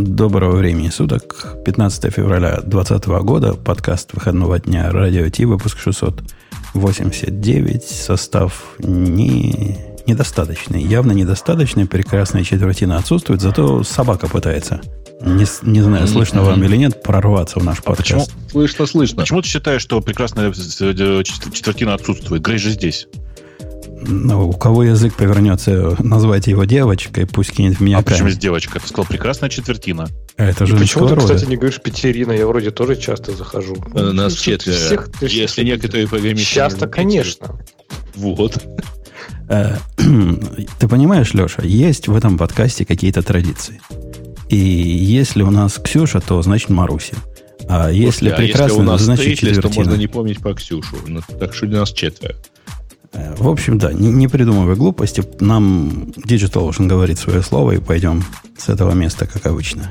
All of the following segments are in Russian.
Доброго времени суток. 15 февраля 2020 года. Подкаст выходного дня. Радио Ти. Выпуск 689. Состав не... недостаточный. Явно недостаточный. Прекрасная четвертина отсутствует. Зато собака пытается. Не, не знаю, слышно вам или нет, прорваться в наш подкаст. Почему? Слышно, слышно. Почему ты считаешь, что прекрасная четвертина отсутствует? Грей же здесь. Ну, у кого язык повернется, назвать его девочкой, пусть кинет в меня А почему здесь девочка? Ты сказал прекрасная четвертина. Это же Почему ты, кстати, не говоришь Петерина? Я вроде тоже часто захожу. Э, нас четверо. Всех, Если некоторые время... Часто, конечно. Вот. Э, ты понимаешь, Леша, есть в этом подкасте какие-то традиции. И если у нас Ксюша, то значит Маруся. А если Слушайте, прекрасно, а если у нас значит четвертина. то можно не помнить про Ксюшу. Ну, так что у нас четверо. Э, в общем, да, не, не придумывая глупости, нам Digital Ocean говорит свое слово, и пойдем с этого места, как обычно.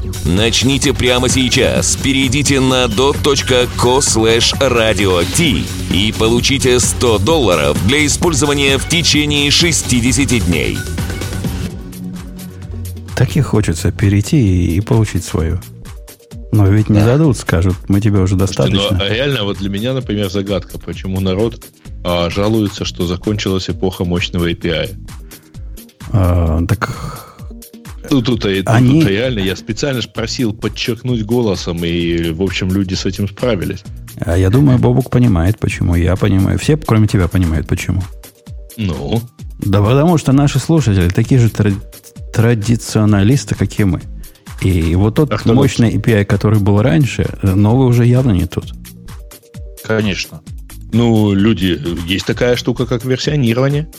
Начните прямо сейчас. Перейдите на dot.co slash radio t и получите 100 долларов для использования в течение 60 дней. Так и хочется перейти и получить свое. Но ведь не да. дадут, скажут, мы тебе уже достаточно. Слушайте, ну, реально, вот для меня, например, загадка, почему народ а, жалуется, что закончилась эпоха мощного API. А, так ну, тут, тут, Они... тут реально я специально просил подчеркнуть голосом, и, в общем, люди с этим справились. А я думаю, Бобук понимает, почему. Я понимаю. Все, кроме тебя, понимают, почему. Ну? Да потому что наши слушатели такие же тр... традиционалисты, как и мы. И вот тот а мощный тут? API, который был раньше, новый уже явно не тот. Конечно. Ну, люди, есть такая штука, как версионирование.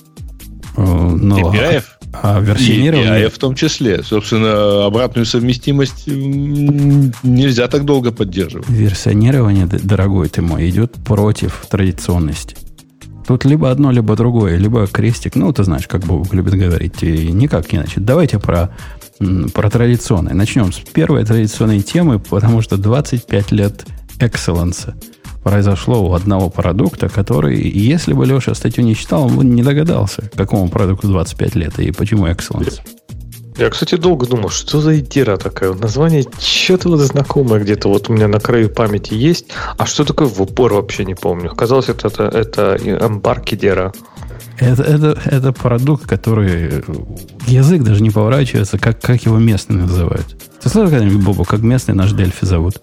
Э, но, API. А версионирование... И, в том числе. Собственно, обратную совместимость нельзя так долго поддерживать. Версионирование, дорогой ты мой, идет против традиционности. Тут либо одно, либо другое, либо крестик. Ну, ты знаешь, как Бог любит говорить. И никак иначе. Давайте про, про традиционное. Начнем с первой традиционной темы, потому что 25 лет экселленса – произошло у одного продукта, который, если бы Леша статью не читал, он бы не догадался, какому продукту 25 лет и почему Excellence. Я, кстати, долго думал, что за идея такая. Название что-то вот знакомое где-то вот у меня на краю памяти есть. А что такое в упор вообще не помню. Казалось, это, это, это Embark Это, это, это продукт, который язык даже не поворачивается, как, как его местные называют. Ты слышал когда-нибудь, Бобу, как местный наш Дельфи зовут?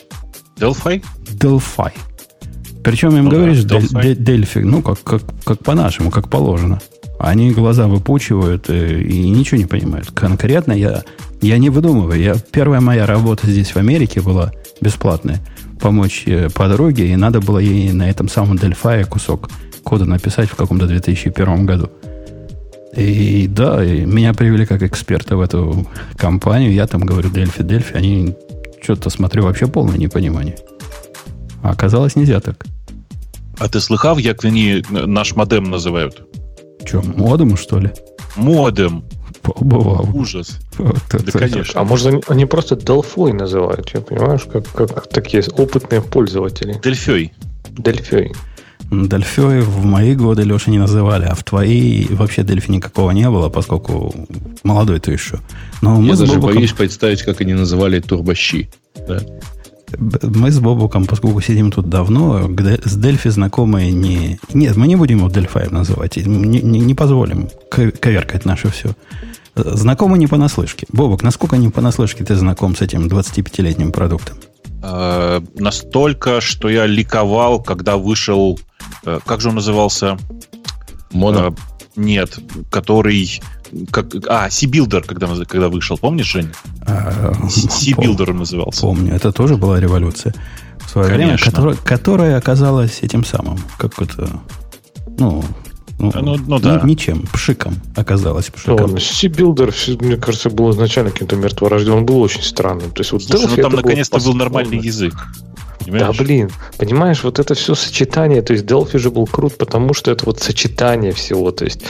Delphi? Delphi. Причем им ну, говоришь да, Дельфи, ну, как, как, как по-нашему, как положено. Они глаза выпучивают и, э, и ничего не понимают. Конкретно я, я не выдумываю. Я, первая моя работа здесь в Америке была бесплатная. Помочь э, подруге, и надо было ей на этом самом Дельфае кусок кода написать в каком-то 2001 году. И да, и меня привели как эксперта в эту компанию. Я там говорю Дельфи, Дельфи. Они что-то смотрю вообще полное непонимание. А оказалось нельзя так. А ты слыхав, як они наш модем называют? Что, модем, что ли? Модем. Побывал. Ужас. Вот, да, конечно. А может, они, они просто Delphi называют, я понимаешь, как, как такие опытные пользователи. Дельфей. Дельфей. Дельфей в мои годы, Леша, не называли, а в твои вообще Дельфи никакого не было, поскольку молодой ты еще. Но я даже Бобуком... боюсь представить, как они называли турбощи. Да? Мы с Бобуком, поскольку сидим тут давно, с Дельфи знакомые не... Нет, мы не будем его Дельфаем называть. Не, не, не позволим коверкать наше все. Знакомы не понаслышке. Бобок, насколько не понаслышке ты знаком с этим 25-летним продуктом? Э, настолько, что я ликовал, когда вышел... Э, как же он назывался? Моно? Нет, который как, а, C-Builder, когда, когда вышел, помнишь, Жень? А, C-Builder назывался. Помню, это тоже была революция в свое Конечно. время, которая, которая оказалась этим самым, как это, ну, ну, ну, ну да. ничем, пшиком оказалось. Пшиком. C-Builder, мне кажется, был изначально каким-то мертворожденным. Он был очень странным. То есть, вот Слушай, ну там наконец-то был нормальный язык. Понимаешь? Да, блин. Понимаешь, вот это все сочетание, то есть Delphi же был крут, потому что это вот сочетание всего. То есть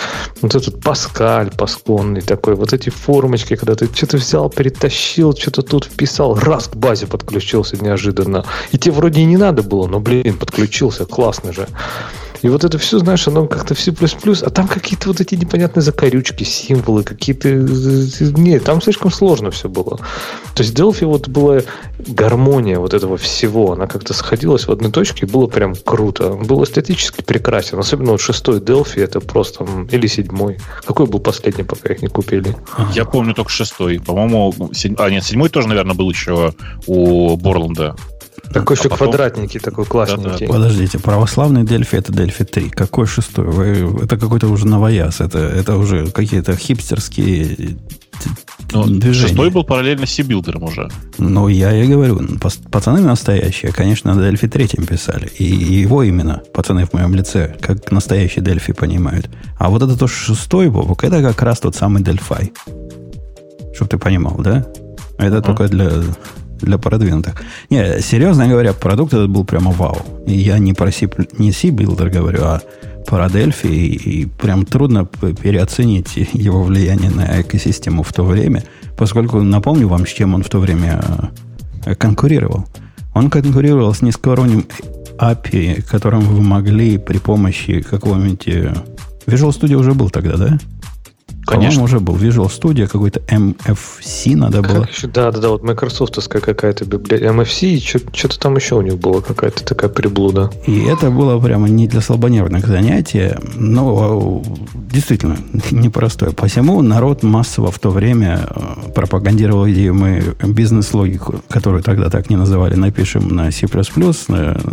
вот этот Паскаль пасконный такой, вот эти формочки, когда ты что-то взял, перетащил, что-то тут вписал, раз к базе подключился неожиданно. И тебе вроде и не надо было, но, блин, подключился, классно же. И вот это все, знаешь, оно как-то все плюс-плюс, а там какие-то вот эти непонятные закорючки, символы, какие-то... Нет, там слишком сложно все было. То есть Delphi вот была гармония вот этого всего, она как-то сходилась в одной точке, и было прям круто. Он был эстетически прекрасен. Особенно вот шестой Delphi, это просто... Или седьмой. Какой был последний, пока их не купили? Я помню только шестой. По-моему, седь... а нет, седьмой тоже, наверное, был еще у Борланда. Такой а еще потом... квадратненький, такой классненький. Да, да. Подождите, православный Дельфи это Дельфи 3. Какой шестой? Вы, это какой-то уже новояз. Это, это уже какие-то хипстерские ну, движения. Шестой был параллельно с Сибилдером уже. Ну, я и говорю, пацаны настоящие, конечно, на Дельфи третьем писали. И его именно пацаны в моем лице, как настоящий Дельфи понимают. А вот это то шестой, Бобок, это как раз тот самый Дельфай. Чтобы ты понимал, да? Это uh-huh. только для для продвинутых. Не, серьезно говоря, продукт этот был прямо вау. И я не про C, не C-Builder говорю, а про Delphi. И, и прям трудно переоценить его влияние на экосистему в то время, поскольку, напомню вам, с чем он в то время э, конкурировал. Он конкурировал с низкоуровневым API, которым вы могли при помощи какого-нибудь... Э, Visual Studio уже был тогда, да? Конечно. уже был Visual Studio, какой-то MFC надо как было. Еще? Да, да, да, вот Microsoftская какая-то библиотека. MFC, и что-то там еще у них было, какая-то такая приблуда. И это было прямо не для слабонервных занятий, но действительно непростое. Посему народ массово в то время э, пропагандировал идею мы бизнес-логику, которую тогда так не называли, напишем на C++,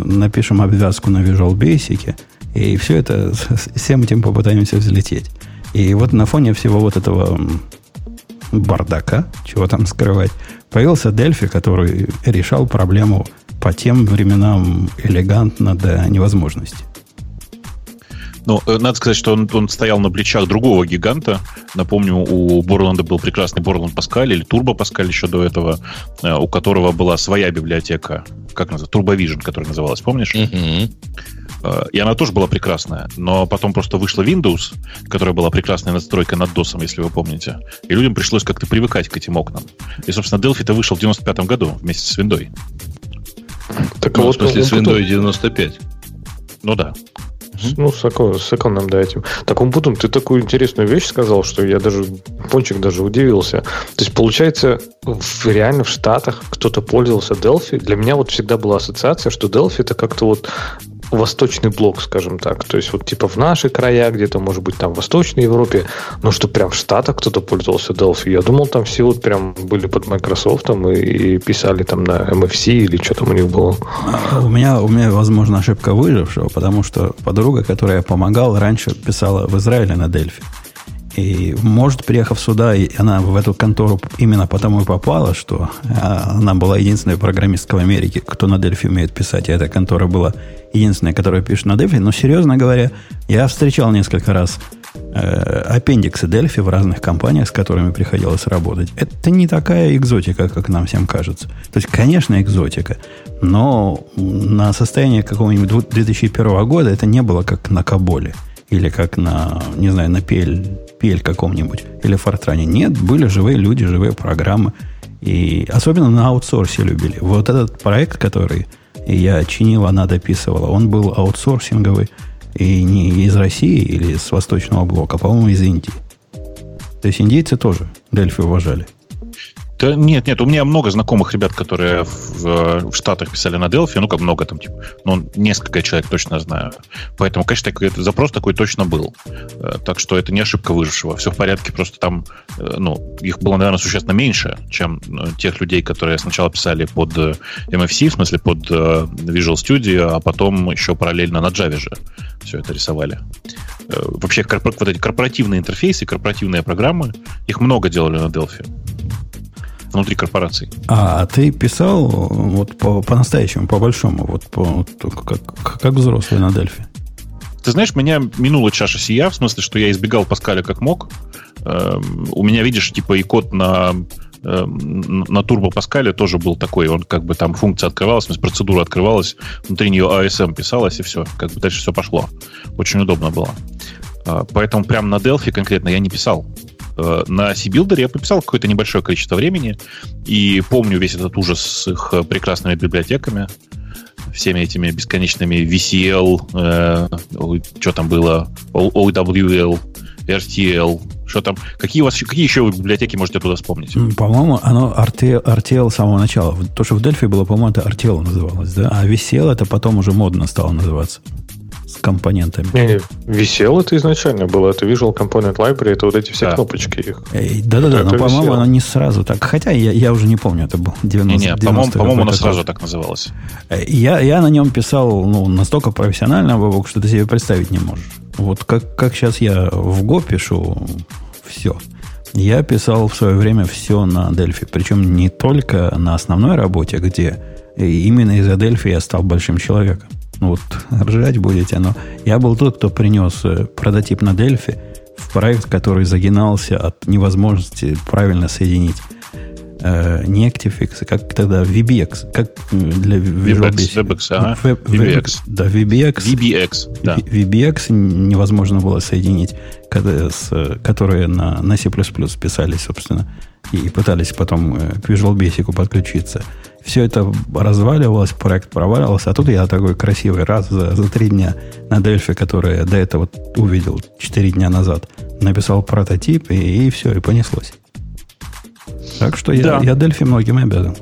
напишем обвязку на Visual Basic, и все это, всем этим попытаемся взлететь. И вот на фоне всего вот этого бардака, чего там скрывать, появился Дельфи, который решал проблему по тем временам элегантно до невозможности. Ну, э, надо сказать, что он, он стоял на плечах другого гиганта. Напомню, у Борланда был прекрасный Борланд Паскаль или Турбо Паскаль еще до этого, э, у которого была своя библиотека, как называется, Турбовижн, которая называлась, помнишь? Mm-hmm. Э, и она тоже была прекрасная. Но потом просто вышла Windows, которая была прекрасная настройка над DOS, если вы помните. И людям пришлось как-то привыкать к этим окнам. И, собственно, Delphi-то вышел в 95 году вместе с Windows. Так ну, вот, в смысле, с Windows 95. Ну да. Ну, с, с экраном, да, этим. Так, потом, ты такую интересную вещь сказал, что я даже, Пончик даже удивился. То есть, получается, в, реально в Штатах кто-то пользовался Delphi. Для меня вот всегда была ассоциация, что Delphi это как-то вот восточный блок, скажем так. То есть вот типа в наши края, где-то, может быть, там в Восточной Европе, но что прям в Штатах кто-то пользовался Delphi. Я думал, там все вот прям были под Microsoft и, и писали там на MFC или что там у них было. А, у меня, у меня, возможно, ошибка выжившего, потому что подруга, которая помогала, раньше писала в Израиле на Delphi. И, может, приехав сюда, и она в эту контору именно потому и попала, что а, она была единственной программисткой в Америке, кто на Delphi умеет писать, и эта контора была единственная, которая пишет на Delphi. Но, серьезно говоря, я встречал несколько раз э, аппендиксы Delphi в разных компаниях, с которыми приходилось работать. Это не такая экзотика, как нам всем кажется. То есть, конечно, экзотика, но на состояние какого-нибудь 2001 года это не было как на Каболе или как на, не знаю, на PL, PL каком-нибудь, или Фортране. Нет, были живые люди, живые программы. И особенно на аутсорсе любили. Вот этот проект, который я чинил, она дописывала, он был аутсорсинговый и не из России или с Восточного блока, а, по-моему, из Индии. То есть индейцы тоже Дельфи уважали. Да нет, нет, у меня много знакомых ребят, которые в, в Штатах писали на Delphi, ну как много там, типа, ну несколько человек точно знаю. Поэтому, конечно, такой, запрос такой точно был. Э, так что это не ошибка выжившего. Все в порядке, просто там, э, ну, их было, наверное, существенно меньше, чем э, тех людей, которые сначала писали под MFC, в смысле под Visual Studio, а потом еще параллельно на Java же все это рисовали. Вообще, вот эти корпоративные интерфейсы, корпоративные программы, их много делали на Delphi внутри корпораций. А, а ты писал вот по, по-настоящему, по-большому, вот, по, вот как, как взрослый на Дельфи? Ты знаешь, меня минула чаша сия, в смысле, что я избегал Паскаля как мог. Эм, у меня, видишь, типа и код на э, на Turbo Pascal тоже был такой. Он как бы там функция открывалась, процедура открывалась, внутри нее ASM писалась, и все. Как бы дальше все пошло. Очень удобно было. А, поэтому прямо на Delphi конкретно я не писал. Э, на C-Builder я пописал какое-то небольшое количество времени и помню весь этот ужас с их э, прекрасными библиотеками, всеми этими бесконечными VCL, э, что там было, OWL, RTL, что там, какие у вас какие еще вы библиотеки можете туда вспомнить? По-моему, оно RTL, RTL с самого начала. То, что в Delphi было, по-моему, это RTL называлось, да? А VCL это потом уже модно стало называться с компонентами. Не, не, висел это изначально было. Это Visual Component Library, это вот эти все да. кнопочки их. Да-да-да, но, по-моему, оно не сразу так. Хотя я, я уже не помню, это был 90 Не, не, по-моему, по-моему оно сразу так называлось. Я, я на нем писал ну, настолько профессионально, Бобок, что ты себе представить не можешь. Вот как, как сейчас я в Go пишу все. Я писал в свое время все на Delphi. Причем не только на основной работе, где именно из-за Delphi я стал большим человеком. Ну вот, ржать будете, но я был тот, кто принес э, прототип на Дельфи в проект, который загинался от невозможности правильно соединить э, не ActiveX, а как тогда VBX, как для Visual Basic. WebEx, ага. Web, VBX. Да, VBX. VBX, да. VBX невозможно было соединить, когда, с, которые на, на C++ писались, собственно, и пытались потом э, к Visual Basic подключиться все это разваливалось, проект проваливался, а тут я такой красивый раз за, за три дня на Дельфи, который я до этого увидел четыре дня назад, написал прототип, и, и все, и понеслось. Так что я, да. я Дельфи многим обязан.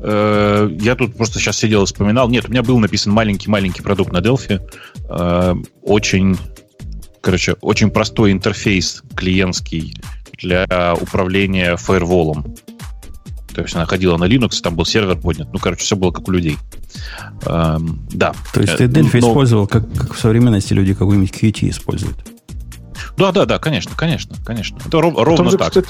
Э, я тут просто сейчас сидел и вспоминал. Нет, у меня был написан маленький-маленький продукт на Delphi. Э, очень, короче, очень простой интерфейс клиентский для управления фаерволом. То есть она ходила на Linux, там был сервер поднят. Ну, короче, все было как у людей. Эм, да. То есть ты Delphi Но... использовал, как, как в современности люди какой-нибудь Qt используют? Да, да, да, конечно, конечно, конечно. Это ров, ровно же, так. Кстати,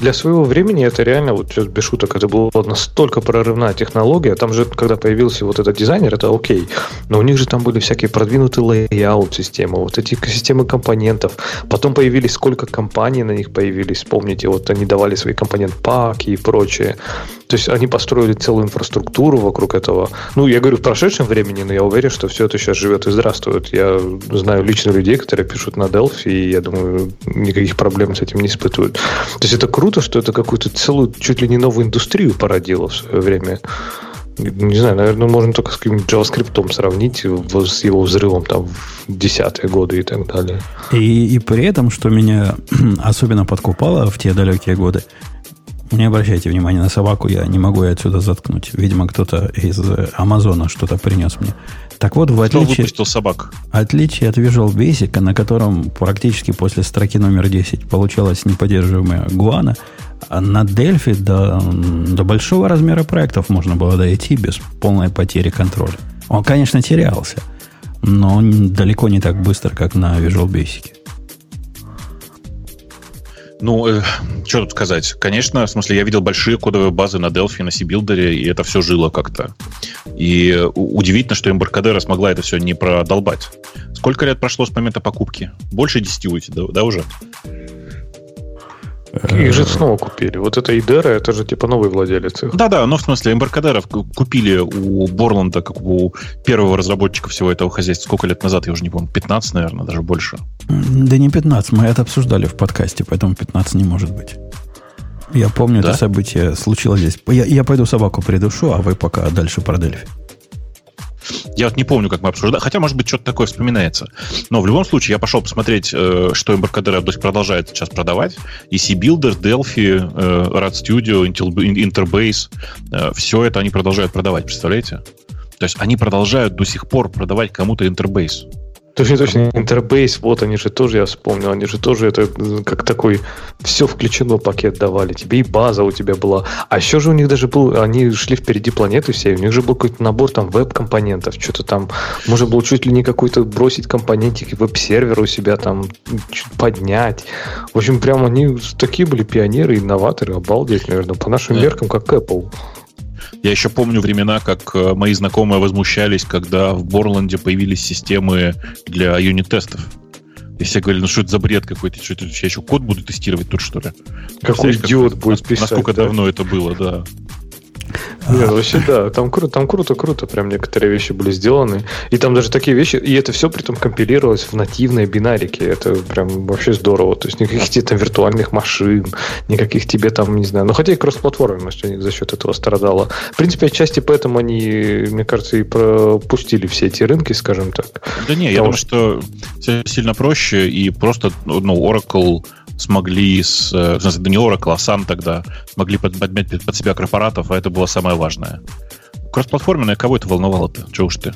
для своего времени это реально, вот сейчас без шуток, это была настолько прорывная технология. Там же, когда появился вот этот дизайнер, это окей. Но у них же там были всякие продвинутые layout системы, вот эти системы компонентов. Потом появились сколько компаний на них появились. Помните, вот они давали свои компонент паки и прочее. То есть они построили целую инфраструктуру вокруг этого. Ну, я говорю в прошедшем времени, но я уверен, что все это сейчас живет и здравствует. Я знаю лично людей, которые пишут на Delphi, и я думаю, никаких проблем с этим не испытывают. То есть это круто, что это какую-то целую, чуть ли не новую индустрию породило в свое время не знаю, наверное, можно только с каким-нибудь JavaScript сравнить с его взрывом там в десятые годы и так далее. И, и при этом, что меня особенно подкупало в те далекие годы, не обращайте внимания на собаку, я не могу ее отсюда заткнуть. Видимо, кто-то из Амазона что-то принес мне. Так вот, в отличие, выпустил собак? отличие от Visual Basic, на котором практически после строки номер 10 получалась неподдерживаемая гуана, на Delphi до, до большого размера проектов можно было дойти без полной потери контроля. Он, конечно, терялся, но далеко не так быстро, как на Visual Basic. Ну, э, что тут сказать? Конечно, в смысле, я видел большие кодовые базы на Delphi, на C-Builder, и это все жило как-то. И удивительно, что Embarcadero смогла это все не продолбать. Сколько лет прошло с момента покупки? Больше 10 да, да уже? Их же снова купили. Вот это Идера, это же типа новый владелец их. Да-да, но в смысле Эмбаркадеров купили у Борланда, как у первого разработчика всего этого хозяйства. Сколько лет назад, я уже не помню, 15, наверное, даже больше. Да не 15, мы это обсуждали в подкасте, поэтому 15 не может быть. Я помню, да? это событие случилось здесь. Я, я пойду собаку придушу, а вы пока дальше про Дельфи. Я вот не помню, как мы обсуждали. Хотя, может быть, что-то такое вспоминается. Но в любом случае, я пошел посмотреть, э, что Embarcadero сих продолжает сейчас продавать. EC Builder, Delphi, э, Rad Studio, Interbase. Э, все это они продолжают продавать, представляете? То есть они продолжают до сих пор продавать кому-то Interbase. Точно, точно, интербейс, вот они же тоже, я вспомнил, они же тоже это как такой все включено пакет давали. Тебе и база у тебя была. А еще же у них даже был, они шли впереди планеты все, у них же был какой-то набор там веб-компонентов, что-то там, можно было чуть ли не какой-то бросить компонентики веб-сервер у себя там поднять. В общем, прям они такие были пионеры, инноваторы, обалдеть, наверное, по нашим меркам, как Apple. Я еще помню времена, как э, мои знакомые возмущались, когда в Борланде появились системы для юнит-тестов. И все говорили, ну что это за бред какой-то, что это, я еще код буду тестировать тут, что ли? Какой идиот будет писать. Насколько да? давно это было, да. Нет, вообще да, там круто, там круто, круто, прям некоторые вещи были сделаны. И там даже такие вещи, и это все при этом компилировалось в нативной бинарике. Это прям вообще здорово. То есть никаких тебе там виртуальных машин, никаких тебе там, не знаю. Ну, хотя и кроссплатформенность у них за счет этого страдала. В принципе, отчасти поэтому они, мне кажется, и пропустили все эти рынки, скажем так. Да не, я думаю, что все сильно проще, и просто, ну, Oracle смогли, с, э, в смысле, не Oracle, а сам тогда смогли подмять под себя корпоратов, а это было самое важное. Кроссплатформенное, кого это волновало-то? Чего уж ты?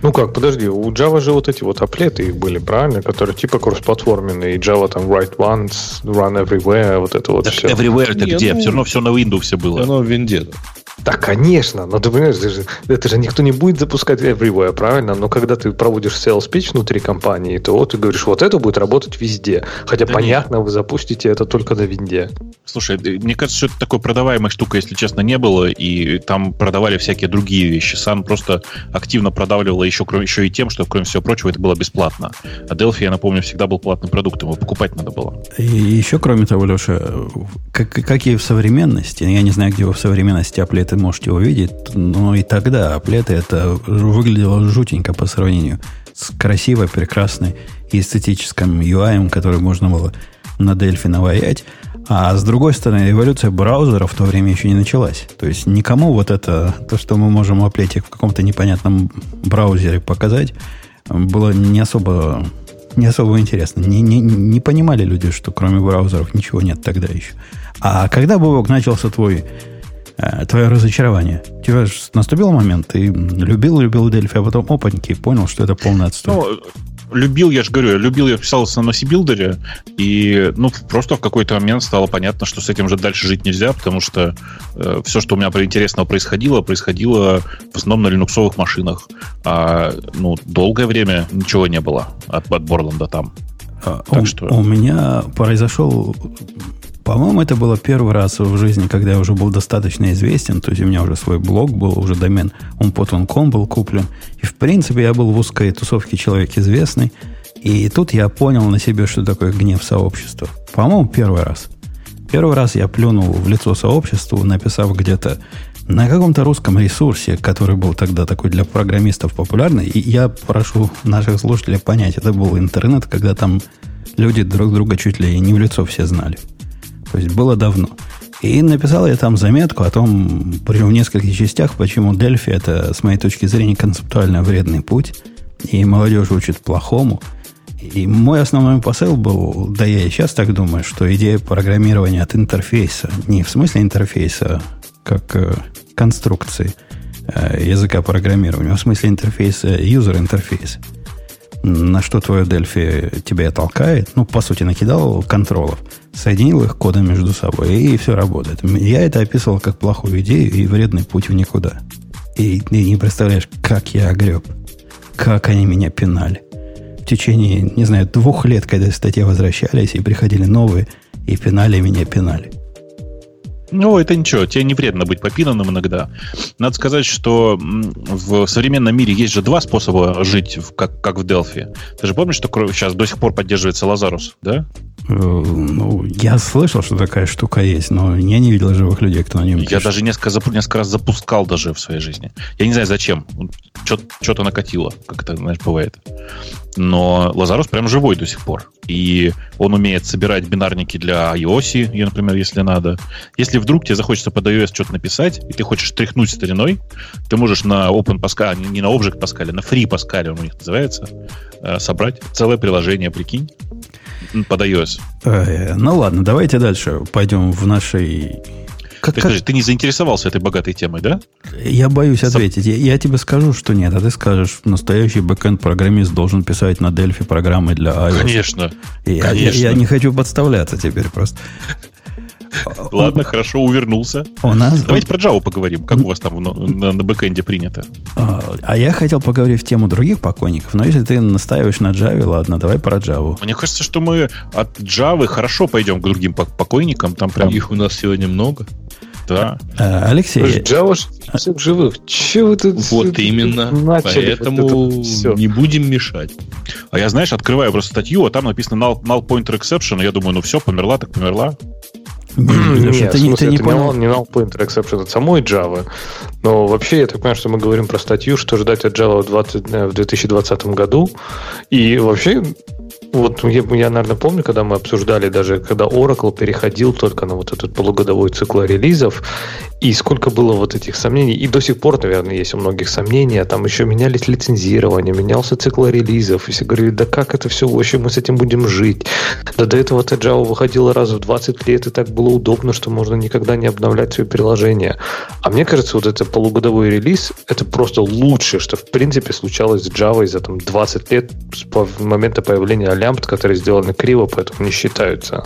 Ну как, подожди, у Java же вот эти вот аплеты их были, правильно? Которые типа кроссплатформенные. И Java там write once, run everywhere, вот это вот так все. Everywhere это где? Ну, все равно все на Windows было. Оно в винде. Да, конечно, но ты понимаешь, это же, это же никто не будет запускать everywhere, правильно? Но когда ты проводишь sales pitch внутри компании, то вот ты говоришь, вот это будет работать везде. Хотя, да понятно, нет. вы запустите это только на винде. Слушай, мне кажется, что это такой продаваемой штука, если честно, не было, и там продавали всякие другие вещи. Сам просто активно продавливала еще, еще и тем, что, кроме всего прочего, это было бесплатно. А Delphi, я напомню, всегда был платным продуктом, его покупать надо было. И еще, кроме того, Леша, как, как и в современности, я не знаю, где вы в современности аплеты можете увидеть, но и тогда аплеты это выглядело жутенько по сравнению с красивой, прекрасной эстетическим UI, который можно было на Delphi наваять. А с другой стороны, эволюция браузера в то время еще не началась. То есть никому вот это, то, что мы можем аплетик в каком-то непонятном браузере показать, было не особо, не особо интересно. Не, не, не понимали люди, что кроме браузеров ничего нет тогда еще. А когда, Бобок, начался твой твое разочарование. У тебя же наступил момент, ты любил, любил Дельфи, а потом опаньки, понял, что это полный отстой. Ну, любил, я же говорю, любил, я писался на Сибилдере, и ну, просто в какой-то момент стало понятно, что с этим же дальше жить нельзя, потому что э, все, что у меня интересного происходило, происходило в основном на линуксовых машинах. А ну, долгое время ничего не было от, от Борланда там. А, так у, что... у меня произошел по-моему, это было первый раз в жизни, когда я уже был достаточно известен, то есть у меня уже свой блог был, уже домен umpot.com был куплен. И, в принципе, я был в узкой тусовке человек известный. И тут я понял на себе, что такое гнев сообщества. По-моему, первый раз. Первый раз я плюнул в лицо сообществу, написав где-то на каком-то русском ресурсе, который был тогда такой для программистов популярный. И я прошу наших слушателей понять, это был интернет, когда там люди друг друга чуть ли не в лицо все знали. То есть было давно. И написал я там заметку о том, причем в нескольких частях, почему Дельфи это, с моей точки зрения, концептуально вредный путь, и молодежь учит плохому. И мой основной посыл был, да я и сейчас так думаю, что идея программирования от интерфейса, не в смысле интерфейса, как э, конструкции э, языка программирования, а в смысле интерфейса, юзер-интерфейс, на что твое Дельфи тебя толкает, ну, по сути, накидал контролов, соединил их кодом между собой, и все работает. Я это описывал как плохую идею и вредный путь в никуда. И ты не представляешь, как я огреб. Как они меня пинали. В течение, не знаю, двух лет, когда статьи возвращались, и приходили новые, и пинали меня, пинали. Ну, это ничего, тебе не вредно быть попинанным иногда. Надо сказать, что в современном мире есть же два способа жить, как, как в Delphi. Ты же помнишь, что сейчас до сих пор поддерживается Лазарус, да? Э, ну, я слышал, что такая штука есть, но я не видел живых людей, кто на нем пишет. Я даже несколько, несколько раз запускал даже в своей жизни. Я не знаю, зачем. Что-то накатило, как это, знаешь, бывает. Но Лазарус прям живой до сих пор. И он умеет собирать бинарники для iOS, например, если надо. Если вдруг тебе захочется под iOS что-то написать, и ты хочешь тряхнуть стариной, ты можешь на Open Pascal, не на Object Pascal, а на Free Pascal он у них называется, э, собрать целое приложение, прикинь, под iOS. Э, ну ладно, давайте дальше пойдем в нашей как, ты, как... Скажи, ты не заинтересовался этой богатой темой, да? Я боюсь ответить. Я, я тебе скажу, что нет, а ты скажешь, настоящий бэкэнд-программист должен писать на Delphi программы для iOS. Конечно. Я, конечно. Я, я не хочу подставляться теперь просто. Ладно, хорошо, увернулся. У нас... Давайте про Java поговорим. Как у вас там на, на, бэкэнде принято? А, а я хотел поговорить в тему других покойников, но если ты настаиваешь на Java, ладно, давай про Java. Мне кажется, что мы от Java хорошо пойдем к другим покойникам. Там прям... Их у нас сегодня много. Да. А, Алексей. Java всех живых. Чего вы тут Вот именно. Начали Поэтому вот не будем мешать. А я, знаешь, открываю просто статью, а там написано null, null pointer exception. Я думаю, ну все, померла, так померла. Нет, это, не, ты не понял. Не null pointer exception от самой Java. Но вообще, я так понимаю, что мы говорим про статью, что ждать от Java в, 20, в 2020 году. И вообще, вот я, я, наверное, помню, когда мы обсуждали даже, когда Oracle переходил только на вот этот полугодовой цикл релизов, и сколько было вот этих сомнений, и до сих пор, наверное, есть у многих сомнения, там еще менялись лицензирования, менялся цикл релизов, и все говорили, да как это все, вообще мы с этим будем жить? Да до этого эта Java выходила раз в 20 лет, и так было удобно, что можно никогда не обновлять свои приложения. А мне кажется, вот это полугодовой релиз, это просто лучшее, что в принципе случалось с Java за там 20 лет с момента появления лямбд, которые сделаны криво, поэтому не считаются.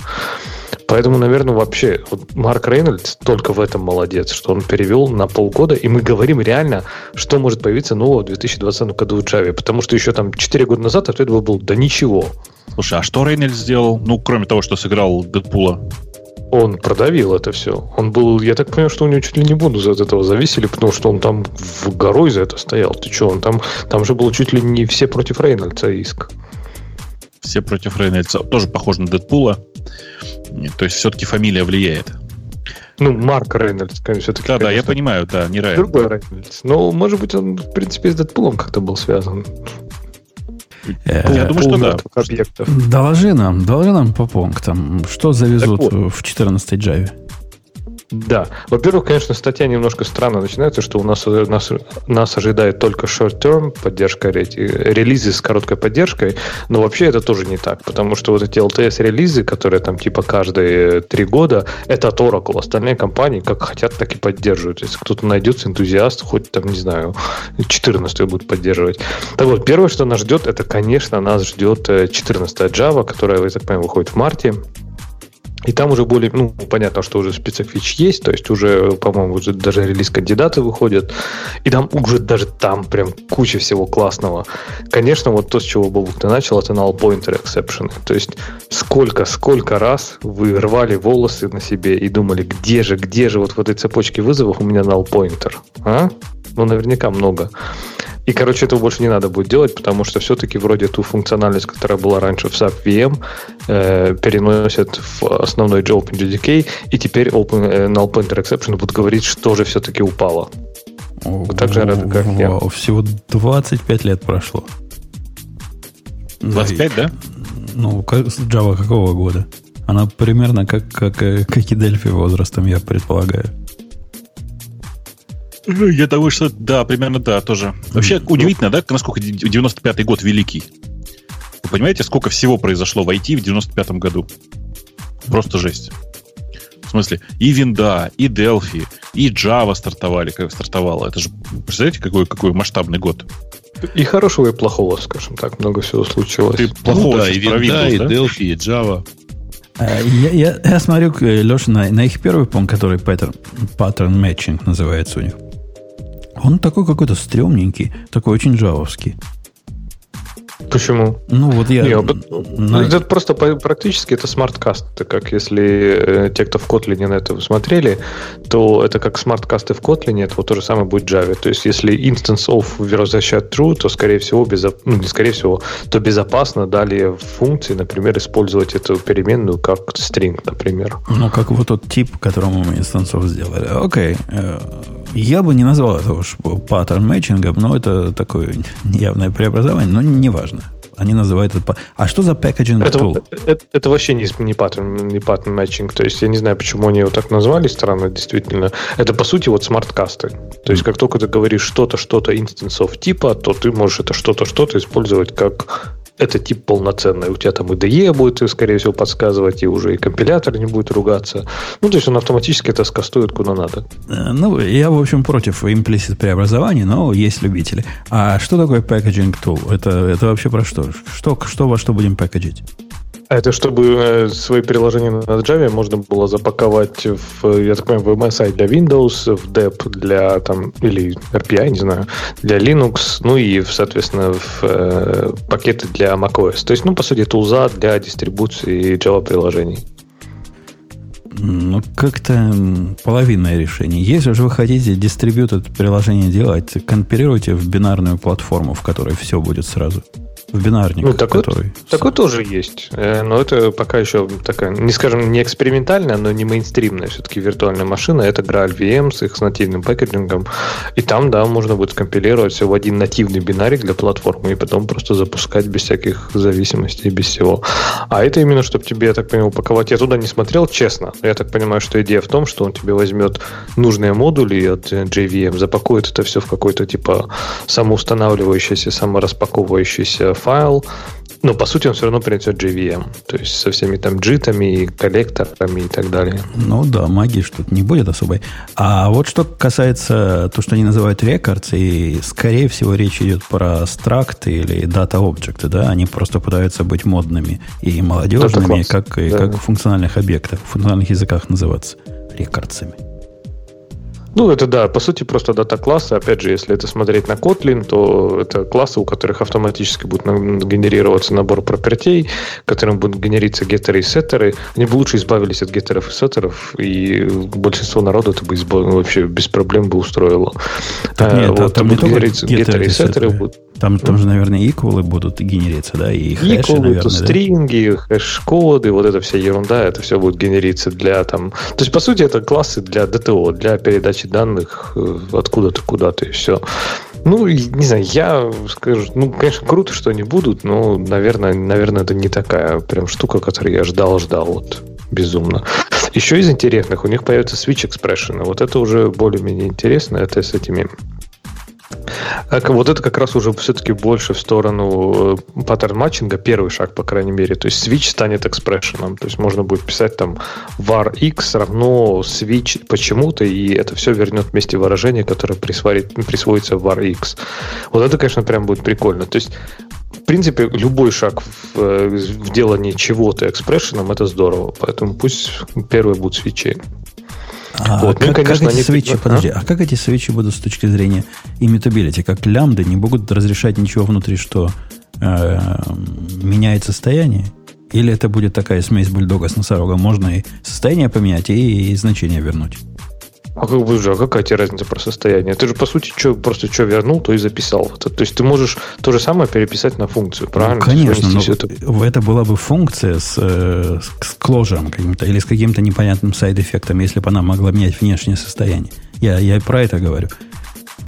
Поэтому, наверное, вообще вот Марк Рейнольдс только в этом молодец, что он перевел на полгода, и мы говорим реально, что может появиться нового в 2020 году в Java. Потому что еще там 4 года назад ответ был «да ничего». Слушай, а что Рейнольдс сделал? Ну, кроме того, что сыграл Дэдпула. Он продавил это все. Он был, я так понимаю, что у него чуть ли не бонусы от этого зависели, потому что он там в горой за это стоял. Ты что, он там, там же было чуть ли не все против Рейнольдса иск. Все против Рейнольдса. Тоже похож на Дэдпула. То есть все-таки фамилия влияет. Ну, Марк Рейнольдс, конечно, все-таки. Да, да, я понимаю, да, не Рейнольдс. Другой Рейнольдс. Но, может быть, он, в принципе, с Дэдпулом как-то был связан. Э, я думаю, что да. Объектов. Доложи нам, доложи нам по пунктам, что завезут вот. в 14 Java. Да. Во-первых, конечно, статья немножко странно начинается, что у нас, нас, нас ожидает только short-term поддержка, релизы с короткой поддержкой, но вообще это тоже не так, потому что вот эти LTS-релизы, которые там типа каждые три года, это от Oracle. Остальные компании как хотят, так и поддерживают. Если кто-то найдется, энтузиаст, хоть там, не знаю, 14 будет поддерживать. Так вот, первое, что нас ждет, это, конечно, нас ждет 14 э, Java, которая, я так понимаю, выходит в марте. И там уже более, ну, понятно, что уже специфич есть, то есть уже, по-моему, уже даже релиз кандидаты выходят, и там уже даже там прям куча всего классного. Конечно, вот то, с чего Бобук ты начал, это null pointer exception. То есть сколько, сколько раз вы рвали волосы на себе и думали, где же, где же вот в этой цепочке вызовов у меня null pointer, а? Ну, наверняка много. И, короче, этого больше не надо будет делать, потому что все-таки вроде ту функциональность, которая была раньше в SAP VM, э, переносят в основной OpenJDK, и теперь Open, э, Null Pointer Exception будут говорить, что же все-таки упало. Вы так же рады, как я. Всего 25 лет прошло. 25, да? Ну, как, Java какого года? Она примерно как, как, э, как и Delphi возрастом, я предполагаю. Я думаю, что да, примерно да, тоже. Вообще ну, удивительно, да, насколько 95-й год великий. Вы понимаете, сколько всего произошло в IT в 95-м году? Просто жесть. В смысле, и Винда, и Delphi, и Java стартовали, как стартовало. Это же, представляете, какой, какой масштабный год? И хорошего, и плохого, скажем так, много всего случилось. Ты плохого ну, да, и Винда, и Delphi, и Java. Э, я, я, я смотрю, э, Леша, на, на их первый пункт, который pattern matching называется у них. Он такой какой-то стрёмненький, такой очень джавовский. Почему? Ну, вот я... Не, на... Это просто практически это смарткасты. Как если э, те, кто в Kotlin на это смотрели, то это как смарткасты в Kotlin, это вот то же самое будет в Java. То есть, если instance of возвращает true, то, скорее всего, безо... ну, не скорее всего, то безопасно далее в функции, например, использовать эту переменную как string, например. Ну, как вот тот тип, которому мы instanceof сделали. Окей. Э, я бы не назвал это уж pattern matching ом, но это такое явное преобразование, но неважно. Они называют это... А что за packaging это, tool? Это, это вообще не, не паттерн, не pattern matching. То есть я не знаю, почему они его так назвали странно, действительно. Это, по сути, вот smart cast ы. То есть как только ты говоришь что-то, что-то instanceof типа, то ты можешь это что-то, что-то использовать как это тип полноценный. У тебя там IDE будет, скорее всего, подсказывать, и уже и компилятор не будет ругаться. Ну, то есть он автоматически это скастует куда надо. Э, ну, я, в общем, против имплисит преобразований, но есть любители. А что такое packaging tool? Это, это вообще про что? Что, что во что будем пакетить? А это чтобы э, свои приложения на Java можно было запаковать в, я так понимаю, в MSI для Windows, в DEP для там, или RPI, не знаю, для Linux, ну и, соответственно, в э, пакеты для macOS. То есть, ну, по сути, тулза для дистрибуции Java приложений. Ну, как-то половинное решение. Если же вы хотите дистрибьютор приложение делать, компилируйте в бинарную платформу, в которой все будет сразу бинарник. Ну, такой, который... такой тоже есть. Э, но это пока еще такая, не скажем, не экспериментальная, но не мейнстримная все-таки виртуальная машина. Это Graal VM с их с нативным пакетингом. И там, да, можно будет скомпилировать все в один нативный бинарик для платформы и потом просто запускать без всяких зависимостей, без всего. А это именно, чтобы тебе, я так понимаю, упаковать. Я туда не смотрел, честно. Я так понимаю, что идея в том, что он тебе возьмет нужные модули от JVM, запакует это все в какой-то типа самоустанавливающийся, самораспаковывающийся файл, но по сути он все равно принесет JVM, то есть со всеми там джитами, коллекторами и так далее. Ну да, магии что-то не будет особой. А вот что касается то, что они называют рекордс, и скорее всего речь идет про стракты или дата объекты, да, они просто пытаются быть модными и молодежными, как, и, да. как в функциональных объектах, в функциональных языках называться рекордсами. Ну, это да, по сути, просто дата-классы. Опять же, если это смотреть на Kotlin, то это классы, у которых автоматически будет генерироваться набор пропертей, которым будут генериться геттеры и сеттеры. Они бы лучше избавились от геттеров и сеттеров, и большинство народа это бы избав... вообще без проблем бы устроило. Так, нет, вот, там, там будут генериться геттеры и сеттеры. Будут... Там, там же, наверное, иквалы будут генериться, да, и хэши, иквалы, наверное, стринги, да? хэш-коды, вот эта вся ерунда, это все будет генериться для там... То есть, по сути, это классы для DTO, для передачи передачи данных э, откуда-то куда-то, и все. Ну, не знаю, я скажу, ну, конечно, круто, что они будут, но, наверное, наверное, это не такая прям штука, которую я ждал-ждал вот безумно. Еще из интересных, у них появится Switch Expression. Вот это уже более-менее интересно. Это с этими вот это как раз уже все-таки больше в сторону э, паттерн матчинга, первый шаг, по крайней мере. То есть switch станет экспрессионом. То есть можно будет писать там var x равно switch почему-то, и это все вернет вместе выражение, которое присвоит, присвоится var x. Вот это, конечно, прям будет прикольно. То есть в принципе, любой шаг в, э, в делании чего-то экспрессионом это здорово. Поэтому пусть первые будут свечи. А вот. как, ну, конечно, как эти свечи, а? подожди, а как эти свечи будут с точки зрения immutability? Как лямбды не могут разрешать ничего внутри, что э, меняет состояние? Или это будет такая смесь бульдога с носорогом? Можно и состояние поменять, и, и значение вернуть? А как бы же, а какая тебе разница про состояние? Ты же, по сути, что, просто что вернул, то и записал. Это, то есть ты можешь то же самое переписать на функцию, ну, правильно? Ну, конечно, но это... это была бы функция с, э, с кложером каким-то или с каким-то непонятным сайд-эффектом, если бы она могла менять внешнее состояние. Я, я про это говорю.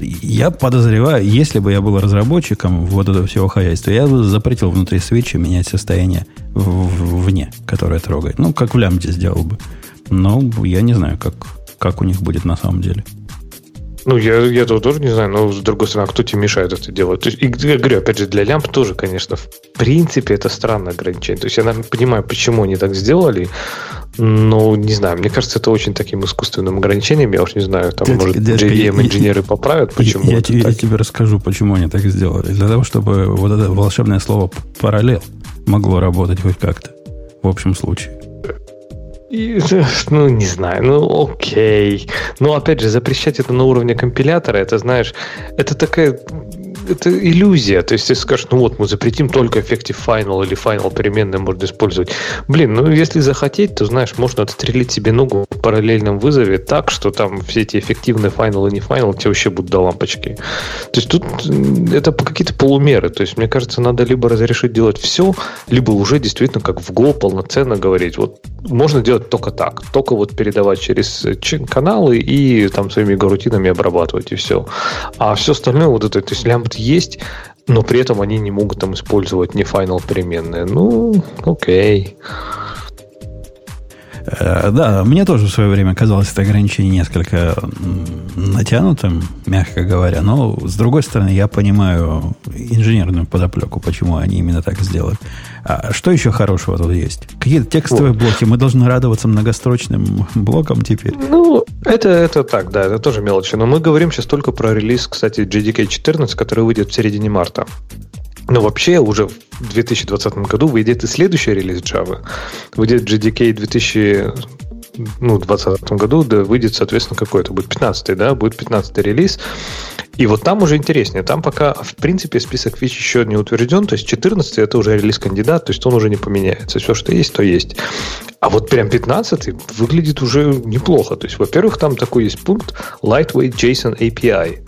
Я подозреваю, если бы я был разработчиком вот этого всего хозяйства, я бы запретил внутри свечи менять состояние в, в, вне, которое трогает. Ну, как в лямбде сделал бы. Но я не знаю, как, как у них будет на самом деле. Ну, я, я этого тоже не знаю, но с другой стороны, а кто тебе мешает это делать? То есть, и, я говорю, опять же, для лямп тоже, конечно, в принципе, это странное ограничение. То есть, я наверное, понимаю, почему они так сделали, но не знаю, мне кажется, это очень таким искусственным ограничением. Я уж не знаю, там, Дядька, может, дядька, JVM-инженеры поправят, почему. Я, я, я тебе расскажу, почему они так сделали. Для того, чтобы вот это волшебное слово параллел могло работать хоть как-то. В общем случае. Ну, не знаю, ну, окей. Но, опять же, запрещать это на уровне компилятора, это, знаешь, это такая это иллюзия. То есть ты скажешь, ну вот, мы запретим только effective final или final переменные можно использовать. Блин, ну если захотеть, то, знаешь, можно отстрелить себе ногу в параллельном вызове так, что там все эти эффективные final и не final тебе вообще будут до лампочки. То есть тут это какие-то полумеры. То есть мне кажется, надо либо разрешить делать все, либо уже действительно как в Go полноценно говорить. Вот можно делать только так. Только вот передавать через каналы и там своими гарутинами обрабатывать и все. А все остальное вот это, то есть лямбда есть, но при этом они не могут там использовать не final переменные. Ну, окей. Э, да, мне тоже в свое время казалось это ограничение несколько натянутым, мягко говоря. Но, с другой стороны, я понимаю инженерную подоплеку, почему они именно так сделали. А что еще хорошего тут есть? Какие-то текстовые вот. блоки. Мы должны радоваться многострочным блокам теперь. Ну, это, это так, да, это тоже мелочи. Но мы говорим сейчас только про релиз, кстати, JDK 14, который выйдет в середине марта. Но вообще уже в 2020 году выйдет и следующий релиз Java. Выйдет JDK 2000 ну, в 2020 году да, выйдет, соответственно, какой-то будет 15 да, будет 15 релиз. И вот там уже интереснее. Там пока, в принципе, список фич еще не утвержден. То есть 14 это уже релиз-кандидат, то есть он уже не поменяется. Все, что есть, то есть. А вот прям 15 выглядит уже неплохо. То есть, во-первых, там такой есть пункт Lightweight JSON API.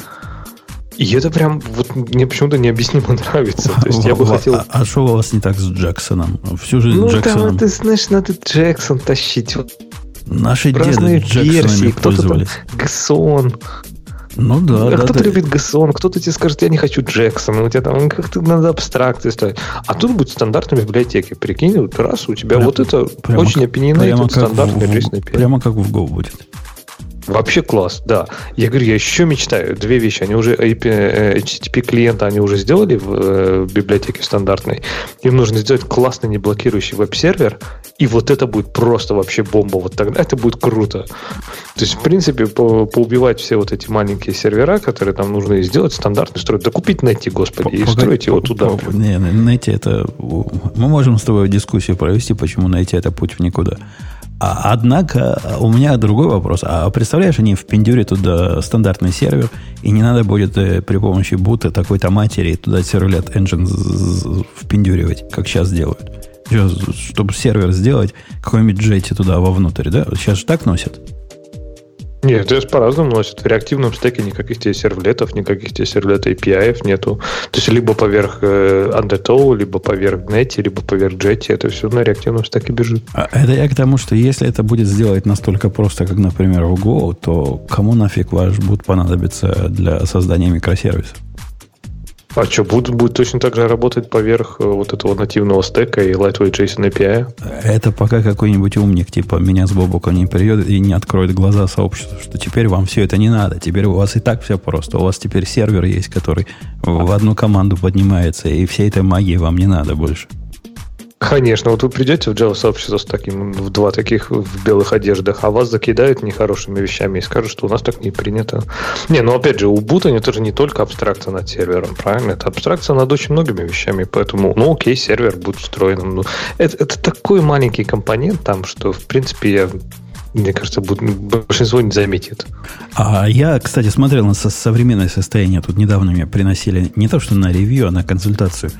И это прям вот мне почему-то необъяснимо нравится. То есть я бы хотел... А что у вас не так с Джексоном? Всю жизнь ну, Джексоном... Ну, там, ты знаешь, надо Джексон тащить. Наши деды Джексонами пользовались. Гсон. Ну да. А да кто-то да. любит Гсон, кто-то тебе скажет, я не хочу Джексона, у тебя там как-то надо абстракции ставить. А тут будет стандартная библиотеки. Прикинь, вот раз у тебя прям, вот это прямо, очень opinionated стандартный в, Прямо как в Go будет. Вообще класс, да. Я говорю, я еще мечтаю. Две вещи. Они уже HTTP клиента они уже сделали в э, библиотеке стандартной. Им нужно сделать классный неблокирующий веб-сервер, и вот это будет просто вообще бомба. Вот тогда это будет круто. То есть, в принципе, по, поубивать все вот эти маленькие сервера, которые там нужно и сделать стандартный строить. Да купить найти, господи, и строить его туда. Не, найти это... Мы можем с тобой дискуссию провести, почему найти это путь в никуда. А, однако у меня другой вопрос. А представляешь, они впендюрят туда стандартный сервер, и не надо будет э, при помощи бута такой-то матери туда сервлет engine впендюривать, как сейчас делают. Сейчас, чтобы сервер сделать, какой-нибудь джетти туда вовнутрь, да? Сейчас же так носят. Нет, здесь по-разному носят. В реактивном стеке никаких тебе сервлетов, никаких тебе сервлета API нету. То есть либо поверх э, Undertow, либо поверх Netty, либо поверх Jetty. Это все на реактивном стеке бежит. А это я к тому, что если это будет сделать настолько просто, как, например, в Go, то кому нафиг ваш будет понадобиться для создания микросервисов? А что, будет, будет точно так же работать поверх э, вот этого нативного стека и Lightweight JSON API? Это пока какой-нибудь умник, типа меня с Бобука не придет и не откроет глаза сообществу, что теперь вам все это не надо. Теперь у вас и так все просто. У вас теперь сервер есть, который в одну команду поднимается, и всей этой магии вам не надо больше. Конечно, вот вы придете в Java сообщество с таким, в два таких в белых одеждах, а вас закидают нехорошими вещами и скажут, что у нас так не принято. Не, ну опять же, у Boot это же не только абстракция над сервером, правильно? Это абстракция над очень многими вещами, поэтому, ну окей, сервер будет встроенным. Ну, это, это такой маленький компонент там, что, в принципе, я мне кажется, большинство не заметит. А я, кстати, смотрел на современное состояние. Тут недавно мне приносили не то, что на ревью, а на консультацию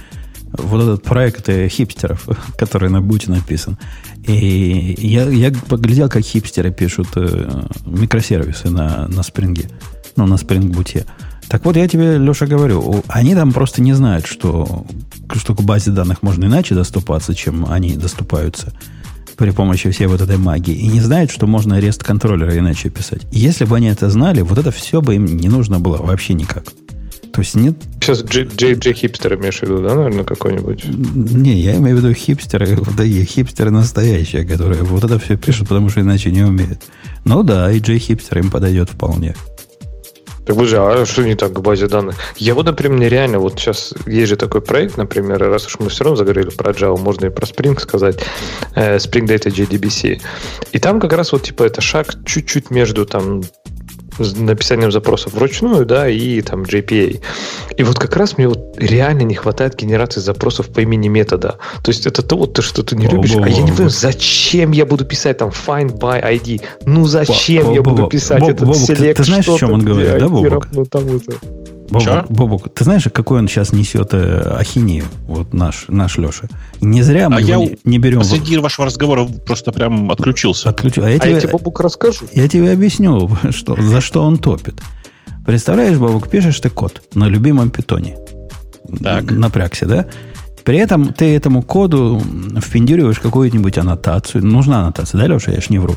вот этот проект э, хипстеров, который на Буте написан. И я, я поглядел, как хипстеры пишут э, микросервисы на, на спринге, ну, на Spring Boot. Так вот, я тебе, Леша, говорю, они там просто не знают, что, что к базе данных можно иначе доступаться, чем они доступаются при помощи всей вот этой магии. И не знают, что можно арест контроллера иначе писать. Если бы они это знали, вот это все бы им не нужно было вообще никак. То есть нет... Сейчас JJ хипстер имеешь в виду, да, наверное, какой-нибудь? Не, я имею в виду хипстеры, да и хипстеры настоящие, которые вот это все пишут, потому что иначе не умеют. Ну да, и J хипстер им подойдет вполне. Так вы же, а что не так к базе данных? Я вот, например, реально, вот сейчас есть же такой проект, например, раз уж мы все равно заговорили про Java, можно и про Spring сказать, э, Spring Data JDBC. И там как раз вот типа это шаг чуть-чуть между там написанием запросов вручную, да, и там JPA. И вот как раз мне вот реально не хватает генерации запросов по имени метода. То есть это то, вот ты что ты не любишь. А я не понимаю, зачем я буду писать там find by ID? Ну зачем я буду писать этот select Ты знаешь, о чем он говорит, да, Бобок? Бобок, Бобок, ты знаешь, какой он сейчас несет э, ахинею, вот наш, наш Леша? Не зря мы а его я не, не берем. Среди вашего разговора просто прям отключился. Отключил. А я, а тебе, я тебе, Бобок, расскажу. Я тебе объясню, что, за что он топит. Представляешь, Бобок, пишешь ты код на любимом питоне. Так. Напрягся, да? При этом ты этому коду впендюриваешь какую-нибудь аннотацию. Нужна аннотация, да, Леша? Я ж не вру.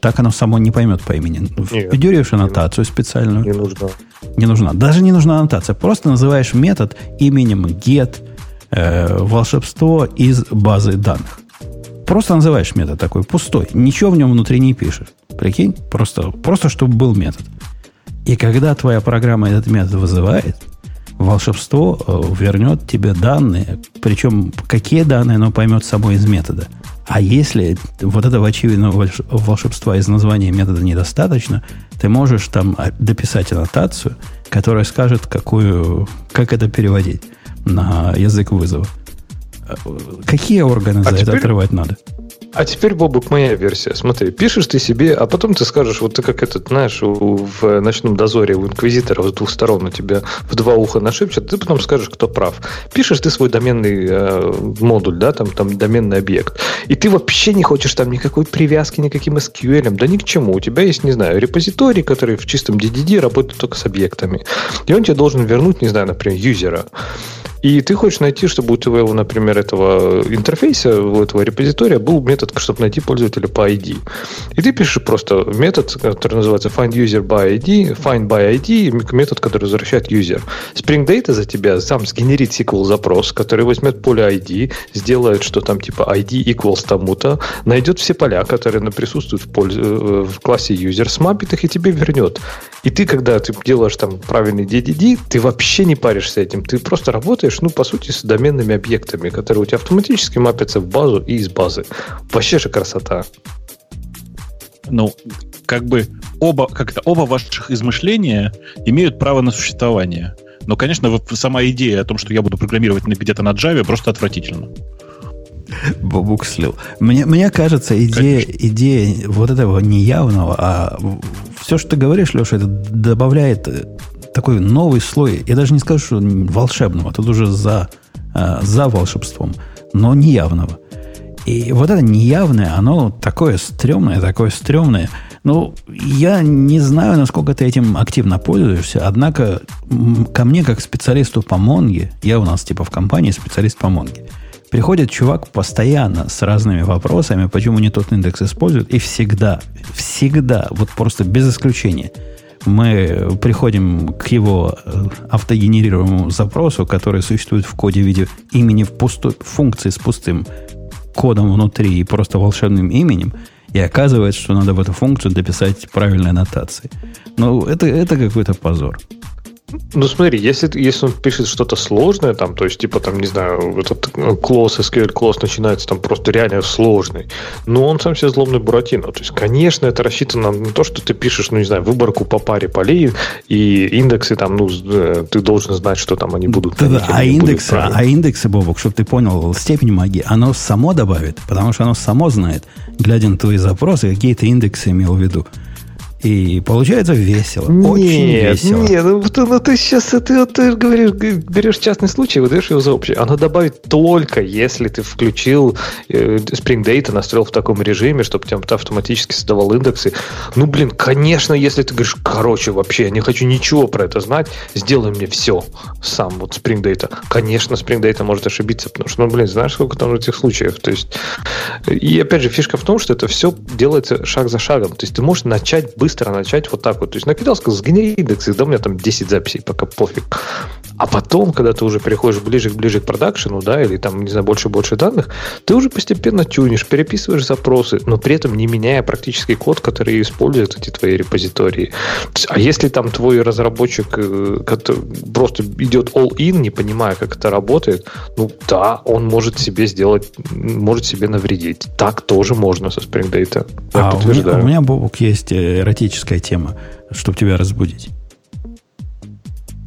Так оно само не поймет по имени. Впендюриваешь аннотацию специальную. Не нужна. Не нужна. Даже не нужна аннотация. Просто называешь метод именем get э, волшебство из базы данных. Просто называешь метод такой пустой. Ничего в нем внутри не пишешь. Прикинь? Просто, просто чтобы был метод. И когда твоя программа этот метод вызывает, волшебство э, вернет тебе данные. Причем какие данные оно поймет само из метода. А если вот этого очевидного волшебства из названия метода недостаточно, ты можешь там а, дописать аннотацию, которая скажет, какую, как это переводить на язык вызова. Какие органы а за теперь, это отрывать надо? А теперь, Бобук, моя версия. Смотри, пишешь ты себе, а потом ты скажешь, вот ты как этот, знаешь, в ночном дозоре у инквизитора с двух сторон у тебя в два уха нашепчет, ты потом скажешь, кто прав. Пишешь ты свой доменный э, модуль, да, там, там доменный объект, и ты вообще не хочешь там никакой привязки, никаким SQL, да ни к чему. У тебя есть, не знаю, репозиторий, который в чистом DDD работает только с объектами. И он тебе должен вернуть, не знаю, например, юзера. И ты хочешь найти, чтобы у твоего, например, этого интерфейса, у этого репозитория был метод, чтобы найти пользователя по ID. И ты пишешь просто метод, который называется find user by ID, find by ID, метод, который возвращает user. Spring Data за тебя сам сгенерит SQL запрос, который возьмет поле ID, сделает, что там типа ID equals тому-то, найдет все поля, которые присутствуют в, пользу, э, в классе user, смапит их и тебе вернет. И ты, когда ты делаешь там правильный DDD, ты вообще не паришься этим. Ты просто работаешь, ну, по сути, с доменными объектами, которые у тебя автоматически мапятся в базу и из базы. Вообще же красота. Ну, как бы оба, как-то оба ваших измышления имеют право на существование. Но, конечно, сама идея о том, что я буду программировать где-то на Java, просто отвратительно. Бабук слил. Мне, мне кажется, идея, идея вот этого неявного, а все, что ты говоришь, Леша, это добавляет э, такой новый слой. Я даже не скажу, что волшебного, тут уже за, э, за волшебством, но неявного. И вот это неявное, оно такое стрёмное, такое стрёмное. Ну, я не знаю, насколько ты этим активно пользуешься, однако ко мне, как специалисту по Монге, я у нас типа в компании специалист по Монге, Приходит чувак постоянно с разными вопросами, почему не тот индекс используют, и всегда, всегда, вот просто без исключения, мы приходим к его э, автогенерируемому запросу, который существует в коде в виде имени в пустой, функции с пустым кодом внутри и просто волшебным именем, и оказывается, что надо в эту функцию дописать правильные аннотации. Ну, это, это какой-то позор. Ну смотри, если, если он пишет что-то сложное, там, то есть, типа, там, не знаю, этот клосс, SQL клосс начинается там просто реально сложный, но он сам себе злобный Буратино. То есть, конечно, это рассчитано на то, что ты пишешь, ну, не знаю, выборку по паре полей, и индексы там, ну, э, ты должен знать, что там они будут. Да, да, а индексы, а индексы, Бобок, чтобы ты понял степень магии, оно само добавит, потому что оно само знает, глядя на твои запросы, какие ты индексы имел в виду. И получается весело. Нет, очень весело. Нет, ну, ну ты сейчас ты, ты говоришь, берешь частный случай, выдаешь его за общий. Оно добавит только, если ты включил э, Spring Data, настроил в таком режиме, чтобы тебе автоматически создавал индексы. Ну, блин, конечно, если ты говоришь, короче, вообще, я не хочу ничего про это знать, сделай мне все сам, вот Spring Data. Конечно, Spring Data может ошибиться, потому что, ну, блин, знаешь, сколько там этих случаев. То есть, и опять же, фишка в том, что это все делается шаг за шагом. То есть ты можешь начать быстро быстро начать вот так вот. То есть накидал, сказал, сгенери индекс, да у меня там 10 записей, пока пофиг. А потом, когда ты уже переходишь ближе, ближе к продакшену, да, или там, не знаю, больше и больше данных, ты уже постепенно тюнишь, переписываешь запросы, но при этом не меняя практически код, который использует эти твои репозитории. А если там твой разработчик э, просто идет all-in, не понимая, как это работает, ну да, он может себе сделать, может себе навредить. Так тоже можно со Spring Data. Я а подтверждаю. У меня, у меня Бобок, есть эротический эротическая тема, чтобы тебя разбудить.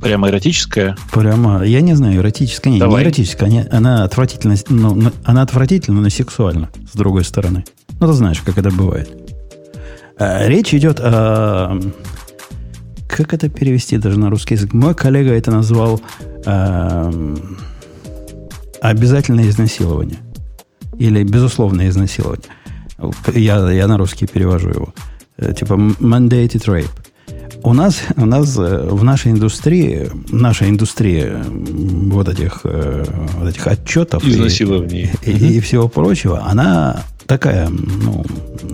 Прямо эротическая? Прямо, я не знаю, эротическая. Не, Давай. не эротическая, она, она отвратительна, ну, она отвратительна, но сексуальна, с другой стороны. Ну, ты знаешь, как это бывает. А, речь идет о... Как это перевести даже на русский язык? Мой коллега это назвал а, обязательное изнасилование. Или безусловное изнасилование. Я, я на русский перевожу его. Э, типа mandated rape. У нас, у нас э, в нашей индустрии, наша индустрия вот этих, э, вот этих отчетов Изнасилований. И, и, и всего прочего, она такая, ну,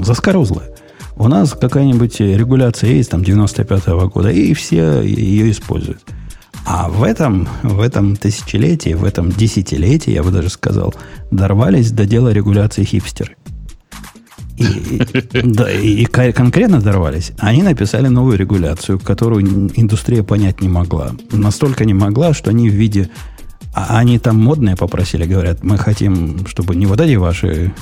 заскорузлая. У нас какая-нибудь регуляция есть, там, 95-го года, и все ее используют. А в этом, в этом тысячелетии, в этом десятилетии, я бы даже сказал, дорвались до дела регуляции хипстеры. И, да, и конкретно дорвались. Они написали новую регуляцию, которую индустрия понять не могла. Настолько не могла, что они в виде... А они там модные попросили, говорят, мы хотим, чтобы не вот эти ваши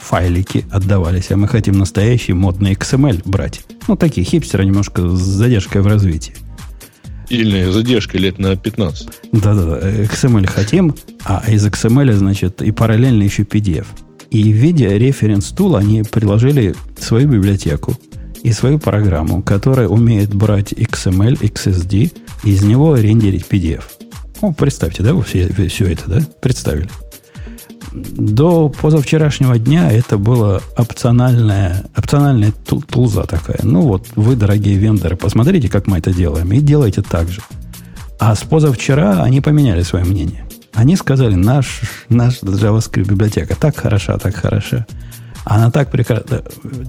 файлики отдавались, а мы хотим настоящий модный XML брать. Ну, такие хипстеры немножко с задержкой в развитии. Или задержкой лет на 15. Да-да-да, XML хотим, а из XML, значит, и параллельно еще PDF. И в виде референс-тула они приложили свою библиотеку и свою программу, которая умеет брать XML, XSD, и из него рендерить PDF. Ну, представьте, да, вы все, все это, да, представили. До позавчерашнего дня это было опциональная, опциональная тулза такая. Ну вот, вы, дорогие вендоры, посмотрите, как мы это делаем, и делайте так же. А с позавчера они поменяли свое мнение. Они сказали, наш, наш JavaScript библиотека так хороша, так хороша. Она так прекрасна.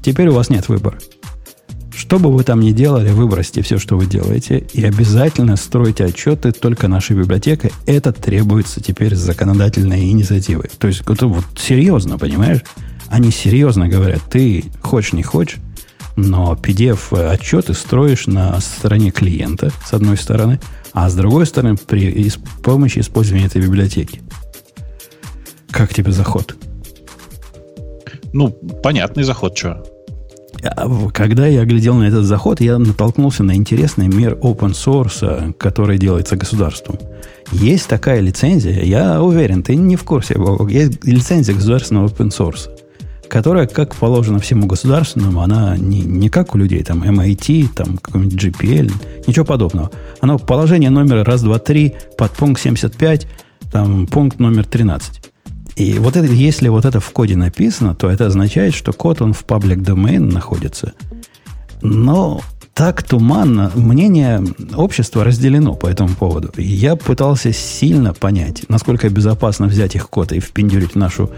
Теперь у вас нет выбора. Что бы вы там ни делали, выбросьте все, что вы делаете, и обязательно стройте отчеты только нашей библиотекой. Это требуется теперь законодательной инициативой. То есть, это вот серьезно, понимаешь? Они серьезно говорят, ты хочешь, не хочешь, но PDF-отчеты строишь на стороне клиента, с одной стороны, а с другой стороны, при с помощью использования этой библиотеки. Как тебе заход? Ну, понятный заход, что. А когда я глядел на этот заход, я натолкнулся на интересный мир open source, который делается государством. Есть такая лицензия, я уверен, ты не в курсе, есть лицензия государственного open source, которая, как положено всему государственному, она не, не как у людей, там, MIT, там, какой-нибудь GPL, ничего подобного. Оно положение номера раз, два, три, под пункт 75, там, пункт номер 13. И вот это, если вот это в коде написано, то это означает, что код, он в паблик domain находится. Но так туманно, мнение общества разделено по этому поводу. Я пытался сильно понять, насколько безопасно взять их код и впендюрить в нашу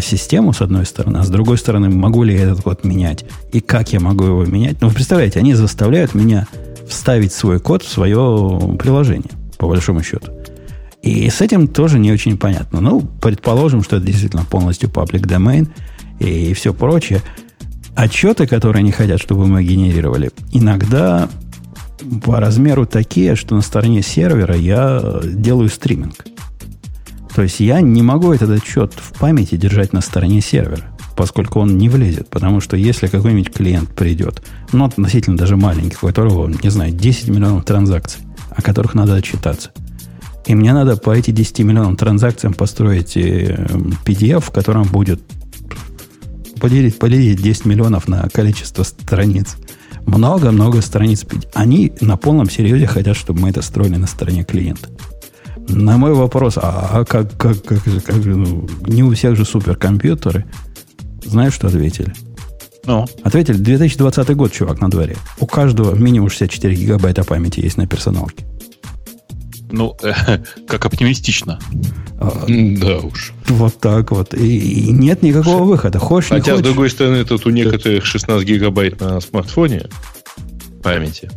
систему, с одной стороны, а с другой стороны, могу ли я этот код менять и как я могу его менять. Ну, вы представляете, они заставляют меня вставить свой код в свое приложение, по большому счету. И с этим тоже не очень понятно. Ну, предположим, что это действительно полностью паблик domain и все прочее. Отчеты, которые они хотят, чтобы мы генерировали, иногда по размеру такие, что на стороне сервера я делаю стриминг. То есть я не могу этот отчет в памяти держать на стороне сервера, поскольку он не влезет. Потому что если какой-нибудь клиент придет, ну, относительно даже маленький, у которого, не знаю, 10 миллионов транзакций, о которых надо отчитаться – и мне надо по этим 10 миллионам транзакциям построить PDF, в котором будет поделить, поделить 10 миллионов на количество страниц. Много-много страниц. Они на полном серьезе хотят, чтобы мы это строили на стороне клиента. На мой вопрос, а, а как, как, как, как же, ну, не у всех же суперкомпьютеры, знаешь, что ответили? Ну? Ответили, 2020 год, чувак, на дворе. У каждого минимум 64 гигабайта памяти есть на персоналке. Ну, э, как оптимистично. А, да уж. Вот так вот. И, и нет никакого Ш... выхода. Хочешь, Хотя, не с другой стороны, тут у некоторых 16 гигабайт на смартфоне памяти.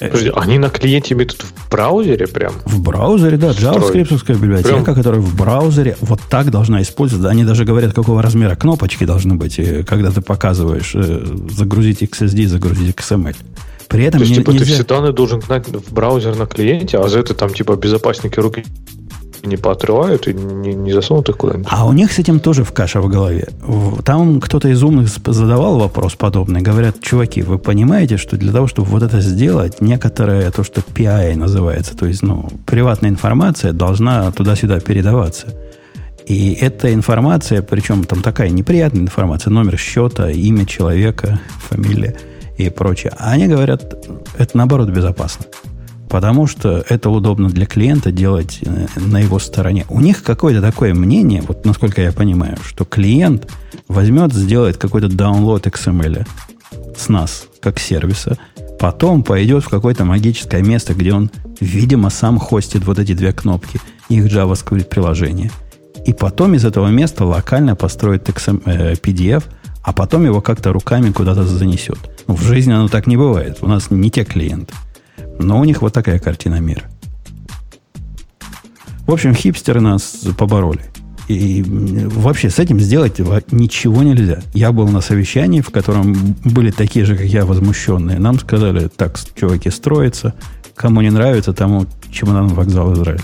Подожди, они на клиенте имеют в браузере прям? В браузере, да. JavaScript библиотека, прям? которая в браузере вот так должна использоваться. Они даже говорят, какого размера кнопочки должны быть, э, когда ты показываешь э, загрузить XSD, загрузить XML. При этом То есть, не, типа, нельзя... ты все данные должен гнать в браузер на клиенте, а за это там, типа, безопасники руки не поотрывают и не, не засунут их куда-нибудь. А у них с этим тоже в каша в голове. Там кто-то из умных задавал вопрос подобный. Говорят, чуваки, вы понимаете, что для того, чтобы вот это сделать, некоторое, то, что PI называется, то есть, ну, приватная информация должна туда-сюда передаваться. И эта информация, причем там такая неприятная информация, номер счета, имя человека, фамилия – и прочее. А они говорят, это наоборот безопасно. Потому что это удобно для клиента делать э, на его стороне. У них какое-то такое мнение, вот насколько я понимаю, что клиент возьмет, сделает какой-то download XML с нас, как сервиса, потом пойдет в какое-то магическое место, где он, видимо, сам хостит вот эти две кнопки, их JavaScript приложение. И потом из этого места локально построит XM, э, PDF, а потом его как-то руками куда-то занесет. В жизни оно так не бывает. У нас не те клиенты. Но у них вот такая картина мира. В общем, хипстеры нас побороли. И вообще с этим сделать ничего нельзя. Я был на совещании, в котором были такие же, как я, возмущенные. Нам сказали, так, чуваки, строятся. Кому не нравится, тому чемодан вокзал Израиля.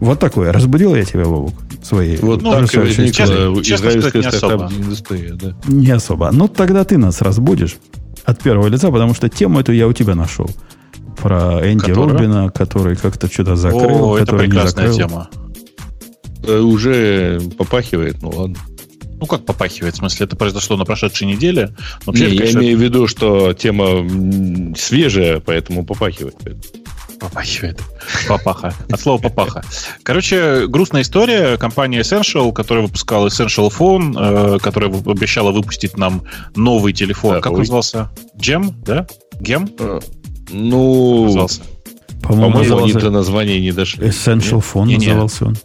Вот такое. Разбудил я тебя, Вовок? своей. Вот ну, так возникла израильская стартап-индустрия. Да. Не особо. Ну, тогда ты нас разбудишь от первого лица, потому что тему эту я у тебя нашел. Про Энди Которая? Рубина, который как-то что-то закрыл. О, это прекрасная тема. э, уже попахивает, ну ладно. Ну, как попахивает? В смысле, это произошло на прошедшей неделе? Вообще, Не, конечно, я имею в виду, что тема свежая, поэтому попахивает. Попахивает. Папаха. От слова папаха. Короче, грустная история. Компания Essential, которая выпускала Essential Phone, э, которая обещала выпустить нам новый телефон. Как назывался? Gem, да? Gem? А, ну, назывался. По-моему, они до названия не дошли. Essential Phone назывался он.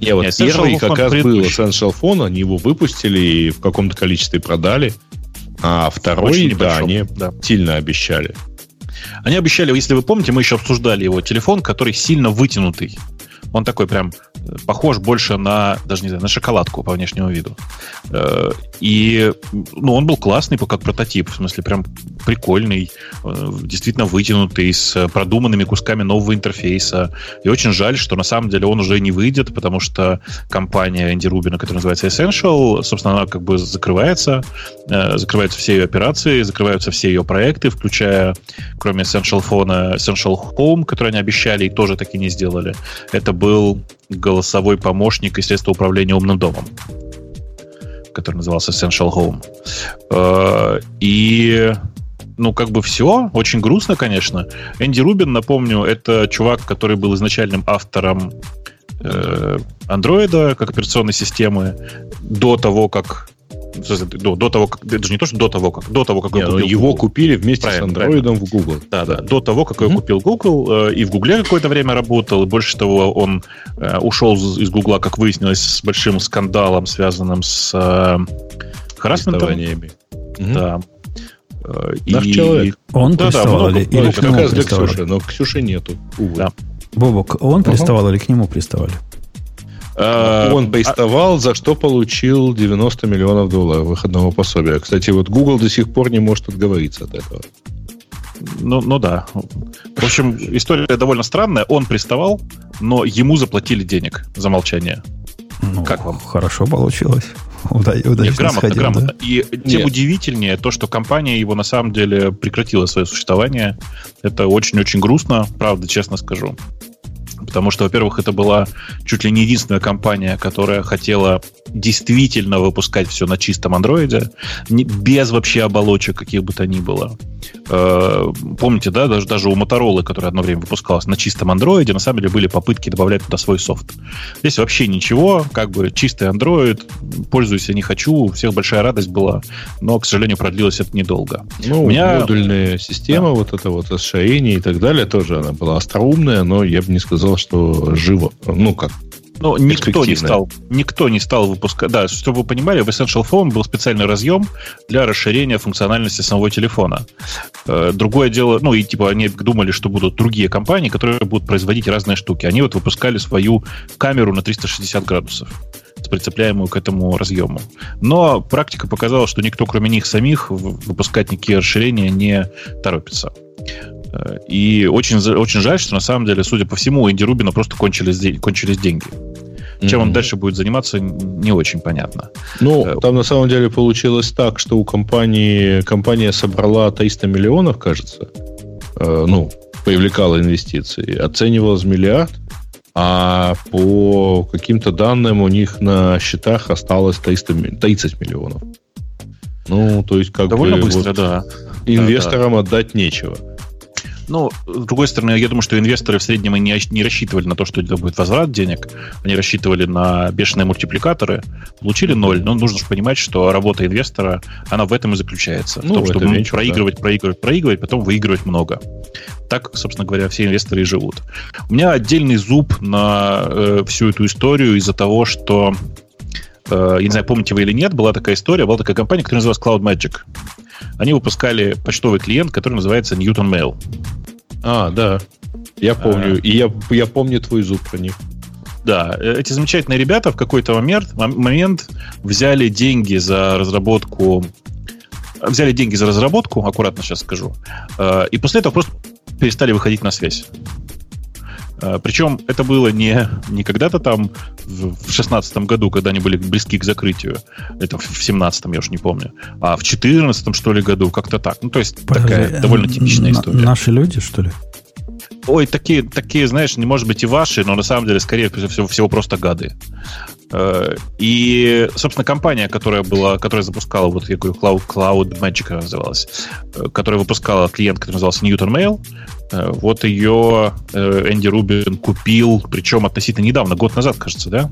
Не, вот Нет, первый как раз был Essential Phone, они его выпустили и в каком-то количестве продали. А второй, да, они да. сильно обещали. Они обещали, если вы помните, мы еще обсуждали его телефон, который сильно вытянутый. Он такой прям э, похож больше на, даже не знаю, на шоколадку по внешнему виду. Э, и, ну, он был классный, как прототип, в смысле, прям прикольный, э, действительно вытянутый, с продуманными кусками нового интерфейса. И очень жаль, что на самом деле он уже не выйдет, потому что компания Энди Рубина, которая называется Essential, собственно, она как бы закрывается, закрываются все ее операции, закрываются все ее проекты, включая, кроме Essential Phone, Essential Home, который они обещали и тоже таки не сделали. Это был голосовой помощник и средство управления умным домом, который назывался Essential Home. Э, и ну, как бы все. Очень грустно, конечно. Энди Рубин, напомню, это чувак, который был изначальным автором э, андроида как операционной системы до того, как до, до того, как даже не то, что до того, как до того, как не, купил его Google. купили вместе правильно, с Android в Google. Да, да, до того, как mm-hmm. я купил Google э, и в Google какое-то время работал, и больше того, он э, ушел из Google, как выяснилось, с большим скандалом, связанным с э, харасментом. Mm-hmm. Да. Э, Наш и... человек. Он да, приставал да, или, или к нему приставали? Ксюши, но Ксюши нету. Увы. Да. Бобок, он uh-huh. приставал или к нему приставали? А, Он приставал, за что получил 90 миллионов долларов выходного пособия. Кстати, вот Google до сих пор не может отговориться от этого. Ну, ну да. В общем, история довольно странная. Он приставал, но ему заплатили денег за молчание. Ну, как вам? Хорошо получилось. Удачно Нет, грамотно, сходил, грамотно. Да? И тем Нет. удивительнее то, что компания его на самом деле прекратила свое существование. Это очень-очень грустно, правда, честно скажу. Потому что, во-первых, это была чуть ли не единственная компания, которая хотела действительно выпускать все на чистом андроиде, без вообще оболочек каких бы то ни было. Э, помните, да, даже, даже у Motorola, которая одно время выпускалась на чистом андроиде, на самом деле были попытки добавлять туда свой софт. Здесь вообще ничего, как бы чистый андроид, пользуюсь я не хочу, у всех большая радость была, но, к сожалению, продлилось это недолго. Ну, у меня... модульная система, да. вот это вот расширение и так далее, тоже она была остроумная, но я бы не сказал, что живо. Ну, как, но никто не стал, никто не стал выпускать. Да, чтобы вы понимали, в Essential Phone был специальный разъем для расширения функциональности самого телефона. Э, другое дело, ну и типа они думали, что будут другие компании, которые будут производить разные штуки. Они вот выпускали свою камеру на 360 градусов прицепляемую к этому разъему. Но практика показала, что никто, кроме них самих, выпускать никакие расширения не торопится. И очень, очень жаль, что на самом деле, судя по всему, у Инди Рубина просто кончились, кончились деньги. Чем mm-hmm. он дальше будет заниматься, не очень понятно. Ну, э, там на самом деле получилось так, что у компании компания собрала 300 миллионов, кажется. Э, ну, привлекала инвестиции. Оценивалась миллиард. А по каким-то данным у них на счетах осталось 300, 30 миллионов. Ну, то есть как Довольно бы... быстро, вот да. Инвесторам да, да. отдать нечего. Ну, с другой стороны, я думаю, что инвесторы в среднем не, не рассчитывали на то, что это будет возврат денег. Они рассчитывали на бешеные мультипликаторы, получили ноль. Но нужно же понимать, что работа инвестора, она в этом и заключается. Ну, в том, чтобы венчур, проигрывать, да. проигрывать, проигрывать, потом выигрывать много. Так, собственно говоря, все инвесторы и живут. У меня отдельный зуб на э, всю эту историю из-за того, что э, я не знаю, помните вы или нет, была такая история, была такая компания, которая называлась Cloud Magic. Они выпускали почтовый клиент, который называется Newton Mail. А, да. Я помню. А... И я, я помню твой зуб про них. Да, э, эти замечательные ребята в какой-то момент, момент взяли деньги за разработку взяли деньги за разработку, аккуратно сейчас скажу, э, и после этого просто перестали выходить на связь. Э, Причем это было не, не когда-то там в шестнадцатом году, когда они были близки к закрытию. Это в семнадцатом, я уж не помню. А в четырнадцатом, что ли, году как-то так. Ну, то есть Подожди, такая довольно типичная история. Наши люди, что ли? Ой, такие, такие, знаешь, не может быть и ваши, но на самом деле, скорее всего, всего просто гады. Э, и, собственно, компания, которая была, которая запускала, вот я говорю, Cloud, Cloud Magic называлась, э, которая выпускала клиент, который назывался Newton Mail, э, вот ее Энди Рубин купил, причем относительно недавно, год назад, кажется, да?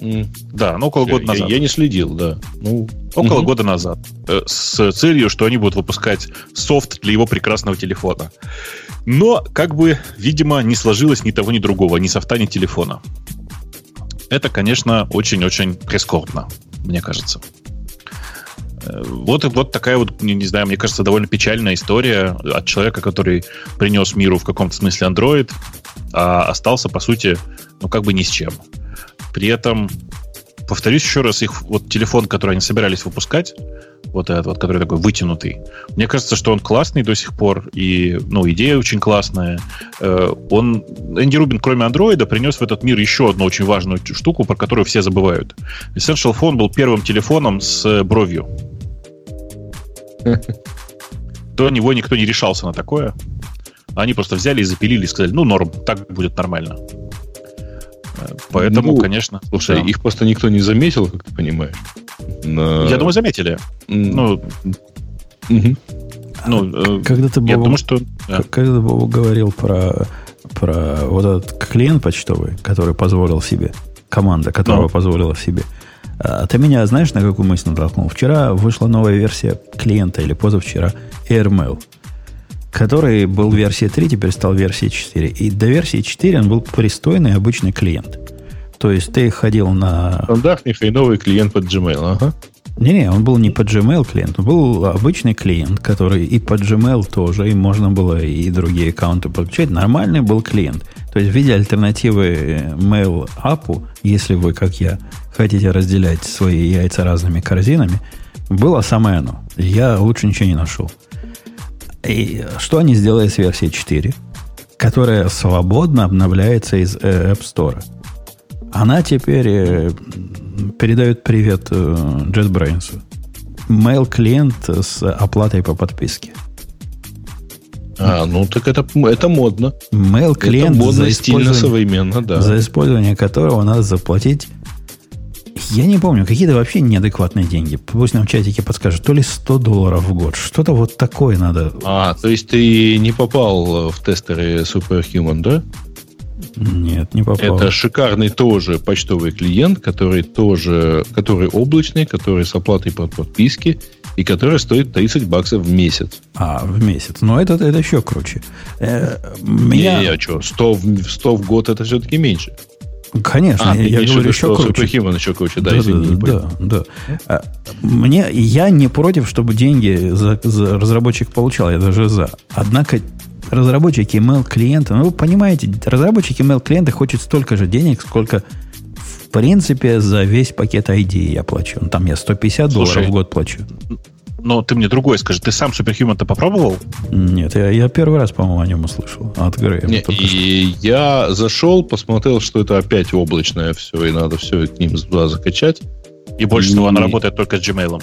Mm. Да, ну около года назад. Я, не следил, да. Ну, около угу. года назад. С целью, что они будут выпускать софт для его прекрасного телефона. Но, как бы, видимо, не сложилось ни того, ни другого, ни софта, ни телефона. Это, конечно, очень-очень прискорбно, мне кажется. Вот, вот такая вот, не, не знаю, мне кажется, довольно печальная история от человека, который принес миру в каком-то смысле Android, а остался, по сути, ну, как бы ни с чем. При этом повторюсь еще раз, их вот телефон, который они собирались выпускать, вот этот вот, который такой вытянутый, мне кажется, что он классный до сих пор, и, ну, идея очень классная. Э, он, Энди Рубин, кроме андроида, принес в этот мир еще одну очень важную штуку, про которую все забывают. Essential Phone был первым телефоном с бровью. До него никто не решался на такое. Они просто взяли и запилили и сказали, ну, норм, так будет нормально. Поэтому, ну, конечно. Слушай, да. их просто никто не заметил, как ты понимаешь. На... Я думаю, заметили. Ну, угу. ну, когда ты, я Бобу, думаю, что... Да. Когда Бобу говорил про, про вот этот клиент почтовый, который позволил себе, команда, которая ну. позволила себе, а ты меня знаешь, на какую мысль натолкнул? Вчера вышла новая версия клиента или позавчера AirMail который был версия 3, теперь стал версией 4. И до версии 4 он был пристойный обычный клиент. То есть ты ходил на... Стандартный хреновый клиент под Gmail, ага. Не-не, он был не под Gmail клиент, он был обычный клиент, который и под Gmail тоже, и можно было и другие аккаунты подключать. Нормальный был клиент. То есть в виде альтернативы Mail App, если вы, как я, хотите разделять свои яйца разными корзинами, было самое оно. Я лучше ничего не нашел. И что они сделали с версией 4, которая свободно обновляется из э, App Store? Она теперь э, передает привет э, JetBrains. Mail-клиент с оплатой по подписке. А, ну так это, это модно. Mail-клиент модно, стильно, современно, да. За использование которого надо заплатить я не помню, какие-то вообще неадекватные деньги. Пусть нам в чатике подскажут, то ли 100 долларов в год. Что-то вот такое надо. А, то есть ты не попал в тестеры Superhuman, да? Нет, не попал. Это шикарный тоже почтовый клиент, который тоже, который облачный, который с оплатой под подписки и который стоит 30 баксов в месяц. А, в месяц. Но это, это еще круче. Э, меня... Не, а что, 100, 100 в год это все-таки меньше. Конечно, а, я, я говорю еще круче. Еще круче, да, да, извини, да, да, да. Мне, я не против, чтобы деньги за, за разработчик получал, я даже за. Однако разработчики email клиента, ну вы понимаете, разработчики email клиента хочет столько же денег, сколько в принципе за весь пакет ID я плачу. Ну, там я 150 Слушай, долларов в год плачу. Но ты мне другое скажи. Ты сам Superhuman-то попробовал? Нет, я, я первый раз, по-моему, о нем услышал. От Грея. Не, и что. я зашел, посмотрел, что это опять облачное все, и надо все к ним туда закачать. И больше и... всего она работает только с Gmail.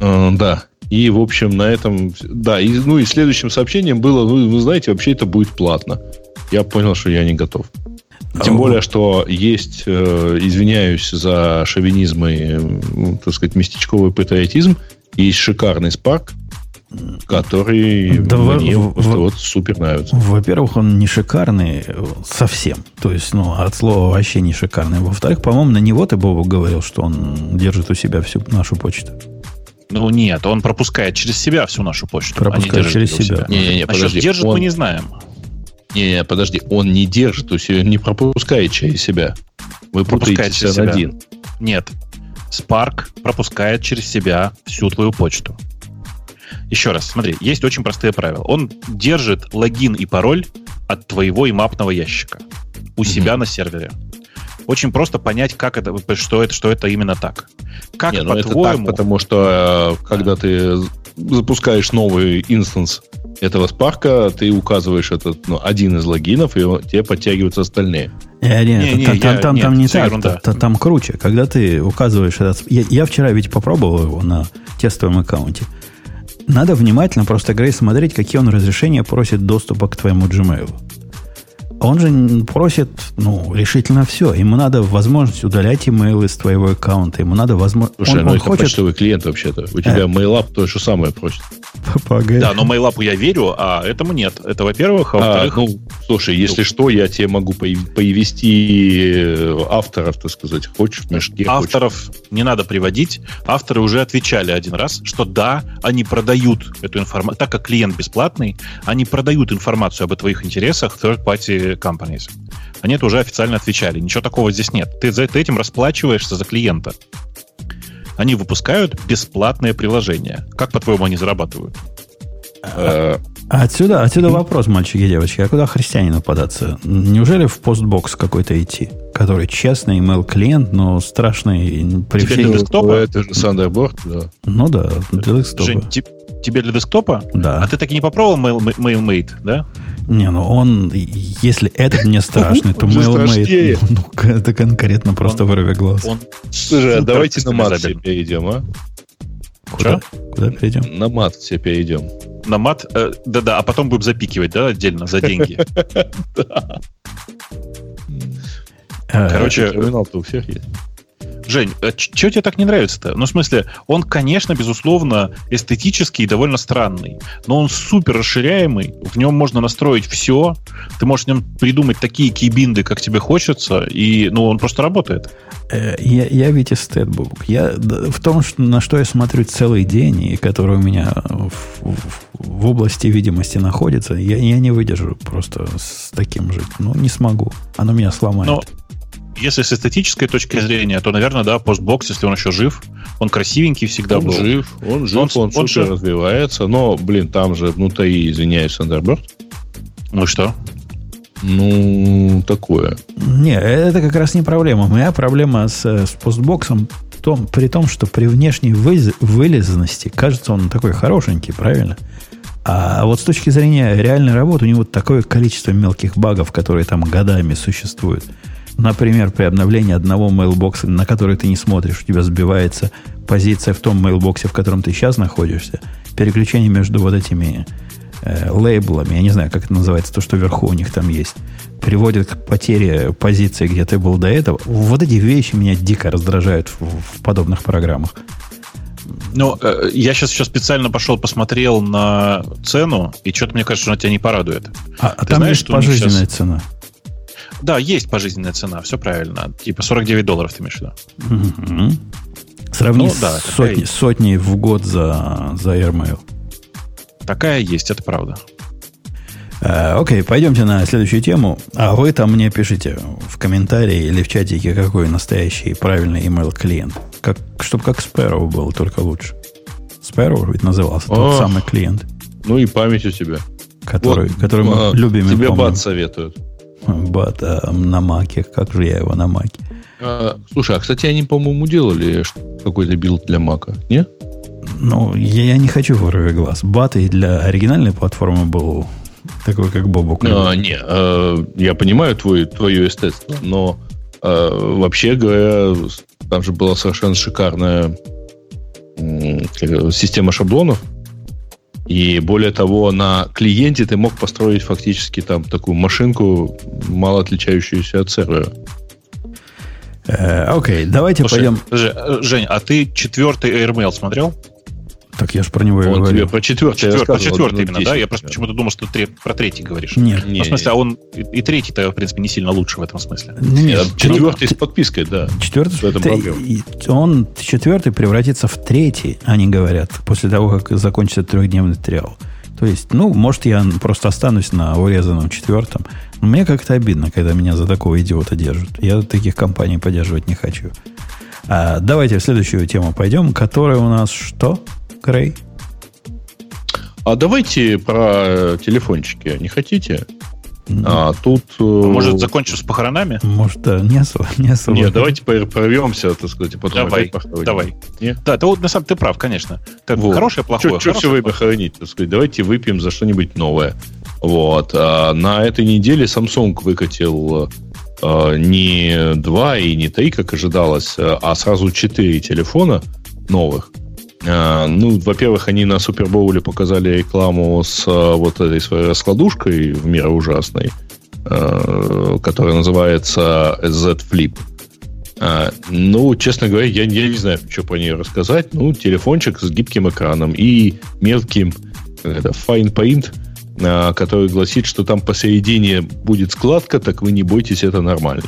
Uh, да. И, в общем, на этом... Да, и, ну и следующим сообщением было, вы, вы знаете, вообще это будет платно. Я понял, что я не готов. Тем oh. более, что есть, э, извиняюсь за шовинизм и, э, так сказать, местечковый патриотизм, есть шикарный Spark, который да мне в, просто в, вот супер нравится. Во-первых, он не шикарный совсем. То есть, ну, от слова вообще не шикарный. Во-вторых, по-моему, на него ты, Бобу, говорил, что он держит у себя всю нашу почту. Ну нет, он пропускает через себя всю нашу почту. А пропускает через себя. себя. Не, не, не, подожди. держит, он... мы не знаем. Не, не, подожди, он не держит у себя, не пропускает через себя. Вы пропускаете через себя. один. Нет, Spark пропускает через себя всю твою почту. Еще раз, смотри, есть очень простые правила. Он держит логин и пароль от твоего имапного ящика у mm-hmm. себя на сервере. Очень просто понять, как это, что это, что это именно так. Как Не, ну по-твоему? Это так, потому что э, когда ты запускаешь новый инстанс этого спарка, ты указываешь этот ну, один из логинов, и тебе подтягиваются остальные. Не, не, не, там, я, там, нет, там не так, ерунда. там, там круче. Когда ты указываешь этот... Я, я вчера ведь попробовал его на тестовом аккаунте. Надо внимательно просто, Грей, смотреть, какие он разрешения просит доступа к твоему Gmail. Он же просит, ну, решительно все. Ему надо возможность удалять имейлы из твоего аккаунта. Ему надо возможность... Слушай, он, ну он это хочет... почтовый клиент вообще-то. У тебя э... MailUp то же самое просит. Погоди. Да, но MailUp я верю, а этому нет. Это, во-первых. А, во-вторых... А, ну, слушай, если ну. что, я тебе могу повести э, авторов, так сказать. Хочешь в мешке, Авторов хочешь. не надо приводить. Авторы уже отвечали один раз, что да, они продают эту информацию. Так как клиент бесплатный, они продают информацию об твоих интересах third-party companies. Они это уже официально отвечали. Ничего такого здесь нет. Ты за ты этим расплачиваешься за клиента. Они выпускают бесплатное приложение. Как, по-твоему, они зарабатывают? А, отсюда, отсюда вопрос, мальчики и девочки. А куда христианину податься? Неужели в постбокс какой-то идти? Который честный email клиент, но страшный при Тебе для десктопа? Это же Thunderbird, да. Ну да, для десктопа. Жень, тебе для десктопа? Да. А ты так и не попробовал Mail, MailMate, да? Не, ну он, если этот не страшный, то MailMate, ну, ну, это конкретно просто вырви глаз. Слушай, а давайте на мат все перейдем, а? Куда? Куда перейдем? На мат все перейдем. На мат? Э, да-да, а потом будем запикивать, да, отдельно, за деньги. Да. Короче, терминал-то у всех есть. Жень, а что тебе так не нравится-то? Ну, в смысле, он, конечно, безусловно, эстетический и довольно странный, но он супер расширяемый, в нем можно настроить все, ты можешь в нем придумать такие кейбинды, как тебе хочется, и, ну, он просто работает. Э, я, я ведь эстетбук. Я, в том, что, на что я смотрю целый день, и который у меня в, в, в области видимости находится, я, я не выдержу просто с таким жить. Ну, не смогу. Оно меня сломает. Но если с эстетической точки зрения, то, наверное, да, постбокс, если он еще жив, он красивенький всегда он был. жив, он жив, он, он, он супер развивается, но, блин, там же внутри, извиняюсь, Thunderbird. Ну что? Ну, такое. Не, это как раз не проблема. Моя проблема с, с Postbox ом в том, при том, что при внешней вы, вылизанности кажется он такой хорошенький, правильно? А вот с точки зрения реальной работы у него такое количество мелких багов, которые там годами существуют – Например, при обновлении одного mailbox а, на который ты не смотришь, у тебя сбивается позиция в том mailbox е, в котором ты сейчас находишься. Переключение между вот этими э, лейблами, я не знаю, как это называется, то, что вверху у них там есть, приводит к потере позиции, где ты был до этого. Вот эти вещи меня дико раздражают в, в подобных программах. Ну, э, я сейчас еще специально пошел, посмотрел на цену, и что-то мне кажется, что она тебя не порадует. А, а там знаешь, есть пожизненная сейчас... цена. Да, есть пожизненная цена, все правильно. Типа 49 долларов ты имеешь в виду. Сравни ну, да, сотни, сотни в год за, за AirMail. Такая есть, это правда. Uh, окей, пойдемте на следующую тему. А вы там мне пишите в комментарии или в чатике, какой настоящий правильный email клиент. Как, чтобы как Sparrow был, только лучше. Sparrow ведь назывался, О, тот самый клиент. Ну и память у тебя. Который, вот, который мы а, любим Тебе бат советуют. Бата на маке. Как же я его на маке? А, слушай, а, кстати, они, по-моему, делали какой-то build для мака, не? Ну, я, я не хочу вырви глаз. Бат и для оригинальной платформы был такой, как Бобок. А, не, а, я понимаю твой, твое эстетство, но а, вообще говоря, там же была совершенно шикарная система шаблонов, и более того, на клиенте ты мог построить фактически там такую машинку, мало отличающуюся от сервера. Э, окей, okay, давайте Слушай, пойдем. Э, Жень, а ты четвертый AirMail смотрел? Так я же про него и говорю. тебе про четвертый Четвер, Про четвертый именно, да? Я просто почему-то думал, что ты про третий говоришь. Нет. Ну, в смысле, а он и, и третий-то, в принципе, не сильно лучше в этом смысле. Нет, четвертый с подпиской, да. Четвертый, в этом три, он четвертый превратится в третий, они говорят, после того, как закончится трехдневный триал. То есть, ну, может, я просто останусь на урезанном четвертом. Но мне как-то обидно, когда меня за такого идиота держат. Я таких компаний поддерживать не хочу. А, давайте в следующую тему пойдем, которая у нас что? Грей? А давайте про телефончики. Не хотите? А тут... А может, закончу с похоронами? Может, да, не особо. Не особо. Нет, давайте прорвемся, так сказать, и потом Давай, давай. Нет? Да, ты, вот, на самом деле ты прав, конечно. Так, вот. Хорошее, плохое. Что все время хоронить, так сказать? Давайте выпьем за что-нибудь новое. Вот. А на этой неделе Samsung выкатил а, не два и не три, как ожидалось, а сразу четыре телефона новых – ну, во-первых, они на Супербоуле показали рекламу с а, вот этой своей раскладушкой в меру ужасной. э, который называется Z Flip. А, ну, честно говоря, я, я не знаю, что по ней рассказать. Ну, телефончик с гибким экраном и мелким это, fine paint, а, который гласит, что там посередине будет складка, так вы не бойтесь, это нормально.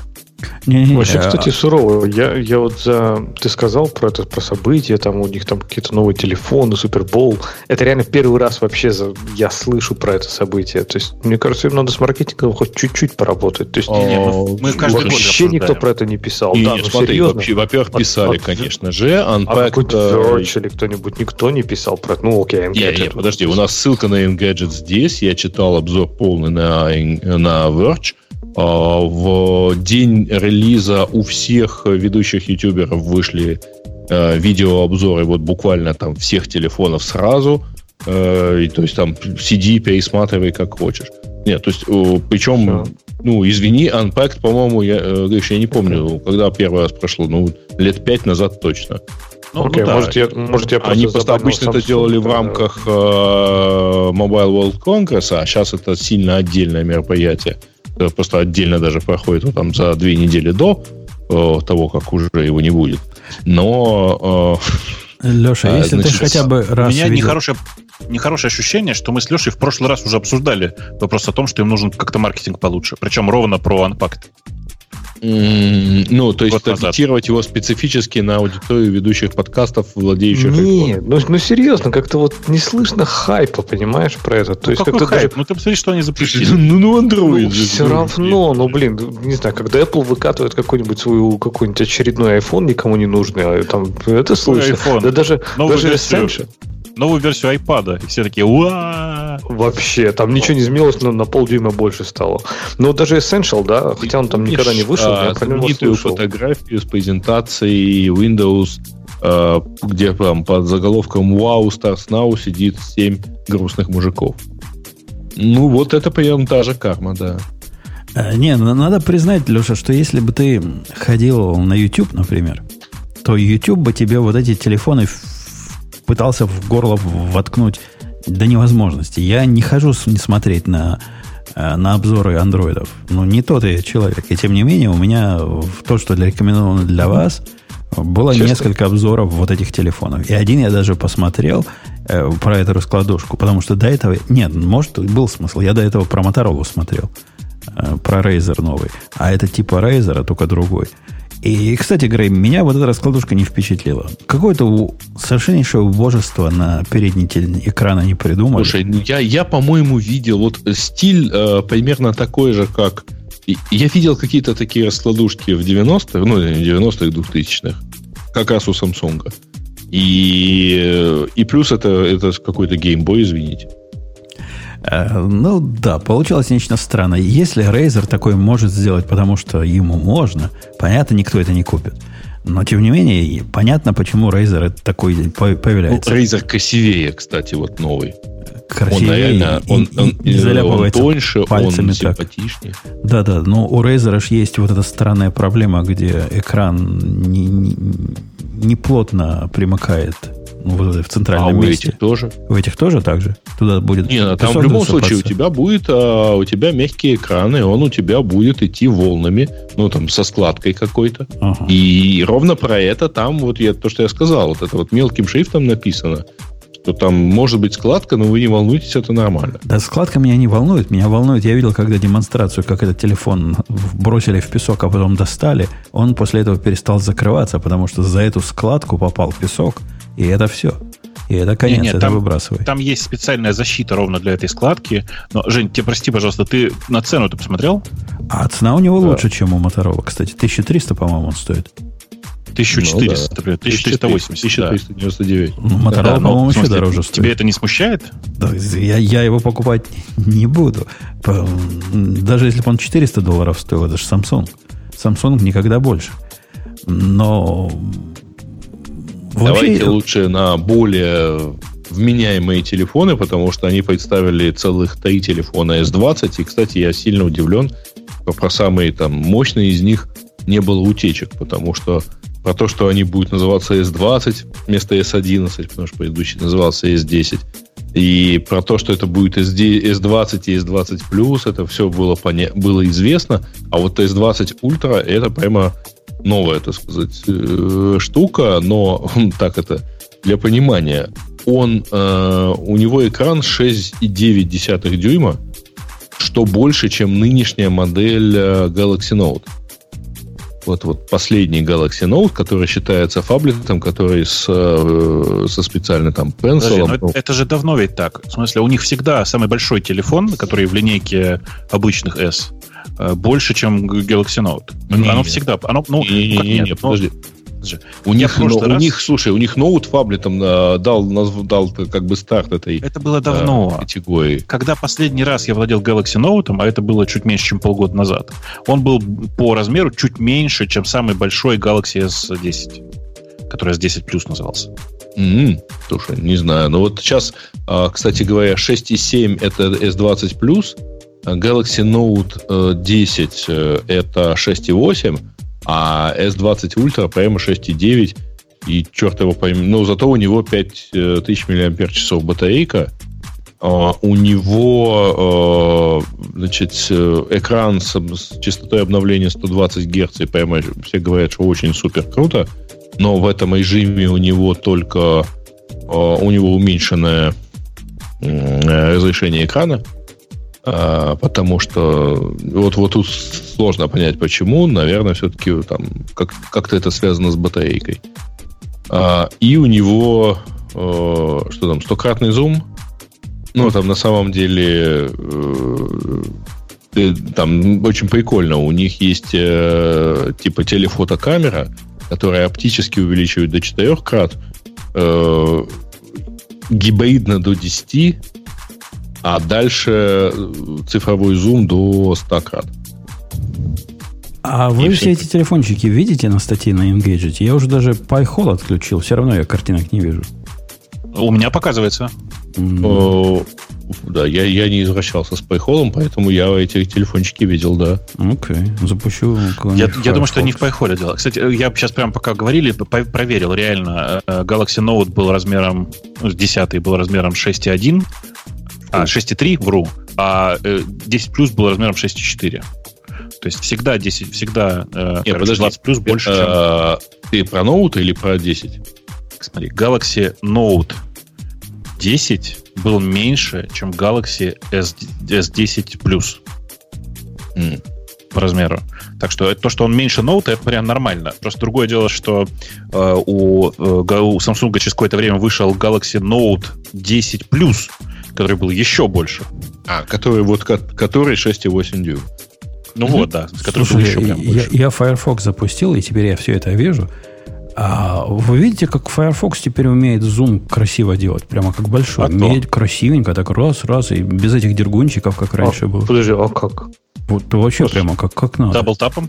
Не, не, Вообще, кстати, сурово. Я, я вот за... Ты сказал про это, про события, там у них там какие-то новые телефоны, Супербол. Это реально первый раз вообще за... я слышу про это событие. То есть, мне кажется, им надо с маркетингом хоть чуть-чуть поработать. То есть, не, мы, мы каждый вообще год никто про это не писал. И, да, нет, ну, смотри, серьезно. Вообще, во-первых, писали, от, конечно же. Unpacked, а какой-то Verge или кто-нибудь, никто не писал про это. Ну, окей, Engadget. Не, не, подожди, у нас ссылка на Engadget здесь. Я читал обзор полный на, на Verge. А, в день релиза у всех ведущих ютуберов вышли э, видеообзоры вот буквально там всех телефонов сразу. Э, то есть там сиди, пересматривай как хочешь. Нет, то есть, причем, ну, извини, Unpacked, по-моему, я, э, я не помню, когда первый раз прошло, ну, лет пять назад точно. Ну, okay, ну да. может, я, может, я Они просто обычно это делали в рамках э, Mobile World Congress, а сейчас это сильно отдельное мероприятие. Э, просто отдельно даже проходит ну, там, за две недели до э, того, как уже его не будет. Но... Э, Леша, а, если значит, ты хотя бы раз У меня видел... нехорошее, нехорошее ощущение, что мы с Лешей в прошлый раз уже обсуждали вопрос о том, что им нужен как-то маркетинг получше. Причем ровно про Unpacked. Ну, то есть таргетировать его специфически на аудиторию ведущих подкастов, владеющих Нет, ну, ну серьезно, как-то вот не слышно хайпа, понимаешь, про это. То ну, есть какой хайп? Даже... Ну ты посмотри, что они запустили. Ну, ну Android ну, же. Все равно, ну блин, не знаю, когда Apple выкатывает какой-нибудь свой какой-нибудь очередной iPhone никому не нужный, а там это слышно. Да даже, даже Essential новую версию iPad. И все такие, уа Вообще, там ничего не изменилось, но на полдюйма больше стало. Но даже Essential, да, хотя он там никогда не вышел, а, него слышал. фотографию с презентацией Windows, а, где там под заголовком «Wow, Stars Now» сидит 7 грустных мужиков. Ну, вот это прям та же карма, да. А, не, надо признать, Леша, что если бы ты ходил на YouTube, например, то YouTube бы тебе вот эти телефоны пытался в горло воткнуть до невозможности. Я не хожу не смотреть на, э, на обзоры андроидов. Ну, не тот я человек. И тем не менее, у меня в то, что рекомендовано для вас, было Честно? несколько обзоров вот этих телефонов. И один я даже посмотрел э, про эту раскладушку, потому что до этого... Нет, может, был смысл. Я до этого про Motorola смотрел. Э, про Razer новый. А это типа Razer, а только другой. И, кстати, Грей, меня вот эта раскладушка не впечатлила. Какое-то совершеннейшее убожество на передний экран не придумали. Слушай, ну, я, я по-моему, видел вот стиль э, примерно такой же, как... Я видел какие-то такие раскладушки в 90-х, ну, 90-х, 2000-х, как раз у Samsung. И, и плюс это, это какой-то геймбой, извините. Э, ну да, получилось нечто странное. Если Razer такой может сделать, потому что ему можно, понятно, никто это не купит. Но, тем не менее, понятно, почему Razer такой появляется. Ну, Razer красивее, кстати, вот новый. Красивее он реально, он, и, он, и он тоньше, пальцами он симпатичнее. Да-да, но у Razer есть вот эта странная проблема, где экран не, не, не плотно примыкает ну, вот в центральном а месте. у этих тоже? У этих тоже так же? Туда будет... Нет, там в любом случае у тебя будет, а, у тебя мягкие экраны, и он у тебя будет идти волнами, ну, там, со складкой какой-то. Ага. И ровно про это там, вот я, то, что я сказал, вот это вот мелким шрифтом написано, что там может быть складка, но вы не волнуйтесь, это нормально. Да, складка меня не волнует. Меня волнует, я видел, когда демонстрацию, как этот телефон бросили в песок, а потом достали, он после этого перестал закрываться, потому что за эту складку попал песок, и это все. И это конец, нет, нет, это там, выбрасывай. Там есть специальная защита ровно для этой складки. Но, Жень, тебе прости, пожалуйста, ты на цену ты посмотрел? А цена у него да. лучше, чем у Motorola, кстати. 1300, по-моему, он стоит. 1400, ну, да. 1380. 1399. Да. Ну, Motorola, да, по-моему, еще дороже стоит. Тебе это не смущает? Да, я, я его покупать не буду. Даже если бы он 400 долларов стоил, это же Samsung. Samsung никогда больше. Но Давайте Вообще... лучше на более вменяемые телефоны, потому что они представили целых три телефона S20. И, кстати, я сильно удивлен, про самые там мощные из них не было утечек, потому что про то, что они будут называться S20 вместо S11, потому что предыдущий назывался S10, И про то, что это будет S20 и S20 Plus, это все было, поня- было известно. А вот S20 Ultra это прямо новая, так сказать, э, штука, но так это для понимания. Он, э, у него экран 6,9 дюйма, что больше, чем нынешняя модель э, Galaxy Note вот, вот последний Galaxy Note, который считается фаблетом, который с, э, со специальным там пенсилом. Подожди, ну, это же давно ведь так. В смысле, у них всегда самый большой телефон, который в линейке обычных S, э, больше, чем Galaxy Note. Не, оно всегда... Оно, ну, не, не, не, не, подожди. Ну, у них, но, раз... у них, слушай, у них ноут фаблетом э, дал, дал как бы старт этой Это было давно. Э, категории. Когда последний раз я владел Galaxy Note, а это было чуть меньше, чем полгода назад, он был по размеру чуть меньше, чем самый большой Galaxy S10, который S10 Plus назывался. Mm-hmm. Слушай, не знаю. Но вот сейчас, а, кстати говоря, 6.7 это S20 Plus, Galaxy Note 10 э, это 6.8, а S20 Ultra прямо 6,9 и черт его пойми. Но зато у него 5000 мАч батарейка. Uh, у него uh, значит, экран с, частотой обновления 120 Гц, и прямо все говорят, что очень супер круто, но в этом режиме у него только у него уменьшенное разрешение экрана, а, потому что вот, вот тут сложно понять, почему. Наверное, все-таки там как, как-то это связано с батарейкой. А, и у него э, что там, стократный зум. Ну, там на самом деле э, там очень прикольно. У них есть э, типа телефотокамера, которая оптически увеличивает до 4 крат, э, гибридно до 10 а дальше э, цифровой зум до 100 крат. А вы все эти телефончики видите на статье на Engadget? Я уже даже PyHole отключил, все равно я картинок не вижу. У меня показывается. Mm. Да, я, я не извращался с PyHole, поэтому я эти телефончики видел, да. Окей, okay. запущу. Я, я думаю, что не в PyHole дело. Кстати, я сейчас прямо пока говорили, проверил реально. Э, Galaxy Note был размером, 10 ну, был размером 6,1, а, 6,3, вру. А 10 э, плюс был размером 6,4. То есть всегда 10, всегда э, Нет, короче, 20 плюс больше, это, чем... Ты про Note или про 10? Смотри, Galaxy Note 10 был меньше, чем Galaxy S, S10 Plus. Mm. По размеру. Так что то, что он меньше ноута, это прям нормально. Просто другое дело, что э, у, э, у Samsung через какое-то время вышел Galaxy Note 10 Plus, который был еще больше. А, который вот который 6,8 дюйм. Ну mm-hmm. вот, да, с которым Слушай, еще прям я, я Firefox запустил, и теперь я все это вижу. А вы видите, как Firefox теперь умеет зум красиво делать, прямо как большой. А умеет то. красивенько, так раз, раз, и без этих дергунчиков, как раньше а, было. Подожди, а как? Вот вообще Слушай, прямо как, как надо. Double tap ом?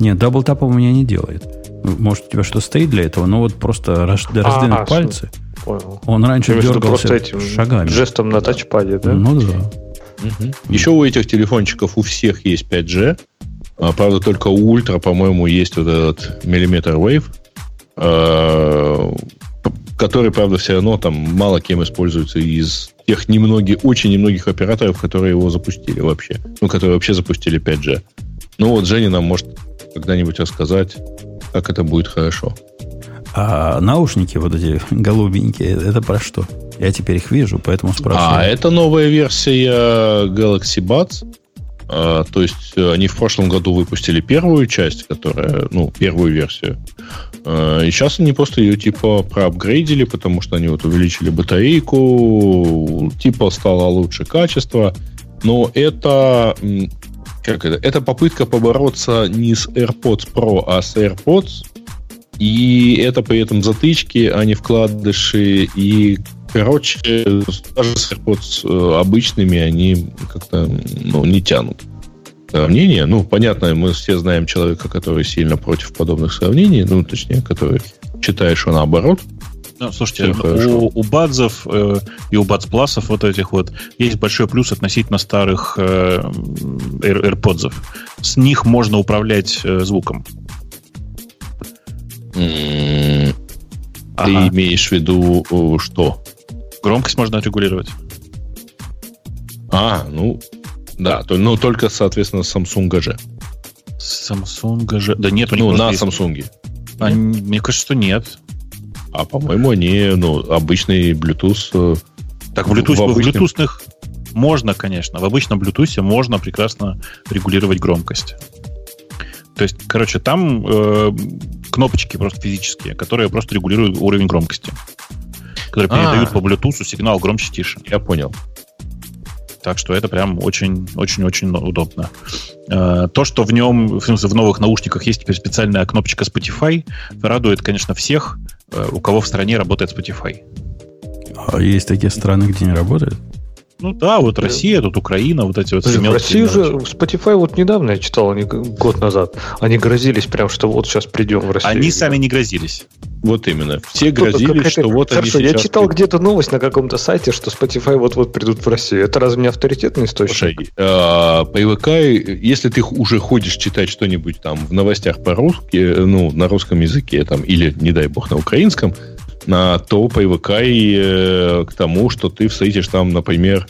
Нет, даблтапом у меня не делает. Может, у тебя что стоит для этого, но вот просто раздвинуть а, пальцы. Понял. Он раньше Ты дергался просто этим шагами. Жестом на тачпаде, да? Ну да. Угу. Еще у этих телефончиков у всех есть 5G. А, правда, только у Ультра, по-моему, есть вот этот миллиметр Wave, а, который, правда, все равно там мало кем используется из тех немногих, очень немногих операторов, которые его запустили вообще. Ну, которые вообще запустили 5G. Ну вот Женя нам может когда-нибудь рассказать, как это будет хорошо. А наушники вот эти голубенькие, это про что? Я теперь их вижу, поэтому спрашиваю. А, это новая версия Galaxy Buds. А, то есть э, они в прошлом году выпустили первую часть, которая, ну, первую версию. А, и сейчас они просто ее типа проапгрейдили, потому что они вот увеличили батарейку, типа стало лучше качество. Но это как это? Это попытка побороться не с AirPods Pro, а с AirPods и это при этом затычки, а не вкладыши. И, короче, даже с AirPods э, обычными они как-то ну, не тянут. Сравнение, ну, понятно, мы все знаем человека, который сильно против подобных сравнений, ну, точнее, который считает, что наоборот. Ну, слушайте, у, у бадзов э, и у бадзпласов вот этих вот есть большой плюс относительно старых э, AirPods. С них можно управлять э, звуком. Ты ага. имеешь в виду что? Громкость можно отрегулировать. А, ну, да, то, ну только, соответственно, Samsung же. Samsung же. Да нет, у них Ну, на есть... Samsung. А, мне кажется, что нет. А, по-моему, они, ну, обычный Bluetooth. Э, так, в Bluetooth, в, обычном... в Bluetooth можно, конечно. В обычном Bluetooth можно прекрасно регулировать громкость. То есть, короче, там э, кнопочки просто физические, которые просто регулируют уровень громкости. Которые А-а-а. передают по Bluetooth сигнал громче-тише. Я понял. Так что это прям очень-очень-очень удобно. Э, то, что в нем, в, смысле, в новых наушниках есть теперь специальная кнопочка Spotify, радует, конечно, всех, э, у кого в стране работает Spotify. А есть такие страны, где не работает? Ну да, вот Россия, тут Украина, вот эти вот все В России же Spotify вот недавно я читал, они год назад, они грозились прям, что вот сейчас придем в Россию. Они сами не грозились. Вот именно. Все грозились, что вот Хорошо, они я читал придут. где-то новость на каком-то сайте, что Spotify вот-вот придут в Россию. Это разве не авторитетный источник? Слушай, э, по ИВК, если ты уже ходишь читать что-нибудь там в новостях по-русски, ну, на русском языке, там, или, не дай бог, на украинском, то привыкай э, к тому, что ты встретишь там, например,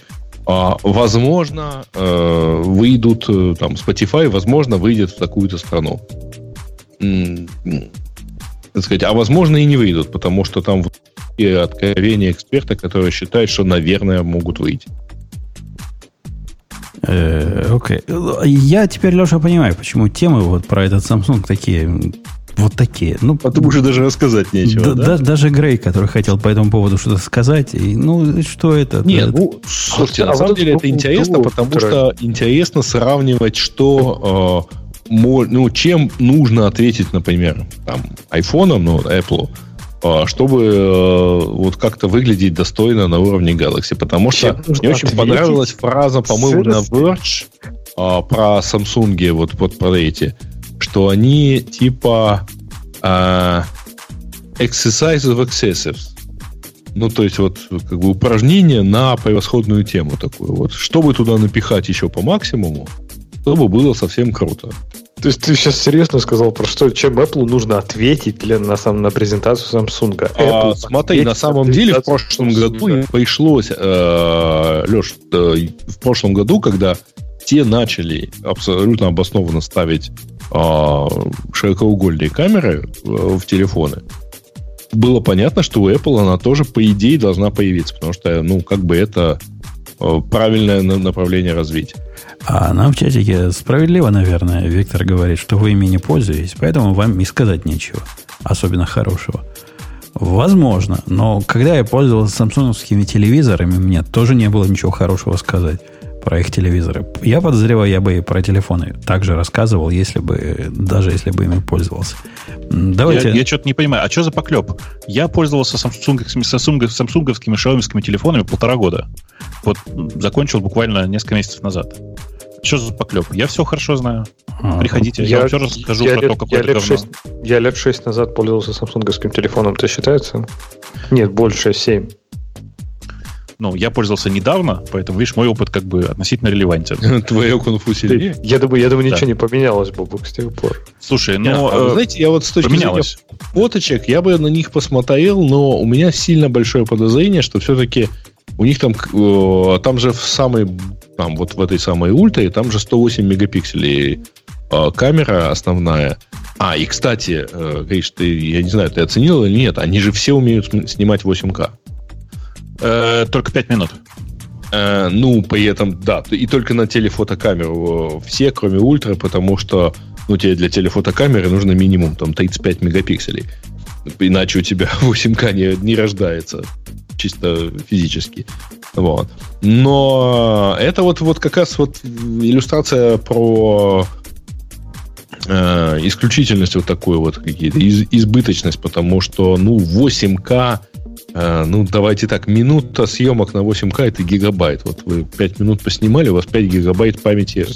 э, возможно, э, выйдут э, там Spotify, возможно, выйдет в такую-то страну. Так сказать, а возможно и не выйдут, потому что там откровения эксперта, которые считают, что, наверное, могут выйти. Э, окей. Okay. Я теперь, Леша, понимаю, почему темы вот про этот Samsung такие вот такие. Ну, Потом уже даже рассказать нечего. Да, да? Даже Грей, который хотел по этому поводу что-то сказать, и, ну, что это? Нет, это... ну, слушайте, а на самом деле это интересно, потому что интересно сравнивать, что э, ну, чем нужно ответить, например, там, iPhone, ну, Apple, э, чтобы э, вот как-то выглядеть достойно на уровне Galaxy. Потому что мне очень понравилась фраза, по-моему, на Verge э, про Samsung, вот, вот про эти что они типа э, exercise of excessives. Ну, то есть, вот, как бы упражнение на превосходную тему такую. Вот, чтобы туда напихать еще по максимуму, чтобы было совсем круто. То есть ты сейчас серьезно сказал про что, чем Apple нужно ответить для, на, сам, на презентацию Samsung? А, смотри, на самом деле в прошлом Samsung. году пришлось, э, Леш, э, в прошлом году, когда те начали абсолютно обоснованно ставить э, широкоугольные камеры в, в телефоны, было понятно, что у Apple она тоже, по идее, должна появиться, потому что, ну, как бы это э, правильное направление развития. А нам в чатике справедливо, наверное, Виктор говорит, что вы ими не пользуетесь, поэтому вам и сказать нечего, особенно хорошего. Возможно, но когда я пользовался самсунговскими телевизорами, мне тоже не было ничего хорошего сказать про их телевизоры. Я подозреваю, я бы и про телефоны также рассказывал, если бы, даже если бы ими пользовался. Давайте... Я, я что-то не понимаю, а что за поклеп? Я пользовался самсунговскими, самсунговскими шаомовскими телефонами полтора года. Вот закончил буквально несколько месяцев назад. Что за поклеп? Я все хорошо знаю. А, Приходите, я, я вам все расскажу я про лет, то, какое я лет, 6, я лет 6 назад пользовался самсунговским телефоном. Это считается? Нет, больше 7 ну, я пользовался недавно, поэтому, видишь, мой опыт как бы относительно релевантен. Твое кунг-фу сильнее? Я думаю, я думаю, ничего не поменялось, Бобук, с тех пор. Слушай, ну... А, знаете, я вот с точки зрения фоточек, я бы на них посмотрел, но у меня сильно большое подозрение, что все-таки у них там, там же в самой, там вот в этой самой ультре, там же 108 мегапикселей а, камера основная. А, и, кстати, э, Гриш, ты, я не знаю, ты оценил или нет, они же все умеют снимать 8К. Э, только 5 минут. Э, ну, при этом, да, и только на телефотокамеру все, кроме ультра, потому что ну, тебе для телефотокамеры нужно минимум там 35 мегапикселей. Иначе у тебя 8К не, не рождается чисто физически. Вот. Но это вот, вот как раз вот иллюстрация про э, исключительность вот такую вот какие-то, из, избыточность, потому что, ну, 8К а, ну, давайте так, минута съемок на 8К это гигабайт. Вот вы 5 минут поснимали, у вас 5 гигабайт памяти.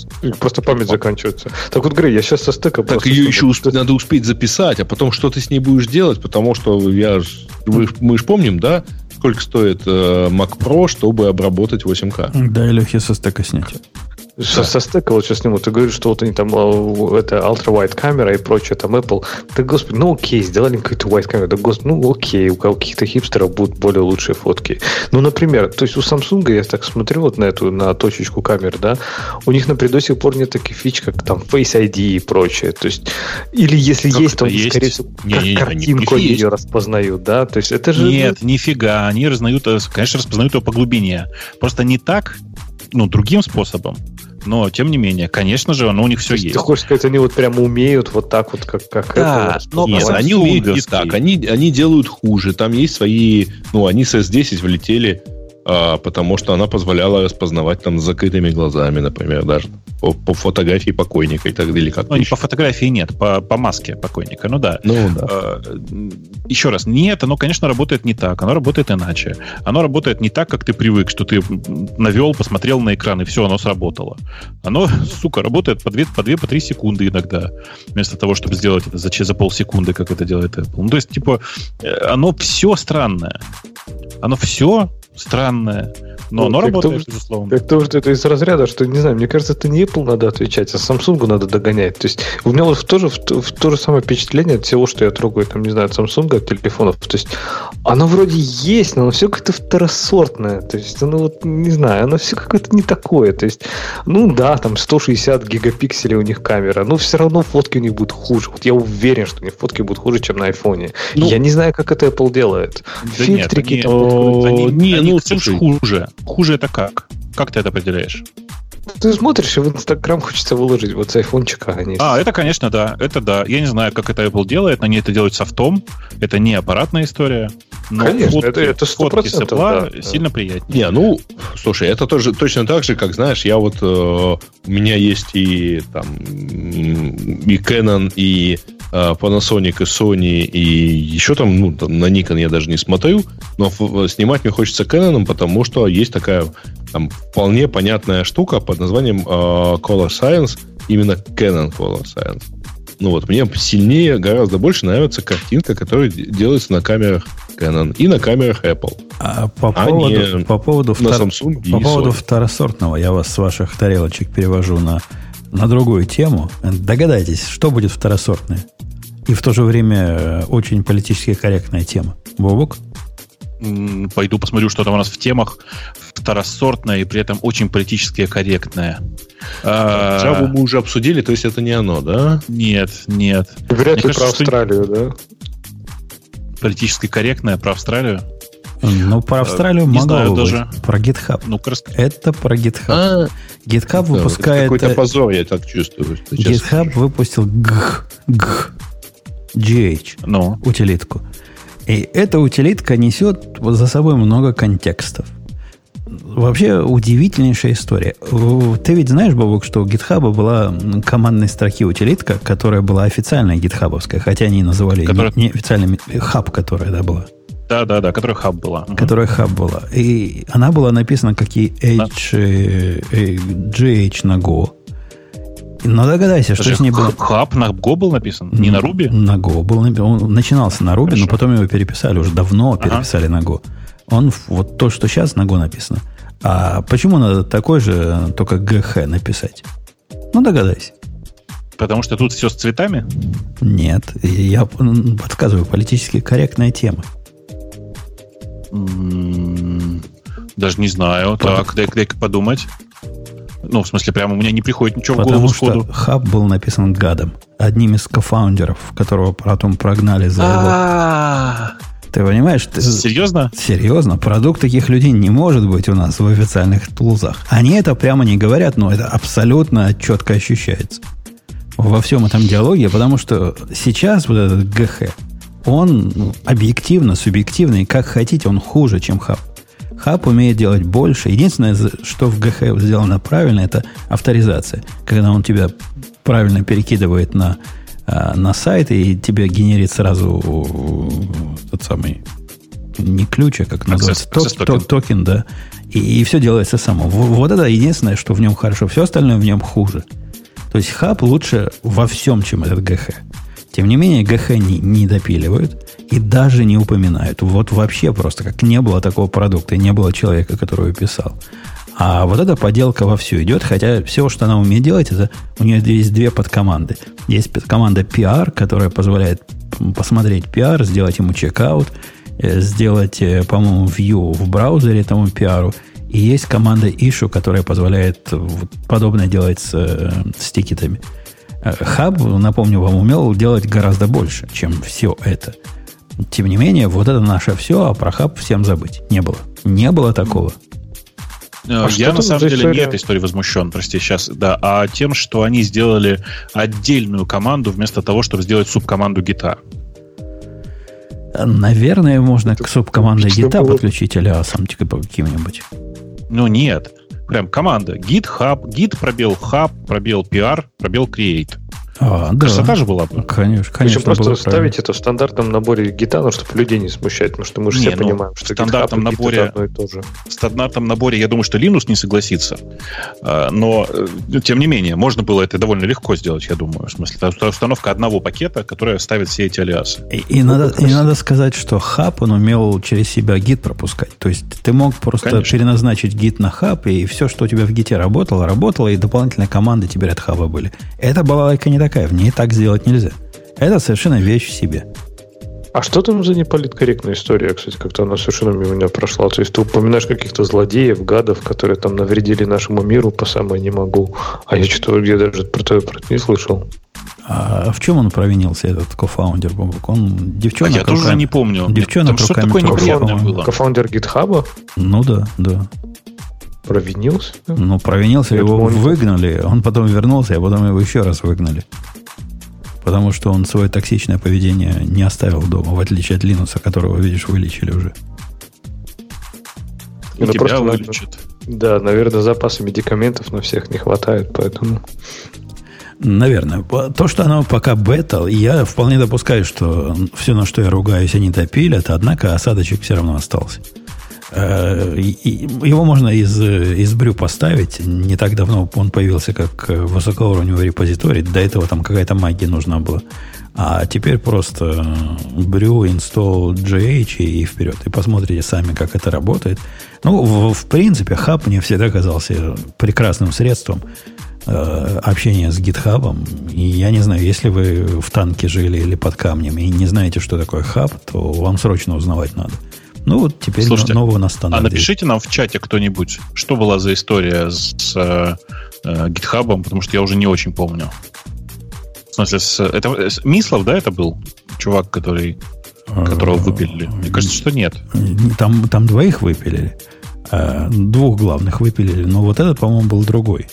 Просто память заканчивается. Так вот, Грей, я сейчас со стыка Так ее еще усп... надо успеть записать, а потом что ты с ней будешь делать, потому что я вы, мы же помним, да, сколько стоит э, Mac Pro, чтобы обработать 8К. Да, Лехе со стека снять. Со, со стека вот сейчас сниму. Ты говоришь, что вот они там, а, это ultra-wide камера и прочее, там Apple. Да, господи, ну окей, сделали какую-то wide камеру. Да, господи, ну окей, у каких-то хипстеров будут более лучшие фотки. Ну, например, то есть у Samsung, я так смотрю вот на эту, на точечку камер, да, у них, например, до сих пор нет таких фич, как там Face ID и прочее. То есть, или если как есть, то, есть? скорее всего, не, не, картинку они ее распознают, да? То есть это же... Нет, нифига, они разнают, э, конечно, распознают его по глубине. Просто не так, ну, другим способом. Но, тем не менее, конечно же, оно у них все есть. Ты хочешь сказать, они вот прямо умеют вот так вот, как, как да, это? Но нет, они умеют не так. Они, они делают хуже. Там есть свои... Ну, они с S10 влетели а, потому что она позволяла распознавать там с закрытыми глазами, например, даже по, по фотографии покойника и так далее. Как ну, не по фотографии нет, по, по маске покойника, ну да. Ну да. А, еще раз, нет, оно, конечно, работает не так, оно работает иначе. Оно работает не так, как ты привык, что ты навел, посмотрел на экран, и все, оно сработало. Оно, сука, работает по 2, по 2, по 3 секунды иногда, вместо того, чтобы сделать это за, за полсекунды, как это делает Apple. Ну, то есть, типа, э, оно все странное. Оно все странное. Но ну, оно работает, то, безусловно. Как то, что это из разряда, что, не знаю, мне кажется, это не Apple надо отвечать, а Samsung надо догонять. То есть у меня вот тоже в, в то же самое впечатление от всего, что я трогаю, там, не знаю, от Samsung, от телефонов. То есть оно вроде есть, но оно все как-то второсортное. То есть оно вот, не знаю, оно все какое-то не такое. То есть, ну да, там 160 гигапикселей у них камера, но все равно фотки у них будут хуже. Вот я уверен, что у них фотки будут хуже, чем на айфоне. Ну, я не знаю, как это Apple делает. Да Фильтрики нет, там... Они, не, они, ну, слушай, хуже. Хуже это как? Как ты это определяешь? Ты смотришь, и в Инстаграм хочется выложить вот с айфончика. Они... А, это, конечно, да. Это да. Я не знаю, как это Apple делает. Они это делают софтом. Это не аппаратная история. Но конечно, фотки, это, это 100%, фотки с Apple да, сильно да. приятнее. Не, ну, слушай, это тоже точно так же, как, знаешь, я вот... Э, у меня есть и там и Canon, и Panasonic, и Sony, и еще там, ну, там, на Nikon я даже не смотрю, но снимать мне хочется Canon, потому что есть такая там вполне понятная штука под названием э, Color Science, именно Canon Color Science. Ну вот, мне сильнее, гораздо больше нравится картинка, которая делается на камерах Canon и на камерах Apple. А по а поводу, по поводу, на втор... Samsung по поводу второсортного, я вас с ваших тарелочек перевожу на, на другую тему. Догадайтесь, что будет второсортное? И в то же время э, очень политически корректная тема. Бобок? Пойду посмотрю, что там у нас в темах второсортное и при этом очень политически корректное. Java мы уже обсудили, то есть это не оно, да? Нет, нет. Вряд ли про Австралию, да? Политически корректное про Австралию? Ну, про Австралию не знаю быть. даже. Про GitHub. Ну. Это про GitHub. А, GitHub да, выпускает... какой-то э, позор, я так чувствую. GitHub выпустил GH, GH, GH ну. утилитку. И эта утилитка несет за собой много контекстов. Вообще удивительнейшая история. Ты ведь знаешь, Бобок, что у GitHub была командной строки утилитка, которая была официальная гитхабовская, хотя они называли которая... не, не официальным хаб, которая да, была. Да, да, да, которая хаб была. Которая хаб была. И она была написана как и H, да. GH на Go. Но догадайся, что с ней было... Хаб на Go был написан? Не на Ruby? На Go был написан. Он начинался на Ruby, Хорошо. но потом его переписали. Уже давно переписали ага. на Go. Он вот то, что сейчас на Go написано. А почему надо такой же, только ГХ написать? Ну, догадайся. Потому что тут все с цветами? Нет. Я подсказываю, политически корректная тема. Даже не знаю. Под... Так, дай-ка дай подумать. Ну, в смысле, прямо у меня не приходит ничего Потому в голову сходу. что хаб был написан гадом. Одним из кофаундеров, которого потом прогнали за его... Ты понимаешь? Ты... Серьезно? Серьезно. Продукт таких людей не может быть у нас в официальных тулзах. Они это прямо не говорят, но это абсолютно четко ощущается во всем этом диалоге, потому что сейчас вот этот ГХ, он ну, объективно, субъективно, и как хотите, он хуже, чем хаб. Хаб умеет делать больше. Единственное, что в ГХ сделано правильно, это авторизация. Когда он тебя правильно перекидывает на, а, на сайт, и тебе генерит сразу тот самый не ключ, а как называется, access, access токен. токен, да. И, и все делается само. Вот это единственное, что в нем хорошо. Все остальное в нем хуже. То есть хаб лучше во всем, чем этот GH. Тем не менее, GH не, не допиливают и даже не упоминают. Вот вообще просто, как не было такого продукта, и не было человека, который его писал. А вот эта поделка вовсю идет, хотя все, что она умеет делать, это у нее есть две подкоманды. Есть команда PR, которая позволяет посмотреть PR, сделать ему чекаут, э, сделать, э, по-моему, view в браузере этому PR. И есть команда issue, которая позволяет подобное делать с, э, с тикетами. Хаб, напомню вам, умел делать гораздо больше, чем все это. Тем не менее, вот это наше все, а про хаб всем забыть. Не было. Не было такого. А я на самом деле история? не этой историей возмущен, прости, сейчас, да, а тем, что они сделали отдельную команду вместо того, чтобы сделать субкоманду гита. Наверное, можно к субкоманде гита было... подключить алиасом типа каким-нибудь. Ну нет, прям команда GitHub, git пробел hub, пробел PR, пробел create. А, Красота да. же была бы. Конечно, конечно. Причем просто ставить это в стандартном наборе гита, чтобы людей не смущать, потому что мы же не, все ну, понимаем, что в стандартном GitHub наборе, одно и то же. В стандартном наборе, я думаю, что Linux не согласится. А, но, э, тем не менее, можно было это довольно легко сделать, я думаю. В смысле, это установка одного пакета, который ставит все эти алиасы. И, и, надо, и надо сказать, что хаб, он умел через себя гид пропускать. То есть ты мог просто конечно. переназначить гид на хаб, и все, что у тебя в гите работало, работало, и дополнительные команды теперь от хаба были. Это была не такая. В ней так сделать нельзя. Это совершенно вещь в себе. А что там за неполиткорректная история, кстати, как-то она совершенно мимо меня прошла. То есть ты упоминаешь каких-то злодеев, гадов, которые там навредили нашему миру по самой не могу. А я что-то я даже про это, про это не слышал. А в чем он провинился, этот кофаундер, Бобок? Он девчонок а я тоже не помню. Девчонок там что такое непонятное было? Кофаундер гитхаба? Ну да, да. Провинился? Ну, провинился, его думал, выгнали, он потом вернулся, а потом его еще раз выгнали. Потому что он свое токсичное поведение не оставил дома, в отличие от Линуса, которого, видишь, вылечили уже. И ну, тебя просто, вылечат. Да, наверное, запаса медикаментов на всех не хватает, поэтому... Наверное. То, что оно пока бета, я вполне допускаю, что все, на что я ругаюсь, они топили, это однако осадочек все равно остался. Э, его можно из, из брю поставить. Не так давно он появился как высокоуровневый репозиторий. До этого там какая-то магия нужна была. А теперь просто брю, install GH и вперед. И посмотрите сами, как это работает. Ну, в, в принципе, хаб мне всегда казался прекрасным средством э, общения с гитхабом. И я не знаю, если вы в танке жили или под камнем и не знаете, что такое хаб, то вам срочно узнавать надо. Ну, вот теперь Слушайте, нового на А напишите нам в чате кто-нибудь, что была за история с э, э, GitHub, потому что я уже не очень помню. В смысле, с, это с, Мислов, да, это был? Чувак, который, которого выпилили. Мне кажется, что нет. Там, там двоих выпилили. А, двух главных выпилили. Но вот этот, по-моему, был другой.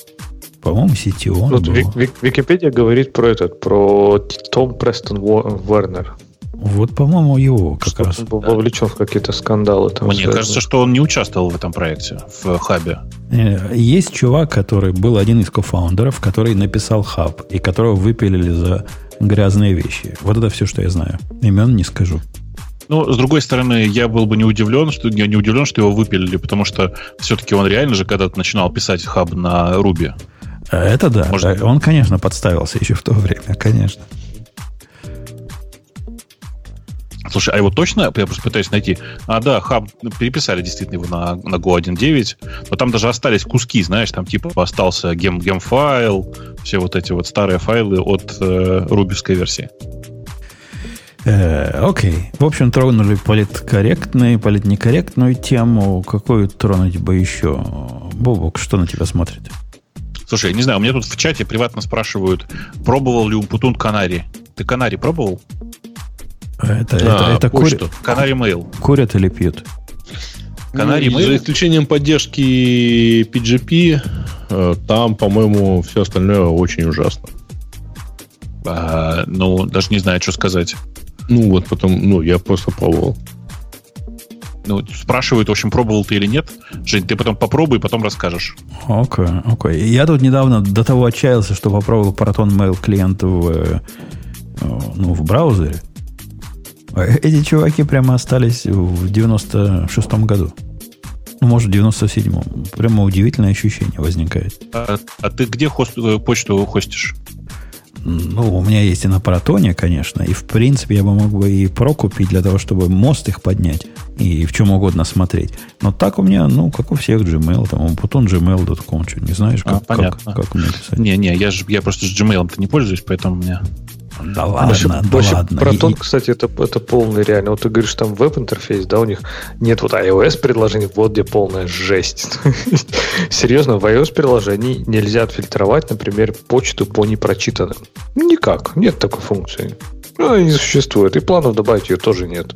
По-моему, CTO. Вот был. Википедия говорит про этот, про Том Престон Вернер. Вот, по-моему, его как что раз. Он был вовлечен в какие-то скандалы. Там Мне связаны. кажется, что он не участвовал в этом проекте, в хабе. Э, есть чувак, который был один из кофаундеров, который написал хаб, и которого выпилили за грязные вещи. Вот это все, что я знаю. Имен не скажу. Ну, с другой стороны, я был бы не удивлен, что я не удивлен, что его выпилили, потому что все-таки он реально же когда-то начинал писать хаб на Руби. Э, это да. Может... Он, конечно, подставился еще в то время, конечно. Слушай, а его точно, я просто пытаюсь найти. А, да, хаб переписали действительно его на, на Go 1.9, но там даже остались куски, знаешь, там типа остался гем, гем-файл, все вот эти вот старые файлы от э, рубевской версии. Э, окей. В общем, тронули политкорректную, политнекорректную тему. Какую тронуть бы еще? Бобок, что на тебя смотрит? Слушай, я не знаю, у меня тут в чате приватно спрашивают, пробовал ли Умпутун Канари. Ты Канари пробовал? Это, а, это, это кур... Канари Mail. Курят или пьют? Канари ну, За исключением поддержки PGP, э, там, по-моему, все остальное очень ужасно. А, ну, даже не знаю, что сказать. Ну, вот потом, ну, я просто пробовал. Ну, спрашивают, в общем, пробовал ты или нет. Жень, ты потом попробуй, потом расскажешь. Окей, okay, окей. Okay. Я тут недавно до того отчаялся, что попробовал Proton Mail клиент в, э, ну, в браузере. Эти чуваки прямо остались в 96-м году. Ну, может, в 97-м. Прямо удивительное ощущение возникает. А, а ты где хост, э, почту хостишь? Ну, у меня есть и на Протоне, конечно. И, в принципе, я бы мог бы и Про купить для того, чтобы мост их поднять. и в чем угодно смотреть. Но так у меня, ну, как у всех Gmail, там, Button gmail.com, что не знаешь, как, а, понятно. как, как мне писать? Не, не, я, же, я просто с Gmail-то не пользуюсь, поэтому у меня да ладно, вообще, да вообще ладно. Протон, кстати, это, это полный реально. Вот ты говоришь, там веб-интерфейс, да, у них нет вот iOS-приложений, вот где полная жесть. Серьезно, в iOS-приложении нельзя отфильтровать, например, почту по непрочитанным. Никак, нет такой функции. Она не существует. И планов добавить ее тоже нет.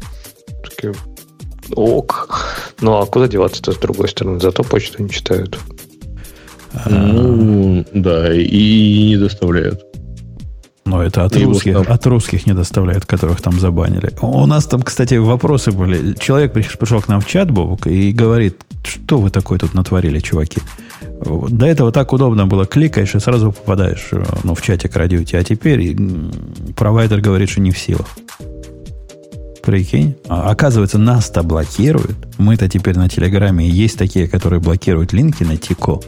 Такие, ок. Ну, а куда деваться-то с другой стороны? Зато почту не читают. Ну, да, и не доставляют. Но это от русских, там... от русских не доставляет, которых там забанили. У нас там, кстати, вопросы были. Человек пришел к нам в чат, Бобок, и говорит, что вы такое тут натворили, чуваки? До этого так удобно было, кликаешь и сразу попадаешь э, ну, в чатик радио а теперь провайдер говорит, что не в силах. Прикинь. А, оказывается, нас-то блокируют. Мы-то теперь на Телеграме есть такие, которые блокируют линки на Тико.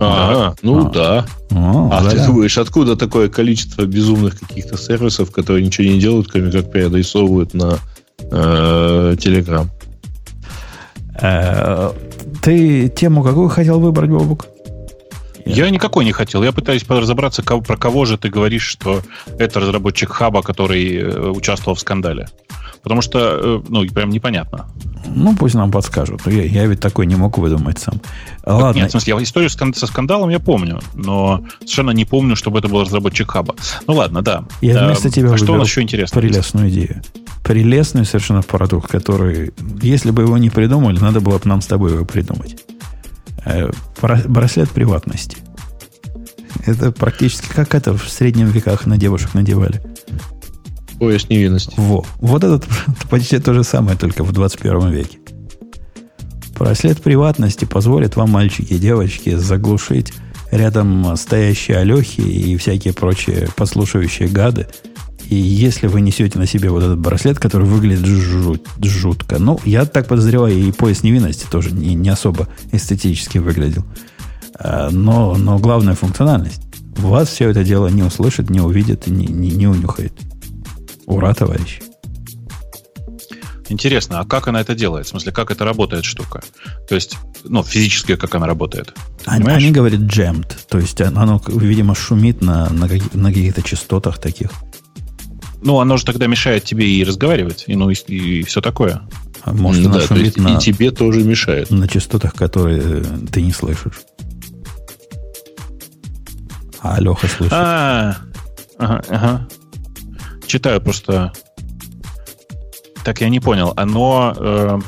А, ну а. да. А, а ты думаешь, откуда такое количество безумных каких-то сервисов, которые ничего не делают, кроме как переадресовывают на э, Telegram? Э, ты тему какую хотел выбрать, Бобук? Я никакой не хотел. Я пытаюсь разобраться, про кого же ты говоришь, что это разработчик хаба, который э, участвовал в скандале. Потому что, э, ну, прям непонятно. Ну, пусть нам подскажут. Я, я ведь такой не мог выдумать сам. Ладно. Нет, в смысле, я историю со скандалом я помню, но совершенно не помню, чтобы это был разработчик хаба. Ну ладно, да. Я вместо тебя а что у нас еще интересно? Прелестную идею. Прелестный совершенно продукт, который, если бы его не придумали, надо было бы нам с тобой его придумать. Э, браслет приватности. Это практически как это в среднем веках на девушек надевали. Пояс невинности. Во. Вот этот почти то же самое, только в 21 веке. Браслет приватности позволит вам, мальчики и девочки, заглушить рядом стоящие алехи и всякие прочие послушающие гады. И если вы несете на себе вот этот браслет, который выглядит жут, жутко, ну, я так подозреваю, и пояс невинности тоже не, не особо эстетически выглядел. А, но, но главная функциональность. Вас все это дело не услышит, не увидит, не, не, не унюхает. Ура, товарищ. Интересно, а как она это делает? В смысле, как это работает штука? То есть, ну, физически как она работает? Они, они говорят jammed, то есть оно, видимо, шумит на, на, на каких-то частотах таких. Ну, оно же тогда мешает тебе и разговаривать, и, ну, и, и все такое. А может, ну, да, шумит на, и тебе тоже мешает. На частотах, которые э, ты не слышишь. А Леха слышит. А, ага, ага. Читаю просто. Так, я не понял. Оно... Э,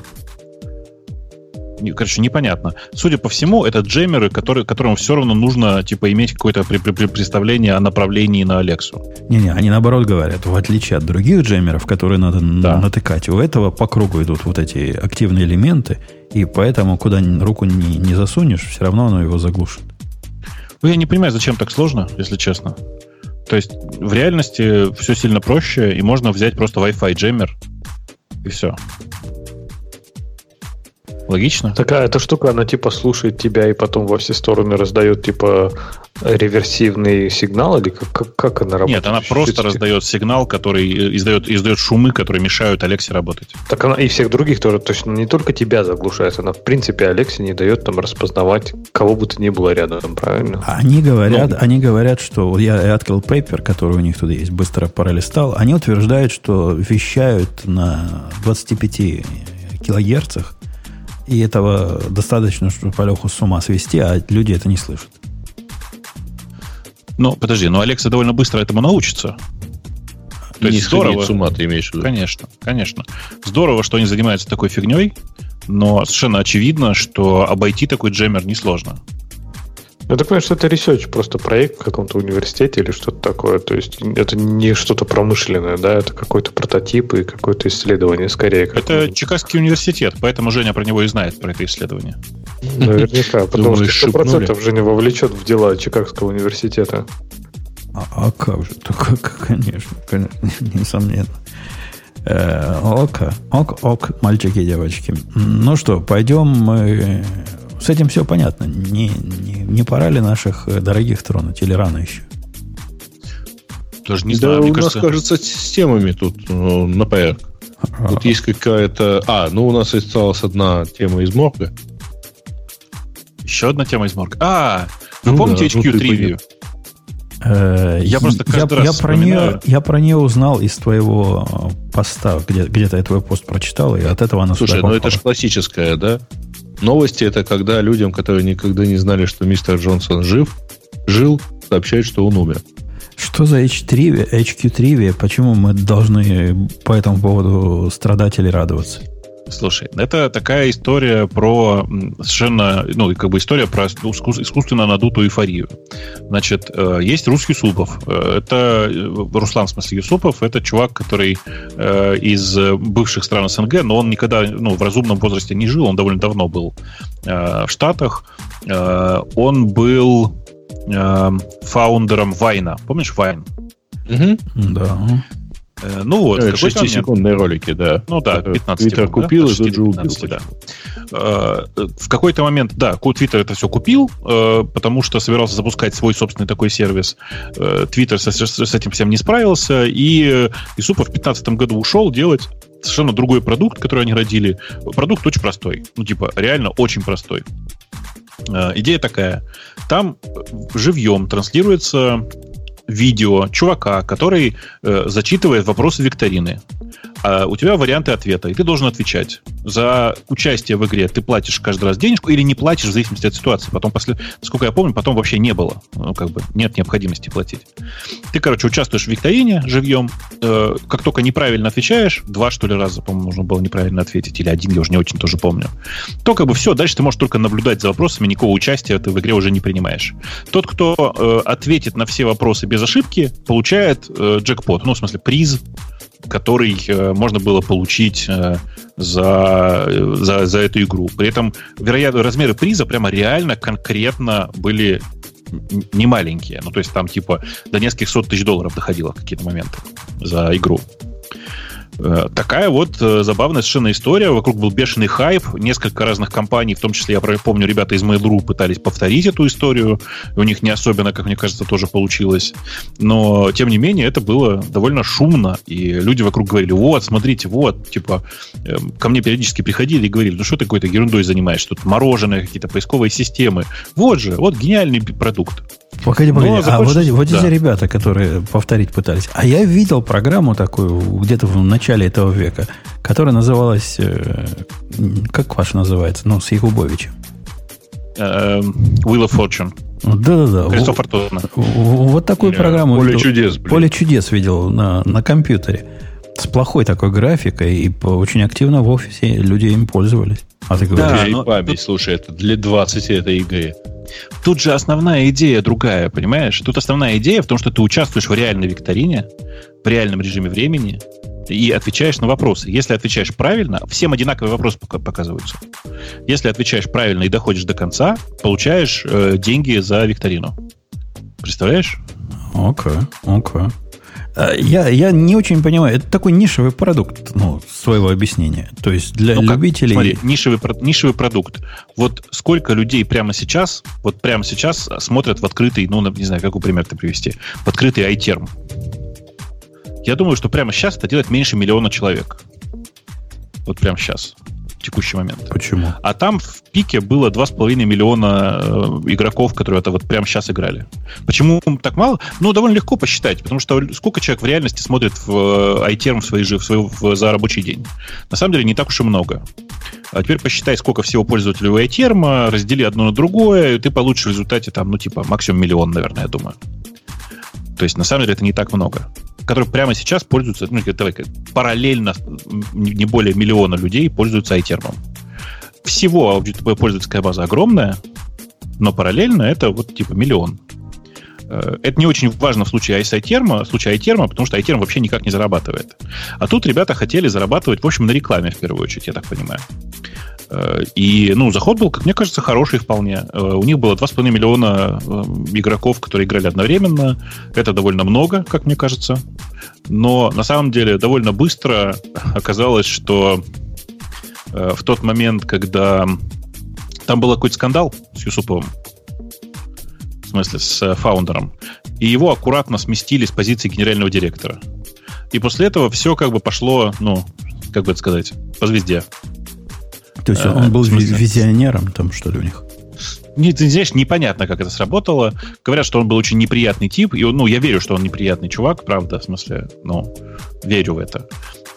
короче, непонятно. Судя по всему, это джемеры, которые, которым все равно нужно типа иметь какое-то при, при, представление о направлении на Алексу. Не-не, они наоборот говорят, в отличие от других джемеров, которые надо да. натыкать, у этого по кругу идут вот эти активные элементы, и поэтому куда руку не, не засунешь, все равно оно его заглушит. Ну, я не понимаю, зачем так сложно, если честно. То есть в реальности все сильно проще, и можно взять просто Wi-Fi джеммер, и все. Логично? Такая эта штука, она типа слушает тебя и потом во все стороны раздает типа реверсивный сигнал или как, как, она работает? Нет, она просто раздает сигнал, который э, издает, издает шумы, которые мешают Алексе работать. Так она и всех других тоже, то есть не только тебя заглушает, она в принципе Алексе не дает там распознавать кого бы то ни было рядом, правильно? Они говорят, ну, они говорят, что я, я открыл пейпер, который у них тут есть, быстро пролистал, они утверждают, что вещают на 25 килогерцах, и этого достаточно, чтобы Алеху с ума свести, а люди это не слышат. Ну, подожди, но Алекса довольно быстро этому научится. То не есть здорово. с ума, ты имеешь в виду? Конечно, конечно. Здорово, что они занимаются такой фигней, но совершенно очевидно, что обойти такой джеммер несложно. Я так понимаю, что это research, просто проект в каком-то университете или что-то такое. То есть это не что-то промышленное, да, это какой-то прототип и какое-то исследование скорее. Это Чикагский университет, поэтому Женя про него и знает, про это исследование. Наверняка, потому что сто процентов Женя вовлечет в дела Чикагского университета. А, а как же? Только, конечно, конечно, несомненно. Э, ок, ок, ок, мальчики и девочки. Ну что, пойдем мы с этим все понятно. Не, не, не пора ли наших э, дорогих тронуть или рано еще? Тоже не да знаю, у нас, кажется, с темами тут ну, на порядок. Вот есть какая-то... А, ну у нас осталась одна тема из морга. Еще одна тема из морга. А, вы ну, помните да, HQ Trivia? Э, я просто каждый я, раз я про, нее, я про нее узнал из твоего поста, где, где-то я твой пост прочитал, и от этого она Слушай, ну это же классическая, да? Новости это когда людям, которые никогда не знали, что мистер Джонсон жив, жил, сообщают, что он умер. Что за H3, HQ Trivia? Почему мы должны по этому поводу страдать или радоваться? Слушай, это такая история про совершенно, ну, как бы история про искусственно надутую эйфорию. Значит, э, есть русский Юсупов. Э, это э, Руслан, в смысле, Юсупов. Это чувак, который из бывших стран СНГ, но он никогда, ну, в разумном возрасте не жил, он довольно давно был в Штатах. Он был фаундером Вайна. Помнишь Вайн? Угу. Да. Э, ну вот, 6-секундные ролики, да. Ну да, 15 Твиттер секунд, купил да? и тут же убил. Да. Э, в какой-то момент, да, Твиттер это все купил, э, потому что собирался запускать свой собственный такой сервис. Твиттер с, с этим всем не справился, и Исупов в 2015 году ушел делать совершенно другой продукт, который они родили. Продукт очень простой. Ну, типа, реально очень простой. Идея такая. Там живьем транслируется видео чувака, который э, зачитывает вопросы викторины. А у тебя варианты ответа, и ты должен отвечать. За участие в игре ты платишь каждый раз денежку или не платишь в зависимости от ситуации. Потом, после, насколько я помню, потом вообще не было. Ну, как бы нет необходимости платить. Ты, короче, участвуешь в викторине живьем. Э, как только неправильно отвечаешь, два, что ли, раза, по-моему, нужно было неправильно ответить, или один, я уже не очень тоже помню, то как бы все, дальше ты можешь только наблюдать за вопросами, никакого участия ты в игре уже не принимаешь. Тот, кто э, ответит на все вопросы без ошибки, получает э, джекпот, ну, в смысле, приз который э, можно было получить э, за, за, за эту игру. При этом, вероятно, размеры приза прямо реально конкретно были не маленькие. Ну, то есть там типа до нескольких сот тысяч долларов доходило в какие-то моменты за игру. Э, такая вот э, забавная совершенно история. Вокруг был бешеный хайп. Несколько разных компаний, в том числе, я помню, ребята из Mail.ru пытались повторить эту историю. У них не особенно, как мне кажется, тоже получилось. Но, тем не менее, это было довольно шумно. И люди вокруг говорили, вот, смотрите, вот, типа, эм, ко мне периодически приходили и говорили, ну что ты какой-то ерундой занимаешься? Тут мороженое, какие-то поисковые системы. Вот же, вот гениальный продукт. Погоди, погоди. Ну, а, вот эти, вот да. ребята, которые повторить пытались. А я видел программу такую где-то в начале этого века, которая называлась... Э, как ваш называется? Ну, с Якубовичем. Uh, Wheel of Fortune. Да-да-да. Кристофор Фортуна. Вот такую программу Поле видел, чудес. Блин. Поле чудес видел на, на компьютере. С плохой такой графикой, и очень активно в офисе люди им пользовались. А ты говоришь, да, но... память, слушай, это для 20 этой игры. Тут же основная идея другая, понимаешь? Тут основная идея в том, что ты участвуешь в реальной викторине, в реальном режиме времени, и отвечаешь на вопросы. Если отвечаешь правильно, всем одинаковые вопросы показываются. Если отвечаешь правильно и доходишь до конца, получаешь э, деньги за викторину. Представляешь? Окей, okay, окей. Okay. А, я, я не очень понимаю. Это такой нишевый продукт, ну, своего объяснения. То есть для ну, любителей... Смотри, нишевый, нишевый продукт. Вот сколько людей прямо сейчас, вот прямо сейчас смотрят в открытый, ну, не знаю, какой пример ты привести, в открытый iTerm. Я думаю, что прямо сейчас это делает меньше миллиона человек. Вот прямо сейчас в текущий момент. Почему? А там в пике было 2,5 миллиона э, игроков, которые это вот прямо сейчас играли. Почему так мало? Ну, довольно легко посчитать, потому что сколько человек в реальности смотрит в э, iTerm в, свои, в, свой, в, за рабочий день? На самом деле не так уж и много. А теперь посчитай, сколько всего пользователей у iTerm, раздели одно на другое, и ты получишь в результате там, ну, типа, максимум миллион, наверное, я думаю. То есть, на самом деле, это не так много которые прямо сейчас пользуются, ну, давай, параллельно не более миллиона людей пользуются iTerm. Всего аудитория пользовательская база огромная, но параллельно это вот типа миллион. Э, это не очень важно в случае iTerm, в случае iTerm, потому что iTerm вообще никак не зарабатывает. А тут ребята хотели зарабатывать, в общем, на рекламе в первую очередь, я так понимаю. Э, и, ну, заход был, как мне кажется, хороший вполне. Э, у них было 2,5 миллиона э, игроков, которые играли одновременно. Это довольно много, как мне кажется. Но на самом деле довольно быстро оказалось, что в тот момент, когда там был какой-то скандал с Юсуповым, в смысле, с фаундером, и его аккуратно сместили с позиции генерального директора. И после этого все как бы пошло, ну, как бы это сказать, по звезде. То есть он был визионером там, что ли, у них? Не, ты знаешь, непонятно, как это сработало. Говорят, что он был очень неприятный тип. И, ну, я верю, что он неприятный чувак, правда, в смысле, ну, верю в это.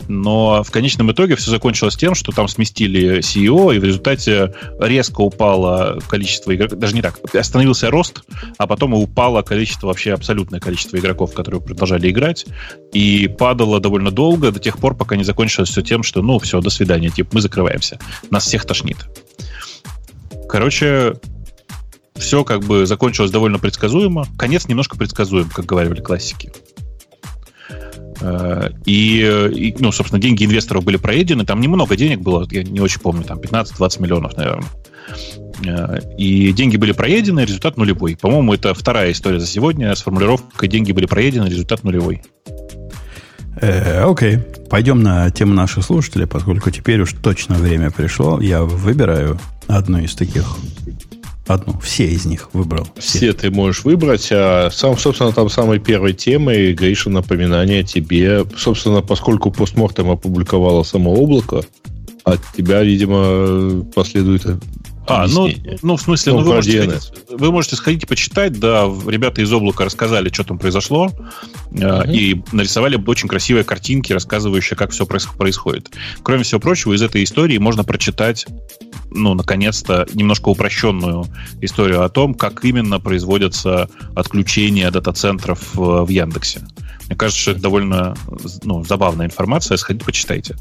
Но в конечном итоге все закончилось тем, что там сместили CEO, и в результате резко упало количество игроков. Даже не так. Остановился рост, а потом и упало количество, вообще абсолютное количество игроков, которые продолжали играть. И падало довольно долго, до тех пор, пока не закончилось все тем, что, ну, все, до свидания, типа, мы закрываемся. Нас всех тошнит. Короче, все как бы закончилось довольно предсказуемо. Конец немножко предсказуем, как говорили классики. Э, и, и, ну, собственно, деньги инвесторов были проедены. Там немного денег было, я не очень помню, там 15-20 миллионов, наверное. Э, и деньги были проедены, результат нулевой. По-моему, это вторая история за сегодня с формулировкой «деньги были проедены, результат нулевой». Э, окей, пойдем на тему наших слушателей, поскольку теперь уж точно время пришло. Я выбираю одну из таких Одну, все из них выбрал. Все, все ты можешь выбрать, а сам, собственно, там самой первой темой, Гриша, напоминание тебе, собственно, поскольку постмортем опубликовало само облако, от тебя, видимо, последует а, ну, ну, в смысле, ну, ну вы, можете сходить, вы можете сходить и почитать, да, ребята из облака рассказали, что там произошло, uh-huh. и нарисовали очень красивые картинки, рассказывающие, как все происходит. Кроме всего прочего, из этой истории можно прочитать, ну, наконец-то, немножко упрощенную историю о том, как именно производятся отключения дата-центров в Яндексе. Мне кажется, что это довольно ну, забавная информация. Сходите, почитайте.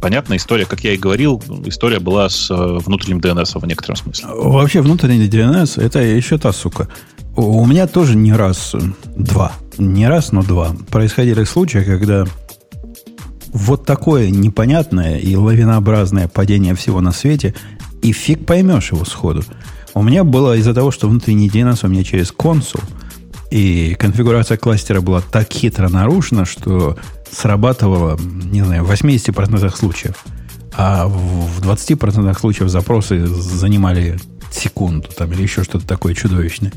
Понятная история, как я и говорил, история была с э, внутренним DNS в некотором смысле. Вообще внутренний DNS это еще та сука. У меня тоже не раз, два, не раз, но два происходили случаи, когда вот такое непонятное и лавинообразное падение всего на свете, и фиг поймешь его сходу. У меня было из-за того, что внутренний DNS у меня через консул, и конфигурация кластера была так хитро нарушена, что срабатывало, не знаю, в 80% случаев. А в 20% случаев запросы занимали секунду там, или еще что-то такое чудовищное.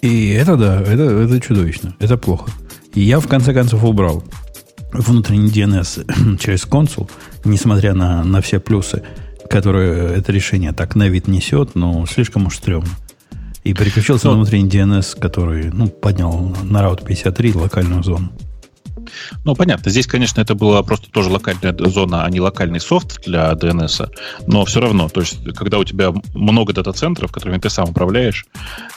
И это да, это, это чудовищно. Это плохо. И я в конце концов убрал внутренний DNS через консул, несмотря на, на все плюсы, которые это решение так на вид несет, но слишком уж стрёмно. И переключился но... на внутренний DNS, который ну, поднял на раут 53 локальную зону. Ну, понятно. Здесь, конечно, это была просто тоже локальная зона, а не локальный софт для DNS. Но все равно, то есть, когда у тебя много дата-центров, которыми ты сам управляешь,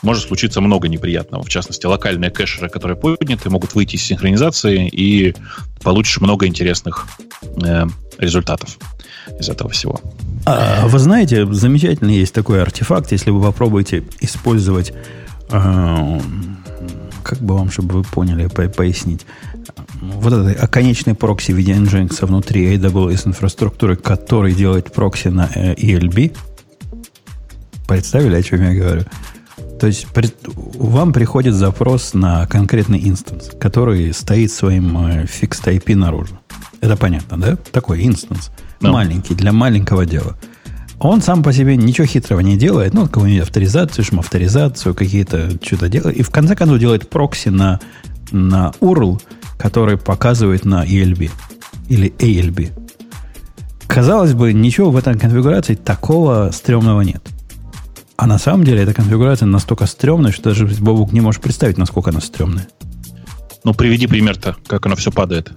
может случиться много неприятного. В частности, локальные кэшеры, которые подняты, могут выйти из синхронизации, и получишь много интересных э, результатов из этого всего. А, вы знаете, замечательный есть такой артефакт, если вы попробуете использовать, э, как бы вам, чтобы вы поняли, по пояснить, вот этот оконечный прокси в виде Nginx внутри AWS инфраструктуры, который делает прокси на э, ELB. Представили, о чем я говорю? То есть при, вам приходит запрос на конкретный instance, который стоит своим э, fixed IP наружу. Это понятно, да? Такой instance. Nano. Маленький, для маленького дела. Он сам по себе ничего хитрого не делает. Ну, какую-нибудь авторизацию, шмавторизацию, какие-то что-то делает. И в конце концов делает прокси на, на URL, который показывает на ELB или ALB. Казалось бы, ничего в этой конфигурации такого стрёмного нет. А на самом деле эта конфигурация настолько стрёмная, что даже Бобук не может представить, насколько она стрёмная. Ну, приведи пример-то, как оно все падает.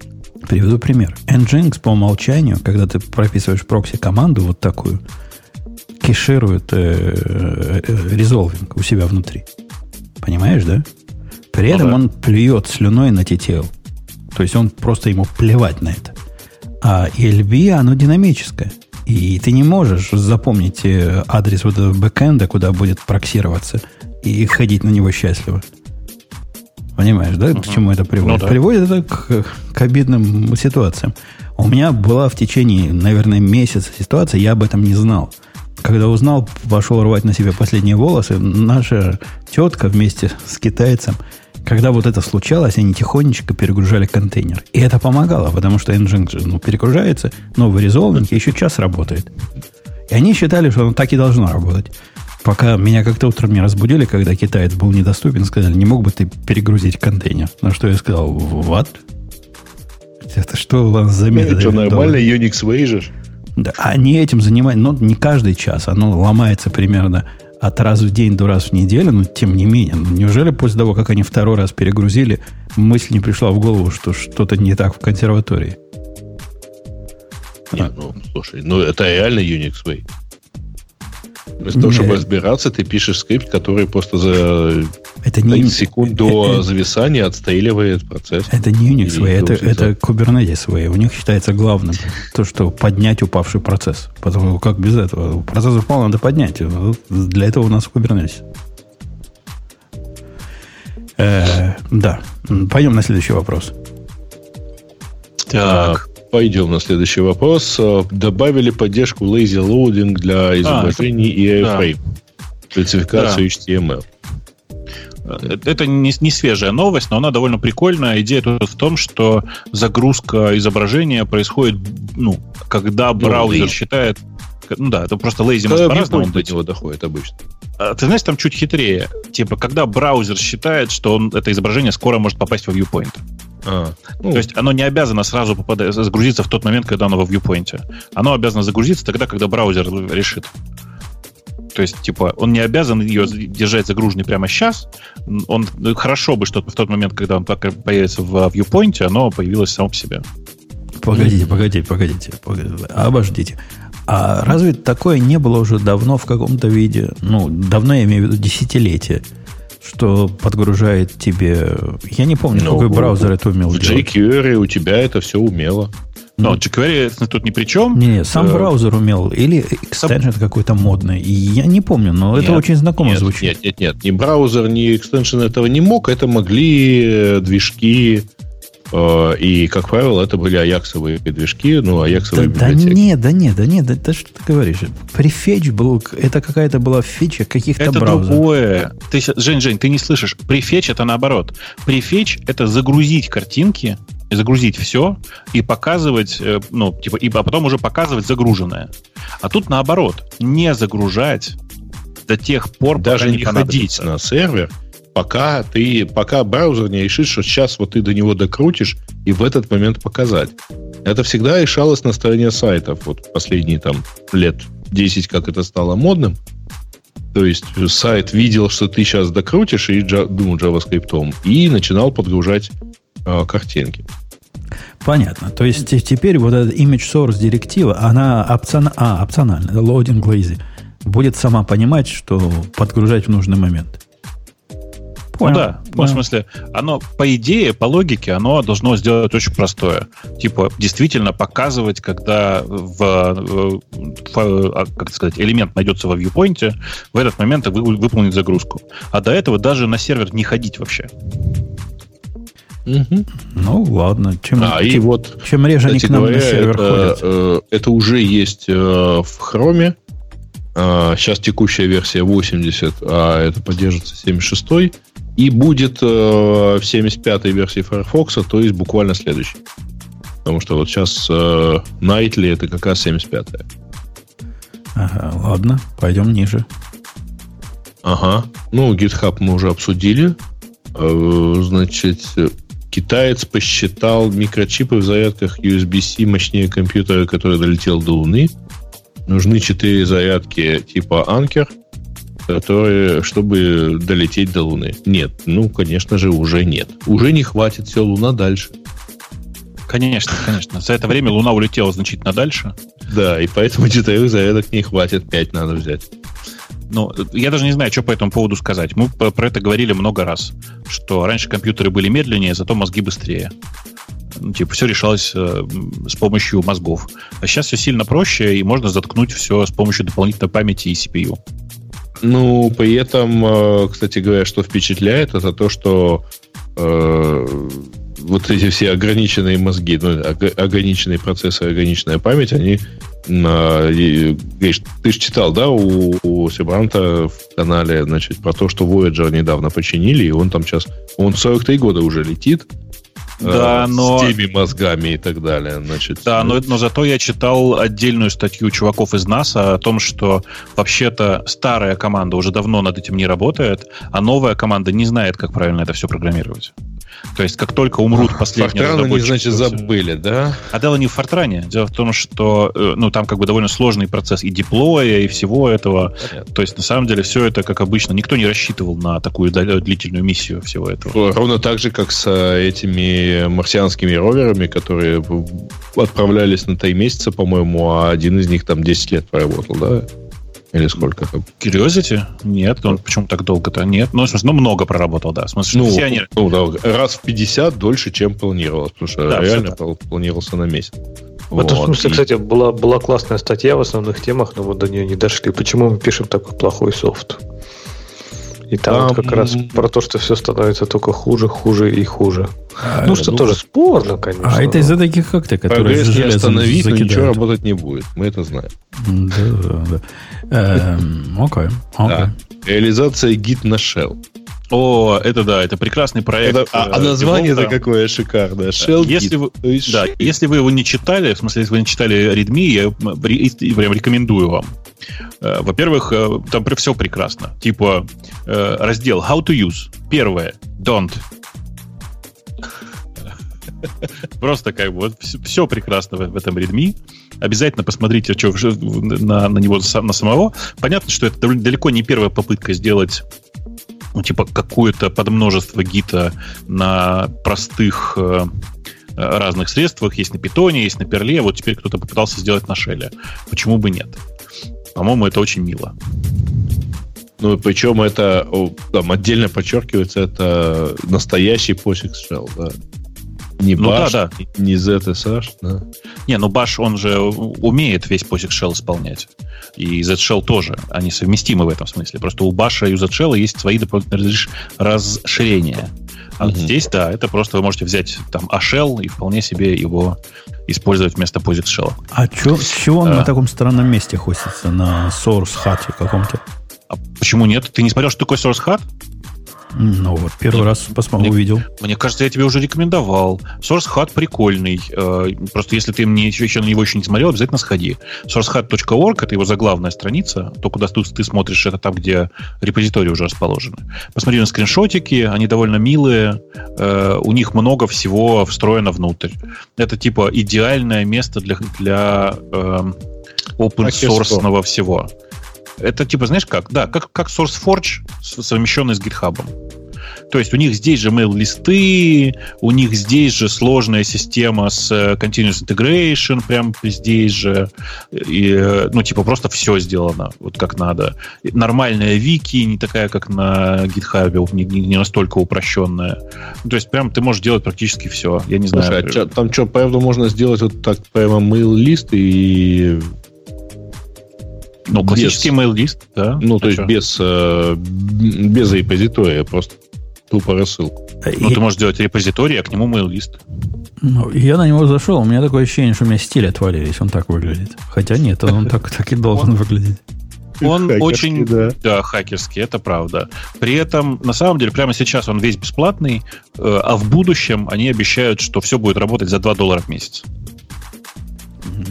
Приведу пример. Nginx по умолчанию, когда ты прописываешь прокси-команду вот такую, кеширует э, э, резолвинг у себя внутри. Понимаешь, да? При ну, этом да. он плюет слюной на TTL. То есть он просто ему плевать на это. А ELB, оно динамическое. И ты не можешь запомнить э, адрес вот этого бэкэнда, куда будет проксироваться, и ходить на него счастливо. Понимаешь, да, uh-huh. к чему это приводит? Ну, да. Приводит это к, к обидным ситуациям. У меня была в течение, наверное, месяца ситуация, я об этом не знал. Когда узнал, пошел рвать на себе последние волосы, наша тетка вместе с китайцем – когда вот это случалось, они тихонечко перегружали контейнер. И это помогало, потому что Nginx ну, перегружается, новый резолвинг еще час работает. И они считали, что оно так и должно работать. Пока меня как-то утром не разбудили, когда китаец был недоступен, сказали, не мог бы ты перегрузить контейнер. На что я сказал, what? Это что у вас за метод? Что, нормально Unix Way Да, они этим занимаются, но не каждый час. Оно ломается примерно от раз в день до раз в неделю, но тем не менее. Ну, неужели после того, как они второй раз перегрузили, мысль не пришла в голову, что что-то не так в консерватории? Нет, ну, слушай, ну это реально Unix Way. Вместо того, чтобы разбираться, ты пишешь скрипт, который просто за это не 30 секунд до это, зависания отстреливает процесс. Это не Unix Way, это, это Kubernetes Way. У них считается главным то, что поднять упавший процесс. Потому как без этого? Процесс упал, надо поднять. Для этого у нас Kubernetes. Э, да. Пойдем на следующий вопрос. Так. Пойдем на следующий вопрос. Э, добавили поддержку lazy loading для изображений а, и airframe. Да. Спецификацию да. HTML. Э, это не, не свежая новость, но она довольно прикольная. Идея тут в том, что загрузка изображения происходит, ну, когда ну, браузер считает... Ну да, это просто lazy может по-разному до него доходит обычно. А, ты знаешь, там чуть хитрее. Типа, когда браузер считает, что он, это изображение скоро может попасть во viewpoint. А, ну. То есть оно не обязано сразу попадать, загрузиться в тот момент, когда оно во viewpoint. Оно обязано загрузиться тогда, когда браузер решит. То есть, типа, он не обязан ее держать загруженной прямо сейчас. Он ну, хорошо бы, что в тот момент, когда он появится в viewpoint, оно появилось само по себе. Погодите, погодите, погодите, погодите. Обождите. А разве такое не было уже давно в каком-то виде? Ну, давно я имею в виду десятилетия что подгружает тебе... Я не помню, ну, какой браузер это умел в делать. В jQuery у тебя это все умело. Но ну, jQuery тут ни при чем. Не, не сам э... браузер умел. Или экстеншн какой-то модный. Я не помню, но нет, это очень знакомо нет, звучит. Нет, нет, нет. Ни браузер, ни экстеншн этого не мог. Это могли э, движки и, как правило, это были аяксовые движки, ну, аяксовые да, библиотеки. Да нет, да нет, да нет, да, да что ты говоришь? Префетч был, это какая-то была фича каких-то это браузеров. Это другое. Ты, Жень, Жень, ты не слышишь. Префетч это наоборот. Префетч это загрузить картинки, загрузить все и показывать, э, ну, типа, и, а потом уже показывать загруженное. А тут наоборот, не загружать до тех пор, даже не ходить на сервер, пока ты, пока браузер не решит, что сейчас вот ты до него докрутишь и в этот момент показать. Это всегда решалось на стороне сайтов. Вот последние там лет 10, как это стало модным. То есть сайт видел, что ты сейчас докрутишь и думал JavaScript и начинал подгружать э, картинки. Понятно. То есть теперь вот эта image source директива, она опцион... а, опциональная, loading lazy, будет сама понимать, что подгружать в нужный момент. Понял. Ну да, да, в смысле, оно, по идее, по логике, оно должно сделать очень простое. Типа, действительно показывать, когда в, в, а, как сказать, элемент найдется во viewpoint, в этот момент вы, выполнить загрузку. А до этого даже на сервер не ходить вообще. Угу. Ну, ладно. Чем, а, и вот, чем реже они к нам говоря, на сервер это, ходят. Э, это уже есть э, в Chrome. Э, сейчас текущая версия 80, а это поддерживается 76. И будет э, в 75-й версии Firefox, то есть буквально следующий. Потому что вот сейчас э, Nightly это как раз 75-я. Ага, ладно, пойдем ниже. Ага. Ну, GitHub мы уже обсудили. Э, значит, китаец посчитал микрочипы в зарядках USB-C мощнее компьютера, который долетел до Луны. Нужны четыре зарядки типа Anker – которые, чтобы долететь до Луны. Нет, ну, конечно же, уже нет. Уже не хватит, все, Луна дальше. Конечно, конечно. За это время Луна улетела значительно дальше. Да, и поэтому четырех зарядок не хватит, пять надо взять. Ну, я даже не знаю, что по этому поводу сказать. Мы про это говорили много раз, что раньше компьютеры были медленнее, зато мозги быстрее. Типа, все решалось э, с помощью мозгов. А сейчас все сильно проще, и можно заткнуть все с помощью дополнительной памяти и CPU. Ну, при этом, э, кстати говоря, что впечатляет, это то, что э, вот эти все ограниченные мозги, ну, ограниченные процессы, ограниченная память, они на, и, ты же читал, да, у, у Себранта в канале, значит, про то, что Voyager недавно починили, и он там сейчас, он 43 года уже летит, да, э, но... с теми мозгами и так далее. Значит, да, но, но зато я читал отдельную статью чуваков из НАСА о том, что вообще-то старая команда уже давно над этим не работает, а новая команда не знает, как правильно это все программировать. То есть, как только умрут последние Фортран они, значит, забыли, да? А дело не в Фортране. Дело в том, что э, ну, там как бы довольно сложный процесс и деплоя, и всего этого. Понятно. То есть, на самом деле, все это, как обычно, никто не рассчитывал на такую длительную миссию всего этого. Ровно так же, как с э, этими марсианскими роверами, которые отправлялись на три месяца, по-моему, а один из них там 10 лет проработал, да? Или сколько там? Curiosity? Нет, он почему так долго-то? Нет. Ну, в смысле, ну, много проработал, да. В смысле, ну, все они... ну да, раз в 50 дольше, чем планировалось, потому что да, реально планировался на месяц. В этом вот. смысле, и... кстати, была, была классная статья в основных темах, но мы до нее не дошли. Почему мы пишем такой плохой софт? И там, там... Вот как раз про то, что все становится только хуже, хуже и хуже. А, ну, что ну, тоже спорно, конечно. А это из-за таких как-то, которые Прогресс не остановить, но ничего работать не будет. Мы это знаем. Да, да, да. Эм, окей, окей. Реализация гид на Shell. О, это да, это прекрасный проект. Это, а, а э, название-то какое шикарное. Shell если вы, да, если вы его не читали, в смысле, если вы не читали Redmi, я прям рекомендую вам. Э, во-первых, э, там все прекрасно. Типа раздел How to use. Первое. Don't. Просто как бы вот все прекрасно в, этом Redmi. Обязательно посмотрите что, на, на него на самого. Понятно, что это далеко не первая попытка сделать ну, типа какое-то подмножество гита на простых э, разных средствах. Есть на питоне, есть на перле. Вот теперь кто-то попытался сделать на шеле. Почему бы нет? По-моему, это очень мило. Ну, причем это там отдельно подчеркивается, это настоящий POSIX Shell, да. Не ну, Bash, да, да. не ZSH, да. Не, ну Bash, он же умеет весь POSIX Shell исполнять. И Z-Shell тоже. Они совместимы в этом смысле. Просто у Bash и у Z-Shell есть свои дополнительные расширения. А вот здесь, да, это просто вы можете взять там A-Shell и вполне себе его использовать вместо POSIX Shell. А чё, с чего он а, на таком странном месте хостится? На Source Hat каком-то? А почему нет? Ты не смотрел, что такое Source Hat? Ну вот, первый мне, раз посмотрел, мне, увидел. Мне кажется, я тебе уже рекомендовал. Source Hat прикольный. Э, просто если ты мне еще, еще на него еще не смотрел, обязательно сходи. sourcehat.org — это его заглавная страница. То, куда ты, ты смотришь, это там, где репозитории уже расположены. Посмотри на скриншотики, они довольно милые. Э, у них много всего встроено внутрь. Это типа идеальное место для, для э, open source всего. Это типа, знаешь как? Да, как, как SourceForge, совмещенный с GitHub. То есть у них здесь же mail-листы, у них здесь же сложная система с э, continuous integration, прям здесь же. И, э, ну, типа, просто все сделано, вот как надо. Нормальная вики, не такая, как на GitHub, не, не настолько упрощенная. Ну, то есть, прям ты можешь делать практически все. Я не Слушай, знаю. А там что, правда, можно сделать вот так прямо mail-лист и ну, классический без, mail-лист, да. Ну, а то что? есть без, э, без репозитория, просто тупо рассылку. Ну, и... ты можешь сделать репозиторий, а к нему mail-лист. Ну, я на него зашел, у меня такое ощущение, что у меня стиль отвалились, он так выглядит. Хотя нет, он так, так и должен выглядеть. Он очень, да. да, хакерский, это правда. При этом, на самом деле, прямо сейчас он весь бесплатный, э, а в будущем они обещают, что все будет работать за 2 доллара в месяц.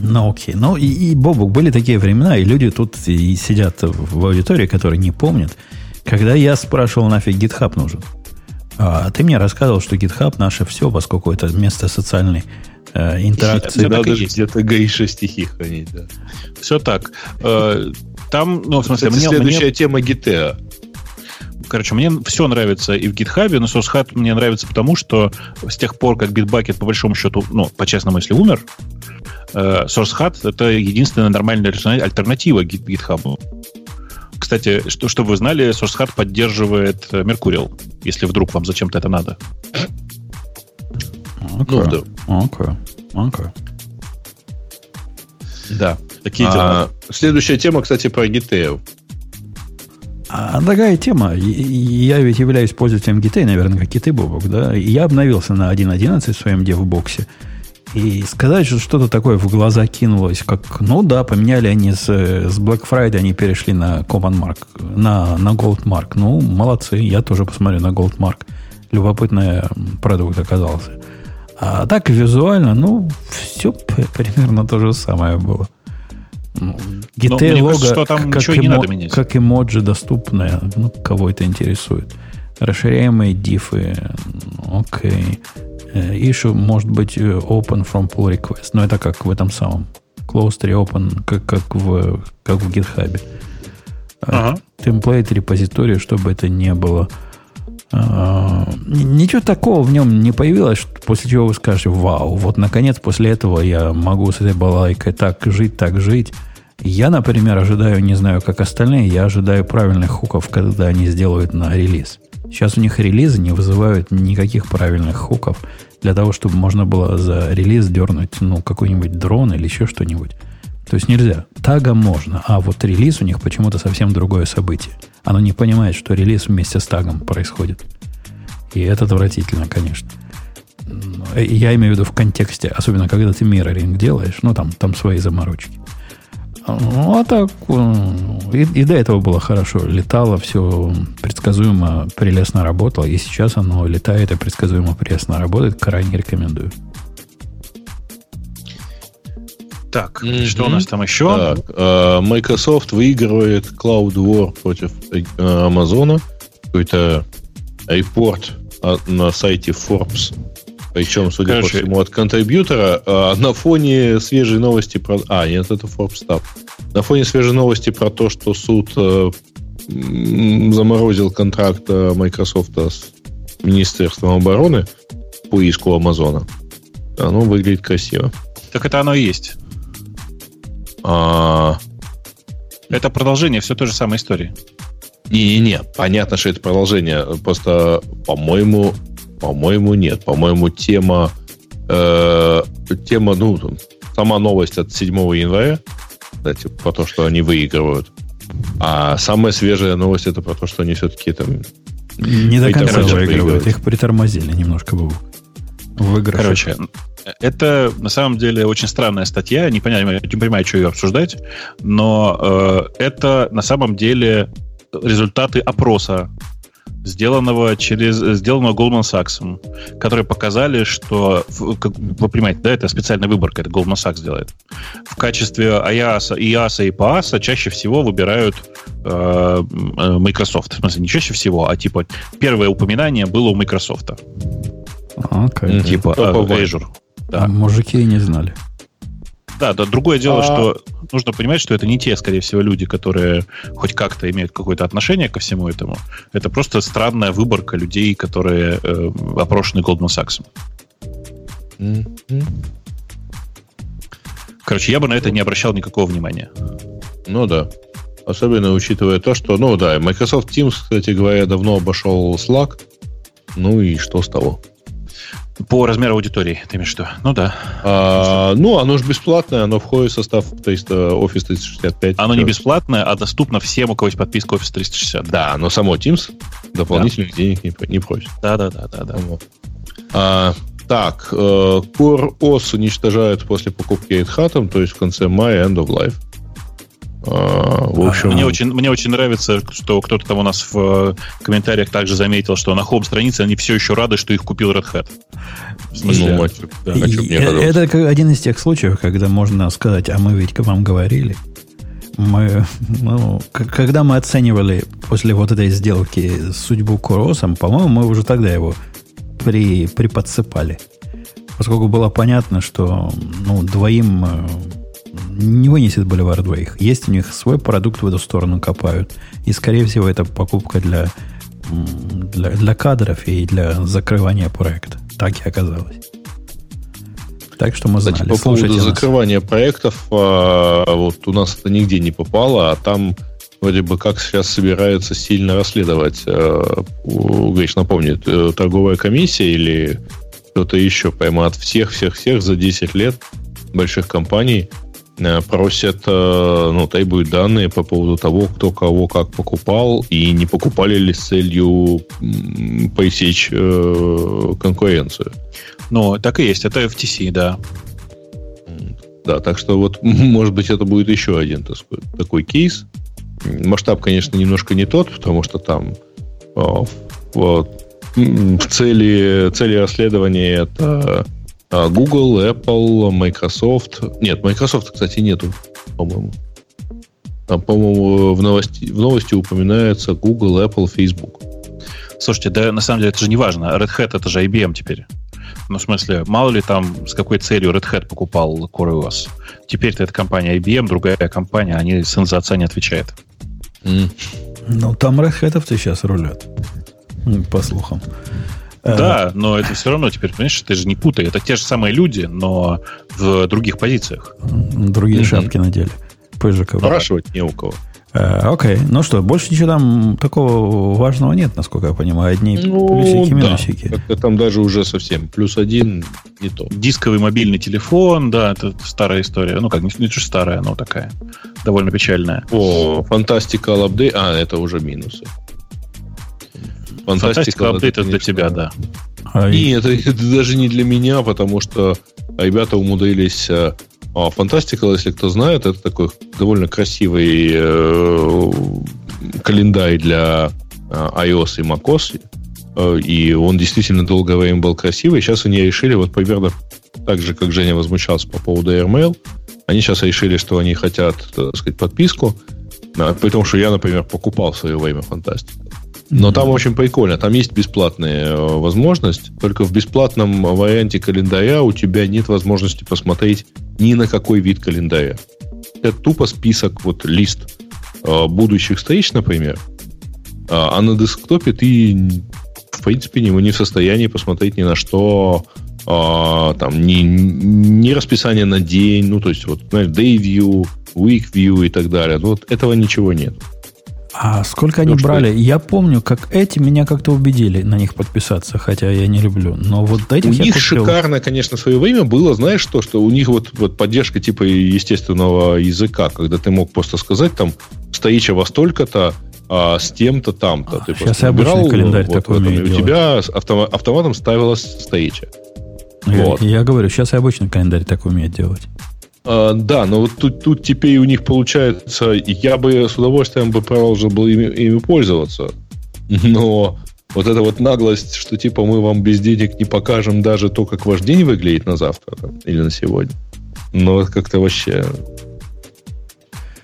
Ну, окей. Ну, и, и, Бобук, были такие времена, и люди тут и сидят в аудитории, которые не помнят, когда я спрашивал, нафиг GitHub нужен. А ты мне рассказывал, что GitHub наше все, поскольку это место социальной э, интеракции. Надо же где-то гейша стихи хранить, да. Все так. Э, там, ну, в смысле, мне... Следующая мне... тема GTA. Короче, мне все нравится и в GitHub, но SourceHat мне нравится потому, что с тех пор, как Bitbucket, по большому счету, ну, по-честному, если умер, SourceHat — это единственная нормальная альтернатива GitHub. Кстати, что, чтобы вы знали, SourceHat поддерживает э, Mercurial, если вдруг вам зачем-то это надо. Okay. Ну, да. Okay. Okay. Да, такие а, дела. Следующая тема, кстати, про GitHub. А такая тема. Я ведь являюсь пользователем GitHub, наверное, как и ты, Бобок, да? Я обновился на 1.11 в своем девбоксе. И сказать, что что-то такое в глаза кинулось, как, ну да, поменяли они с, с Black Friday, они перешли на Common Mark, на, на Gold Mark. Ну, молодцы, я тоже посмотрю на Gold Mark. Любопытный продукт оказался. А так визуально, ну, все примерно то же самое было. GT ну, лого, кажется, там как, эмо, как эмоджи доступное, ну, кого это интересует. Расширяемые дифы, Окей. Okay. Issue может быть open from pull request. Но это как в этом самом. Closed reopen, как, как, в, как в GitHub. Ага. Темплейт репозитория, чтобы это не было. А, ничего такого в нем не появилось, после чего вы скажете, вау, вот наконец после этого я могу с этой балайкой так жить, так жить. Я, например, ожидаю, не знаю, как остальные, я ожидаю правильных хуков, когда они сделают на релиз. Сейчас у них релизы не вызывают никаких правильных хуков для того, чтобы можно было за релиз дернуть ну, какой-нибудь дрон или еще что-нибудь. То есть нельзя. Тагом можно, а вот релиз у них почему-то совсем другое событие. Оно не понимает, что релиз вместе с тагом происходит. И это отвратительно, конечно. Я имею в виду в контексте, особенно когда ты мирроринг делаешь, ну там, там свои заморочки. Ну, а так, и, и до этого было хорошо. Летало, все предсказуемо, прелестно работало. И сейчас оно летает и предсказуемо, прелестно работает. Крайне рекомендую. Так, mm-hmm. что у нас там еще? Так, uh, Microsoft выигрывает Cloud War против uh, Amazon. Какой-то репорт на сайте Forbes. Причем, судя Короче, по всему, от контрибьютора. Uh, на фоне свежей новости про... А, нет, это Forbes. На фоне свежей новости про то, что суд uh, заморозил контракт Microsoft с Министерством обороны по иску Амазона. Оно выглядит красиво. Так это оно и есть. А... Это продолжение все той же самой истории. Не-не-не, понятно, что это продолжение. Просто, по-моему, по-моему, нет. По-моему, тема, э, тема, ну, сама новость от 7 января, кстати, про то, что они выигрывают. А самая свежая новость это про то, что они все-таки там не до конца выигрывают. Их притормозили немножко бы. Выигрыш. Короче, это на самом деле очень странная статья. Не понимаю, не понимаю, что ее обсуждать, но э, это на самом деле результаты опроса сделанного через сделанного Goldman Sachs, которые показали, что, как вы понимаете, да, это специальная выборка, это Goldman Sachs делает. В качестве IaaS, IaaS и PaaS чаще всего выбирают э, э, Microsoft. В смысле, не чаще всего, а типа первое упоминание было у Microsoft. Okay. Типа э, Azure. Да. А мужики и не знали. Да, да, другое дело, а... что нужно понимать, что это не те, скорее всего, люди, которые хоть как-то имеют какое-то отношение ко всему этому. Это просто странная выборка людей, которые э, опрошены Goldman Sachs. Mm-hmm. Короче, я бы на это не обращал никакого внимания. Ну да. Особенно учитывая то, что, ну да, Microsoft Teams, кстати говоря, давно обошел Slack. Ну и что с того? По размеру аудитории, ты имеешь в виду? Ну да. А, ну, оно же бесплатное, оно входит в состав 300, Office 365. Оно не бесплатное, а доступно всем, у кого есть подписка Office 360. Да, но само Teams дополнительных да. денег не, не просит. Да, да, да, да, да. Вот. А, так, э, Core OS уничтожают после покупки Red то есть в конце мая End of Life. А, в общем... Мне очень, мне очень нравится, что кто-то там у нас в э, комментариях также заметил, что на хом-странице они все еще рады, что их купил Red Hat. В смысле, ну, да. это, это один из тех случаев, когда можно сказать, а мы ведь к вам говорили. Мы, ну, когда мы оценивали после вот этой сделки судьбу Куросом, по-моему, мы уже тогда его при, приподсыпали. Поскольку было понятно, что ну, двоим э, не вынесет боливар двоих. Есть у них свой продукт в эту сторону копают. И, скорее всего, это покупка для, для, для кадров и для закрывания проекта. Так и оказалось. Так что мы знали. Кстати, по поводу нас. закрывания проектов, а, вот у нас это нигде не попало, а там вроде бы как сейчас собираются сильно расследовать. А, Гриш напомнит, э, торговая комиссия или кто-то еще поймат всех-всех-всех за 10 лет больших компаний Э, просят, э, ну, требуют данные по поводу того, кто кого как покупал, и не покупали ли с целью пресечь э, конкуренцию. Ну, так и есть, это FTC, да. Да, так что вот, может быть, это будет еще один так сказать, такой кейс. Масштаб, конечно, немножко не тот, потому что там в цели, цели расследования это Google, Apple, Microsoft. Нет, Microsoft, кстати, нету, по-моему. Там, по-моему, в новости, в новости упоминается Google, Apple, Facebook. Слушайте, да на самом деле это же не важно. Red Hat это же IBM теперь. Ну, в смысле, мало ли там с какой целью Red Hat покупал CoreOS. Теперь-то это компания IBM, другая компания, они сын за отца не отвечает. Mm. Ну, там Red Hat сейчас рулят. По слухам. Да, э, но это все равно теперь, понимаешь, ты же не путай. Это те же самые люди, но в других позициях. Другие mm-hmm. шапки надели. ПЖК. Спрашивать не у кого. Э, окей, ну что, больше ничего там такого важного нет, насколько я понимаю. Одни ну, плюсики, минусики. Да. Как-то там даже уже совсем плюс один не то. Дисковый мобильный телефон, да, это старая история. Ну как, не, не старая, но такая довольно печальная. О, фантастика апдейт, а, это уже минусы. Фантастика это для тебя, да. А Нет, это, это даже не для меня, потому что ребята умудрились э, а Fantastical, если кто знает, это такой довольно красивый э, календарь для э, iOS и macOS. И он действительно долгое время был красивый. Сейчас они решили, вот примерно так же, как Женя возмущался по поводу AirMail, они сейчас решили, что они хотят, так сказать, подписку. При том, что я, например, покупал в свое время Fantastical. Но там очень прикольно. Там есть бесплатная э, возможность. Только в бесплатном варианте календаря у тебя нет возможности посмотреть ни на какой вид календаря. Это тупо список, вот лист э, будущих встреч, например. А, а на десктопе ты, в принципе, не, не в состоянии посмотреть ни на что, а, там, ни, ни расписание на день, ну, то есть, вот, знаешь, day view, week view и так далее. Ну, вот этого ничего нет. А сколько они ну, брали? Я помню, как эти меня как-то убедили на них подписаться, хотя я не люблю. Но вот этих У них купил. шикарно, конечно, в свое время было, знаешь что, что у них вот, вот поддержка типа естественного языка, когда ты мог просто сказать там встреча во столько-то, а, с тем-то там-то. А, ты сейчас я обычный календарь вот, такой умею У тебя автом, автоматом ставилась встреча. Я, вот. я говорю, сейчас я обычный календарь так умею делать. А, да, но вот тут, тут теперь у них получается, я бы с удовольствием бы продолжил бы ими, ими пользоваться. Но вот эта вот наглость, что типа мы вам без денег не покажем даже то, как ваш день выглядит на завтра там, или на сегодня. Но как-то вообще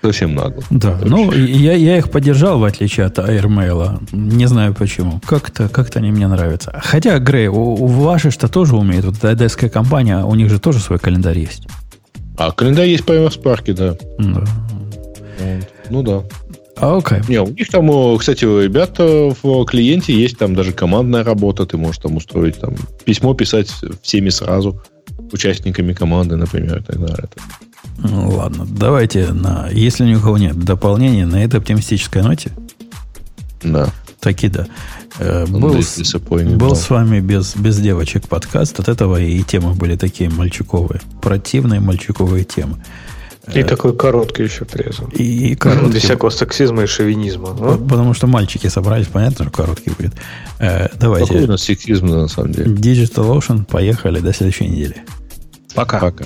совсем нагло. Да, ну я, я их поддержал, в отличие от AirMail. Не знаю почему. Как-то как они мне нравятся. Хотя, Грей, у, у ваши что тоже умеет. Вот эта компания, у них же тоже свой календарь есть. А календарь есть прямо в Spark, да. Да. Ну да. А, окей. Не, у них там, кстати, у ребят в клиенте есть там даже командная работа. Ты можешь там устроить там письмо писать всеми сразу, участниками команды, например, и так далее. Ну, ладно, давайте, на, если ни у кого нет дополнения на этой оптимистической ноте. Да. Таки да. Э, был, с, был с вами без, без девочек подкаст. От этого и темы были такие мальчуковые. Противные мальчуковые темы. И э, такой короткий еще при этом. И, и короткий. Без всякого сексизма и шовинизма. А? Потому что мальчики собрались, понятно, что короткий будет. Э, давайте. Какой у нас сексизм на самом деле? Digital Ocean. Поехали до следующей недели. Пока. Пока.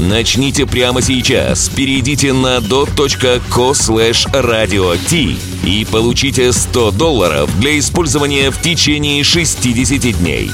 Начните прямо сейчас. Перейдите на dot.co slash radio t и получите 100 долларов для использования в течение 60 дней.